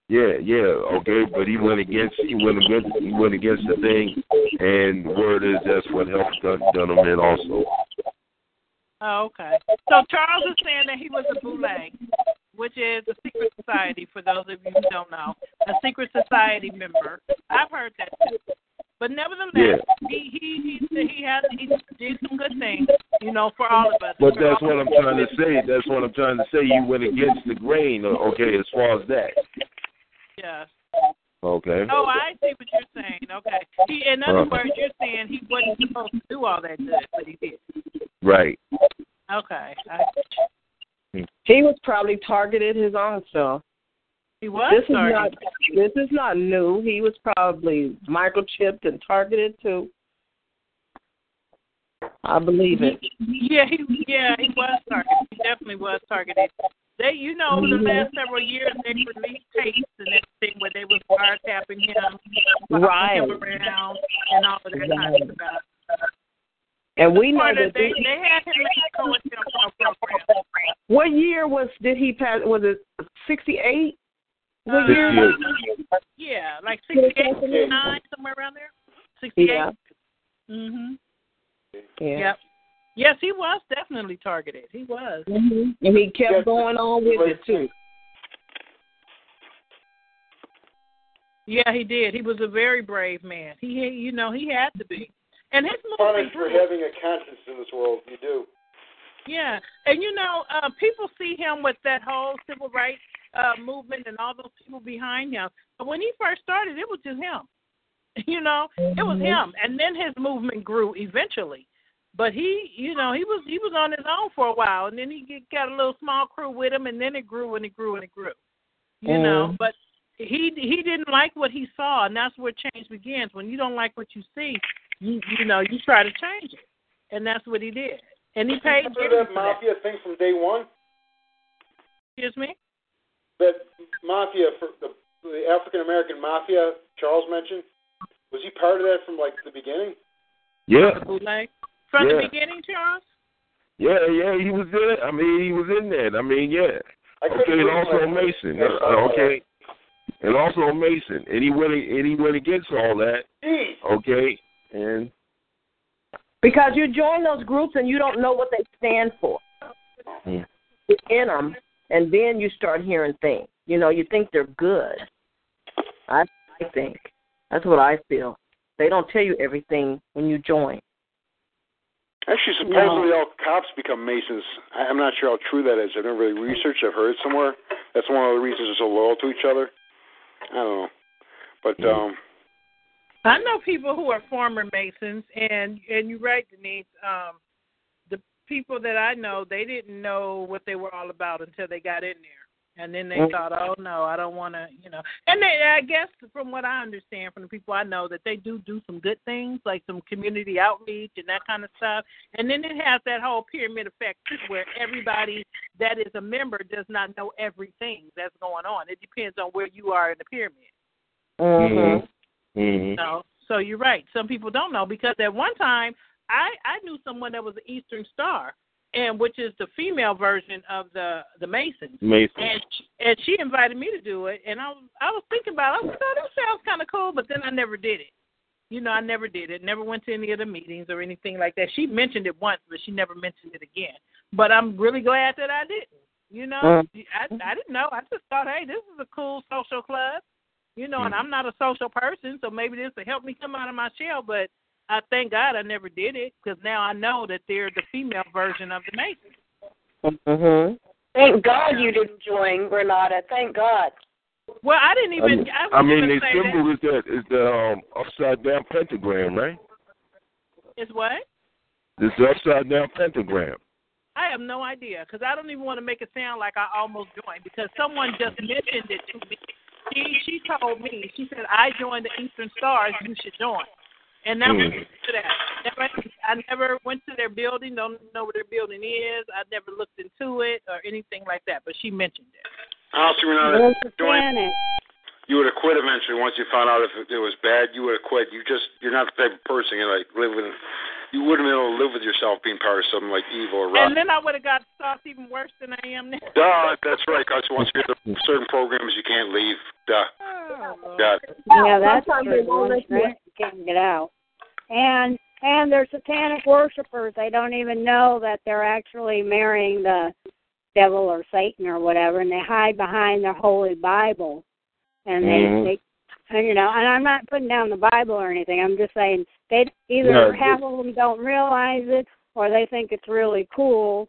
Yeah, yeah, okay, but he went against he went against he went against the thing, and word is that's what helped Dun- Dunham in also. Oh, okay. So Charles is saying that he was a boule, which is a secret society. For those of you who don't know, a secret society member. I've heard that too. But nevertheless, he he he he has he did some good things, you know, for all of us. But that's what I'm trying to say. That's what I'm trying to say. You went against the grain, okay, as far as that. Yes. Okay. Oh, I see what you're saying. Okay. He, in other Uh. words, you're saying he wasn't supposed to do all that good, but he did. Right. Okay. I, He was probably targeted his own self. He was This is not this is not new. He was probably microchipped and targeted too. I believe it. Yeah, he yeah he was targeted. He definitely was targeted. They, you know, over the mm-hmm. last several years, they released tapes and everything where they was wiretapping him, Right. him around, and all of that kind of stuff. And we know that they they had him in the program. What year was did he pass? Was it sixty eight? What Uh, year? Yeah, like 68, 69, somewhere around there. 68. Yeah. Mhm. Yeah. Yep. Yes, he was definitely targeted. He was. And he kept going on with it too. Yeah, he did. He was a very brave man. He, he you know, he had to be. And his movement Punished for having a conscience in this world. You do. Yeah, and you know, uh, people see him with that whole civil rights uh, movement and all those people behind him. But when he first started, it was just him. You know, it was him, and then his movement grew eventually. But he, you know, he was he was on his own for a while, and then he got a little small crew with him, and then it grew and it grew and it grew. You know, Mhm. but he he didn't like what he saw, and that's where change begins. When you don't like what you see, you you know you try to change it, and that's what he did. And he paid Remember Jimmy that for that. mafia thing from day one? Excuse me. That mafia for the, the African American mafia Charles mentioned. Was he part of that from like the beginning? Yeah. Bootleg. From Yeah. the beginning, Charles. Yeah, yeah, he was in it. I mean, he was in that. I mean, yeah. I couldn't Okay, and also my- Mason. Uh, okay, and also Mason, and he went and he went against all that. Jeez. Okay, and Because you join those groups and you don't know what they stand for. You're in them, and then you start hearing things. You know, you think they're good. I, I think that's what I feel. They don't tell you everything when you join. Actually, supposedly all cops become Masons. I- I'm not sure how true that is. I've never really researched. I've heard it somewhere. That's one of the reasons they're so loyal to each other. I don't know, but um, I know people who are former Masons, and and you're right, Denise. Um, the people that I know, they didn't know what they were all about until they got in there, and then they Mm. thought, oh no, I don't want to, you know. And they, I guess, from what I understand from the people I know, that they do do some good things, like some community outreach and that kind of stuff. And then it has that whole pyramid effect where everybody that is a member does not know everything that's going on. It depends on where you are in the pyramid. Mm-hmm. Mhm. So, so you're right. Some people don't know because at one time I I knew someone that was an Eastern Star, and which is the female version of the the Masons. Mason. And she, and she invited me to do it, and I was I was thinking about it. I was like, oh, that sounds kind of cool, but then I never did it. You know, I never did it. Never went to any of the meetings or anything like that. She mentioned it once, but she never mentioned it again. But I'm really glad that I didn't. You know, Mm. I I didn't know. I just thought, hey, this is a cool social club. You know, and I'm not a social person, so maybe this will help me come out of my shell. But I thank God I never did it because now I know that they're the female version of the Masons. Mm-hmm. Thank God you didn't join, Renata. Thank God. Well, I didn't even. mean, I, I mean, gonna the say symbol is that is the um, upside down pentagram, right? Is what? This upside down pentagram. I have no idea because I don't even want to make it sound like I almost joined because someone just mentioned it to me. She she told me she said I joined the Eastern Stars. You should join. And that was Mm. to that. Never, I never went to their building. Don't know where their building is. I never looked into it or anything like that. But she mentioned it. Honestly, Renata, There's the join, planet. you would have quit eventually once you found out if it was bad. You would have quit. You just you're not the type of person you like live with. You wouldn't be able to live with yourself being part of something like evil or rotten. And then I would have got thoughts even worse than I am now. Duh, that's right. Because once you're in certain programs, you can't leave. Duh. Oh, Duh. Yeah, that's sometimes true. They won't Once let you- you're in, you can't get out. And and they're satanic worshipers. They don't even know that they're actually marrying the devil or Satan or whatever, and they hide behind their holy Bible. And they, Mhm. they and, you know, and I'm not putting down the Bible or anything. I'm just saying they either Yeah, half of them don't realize it or they think it's really cool.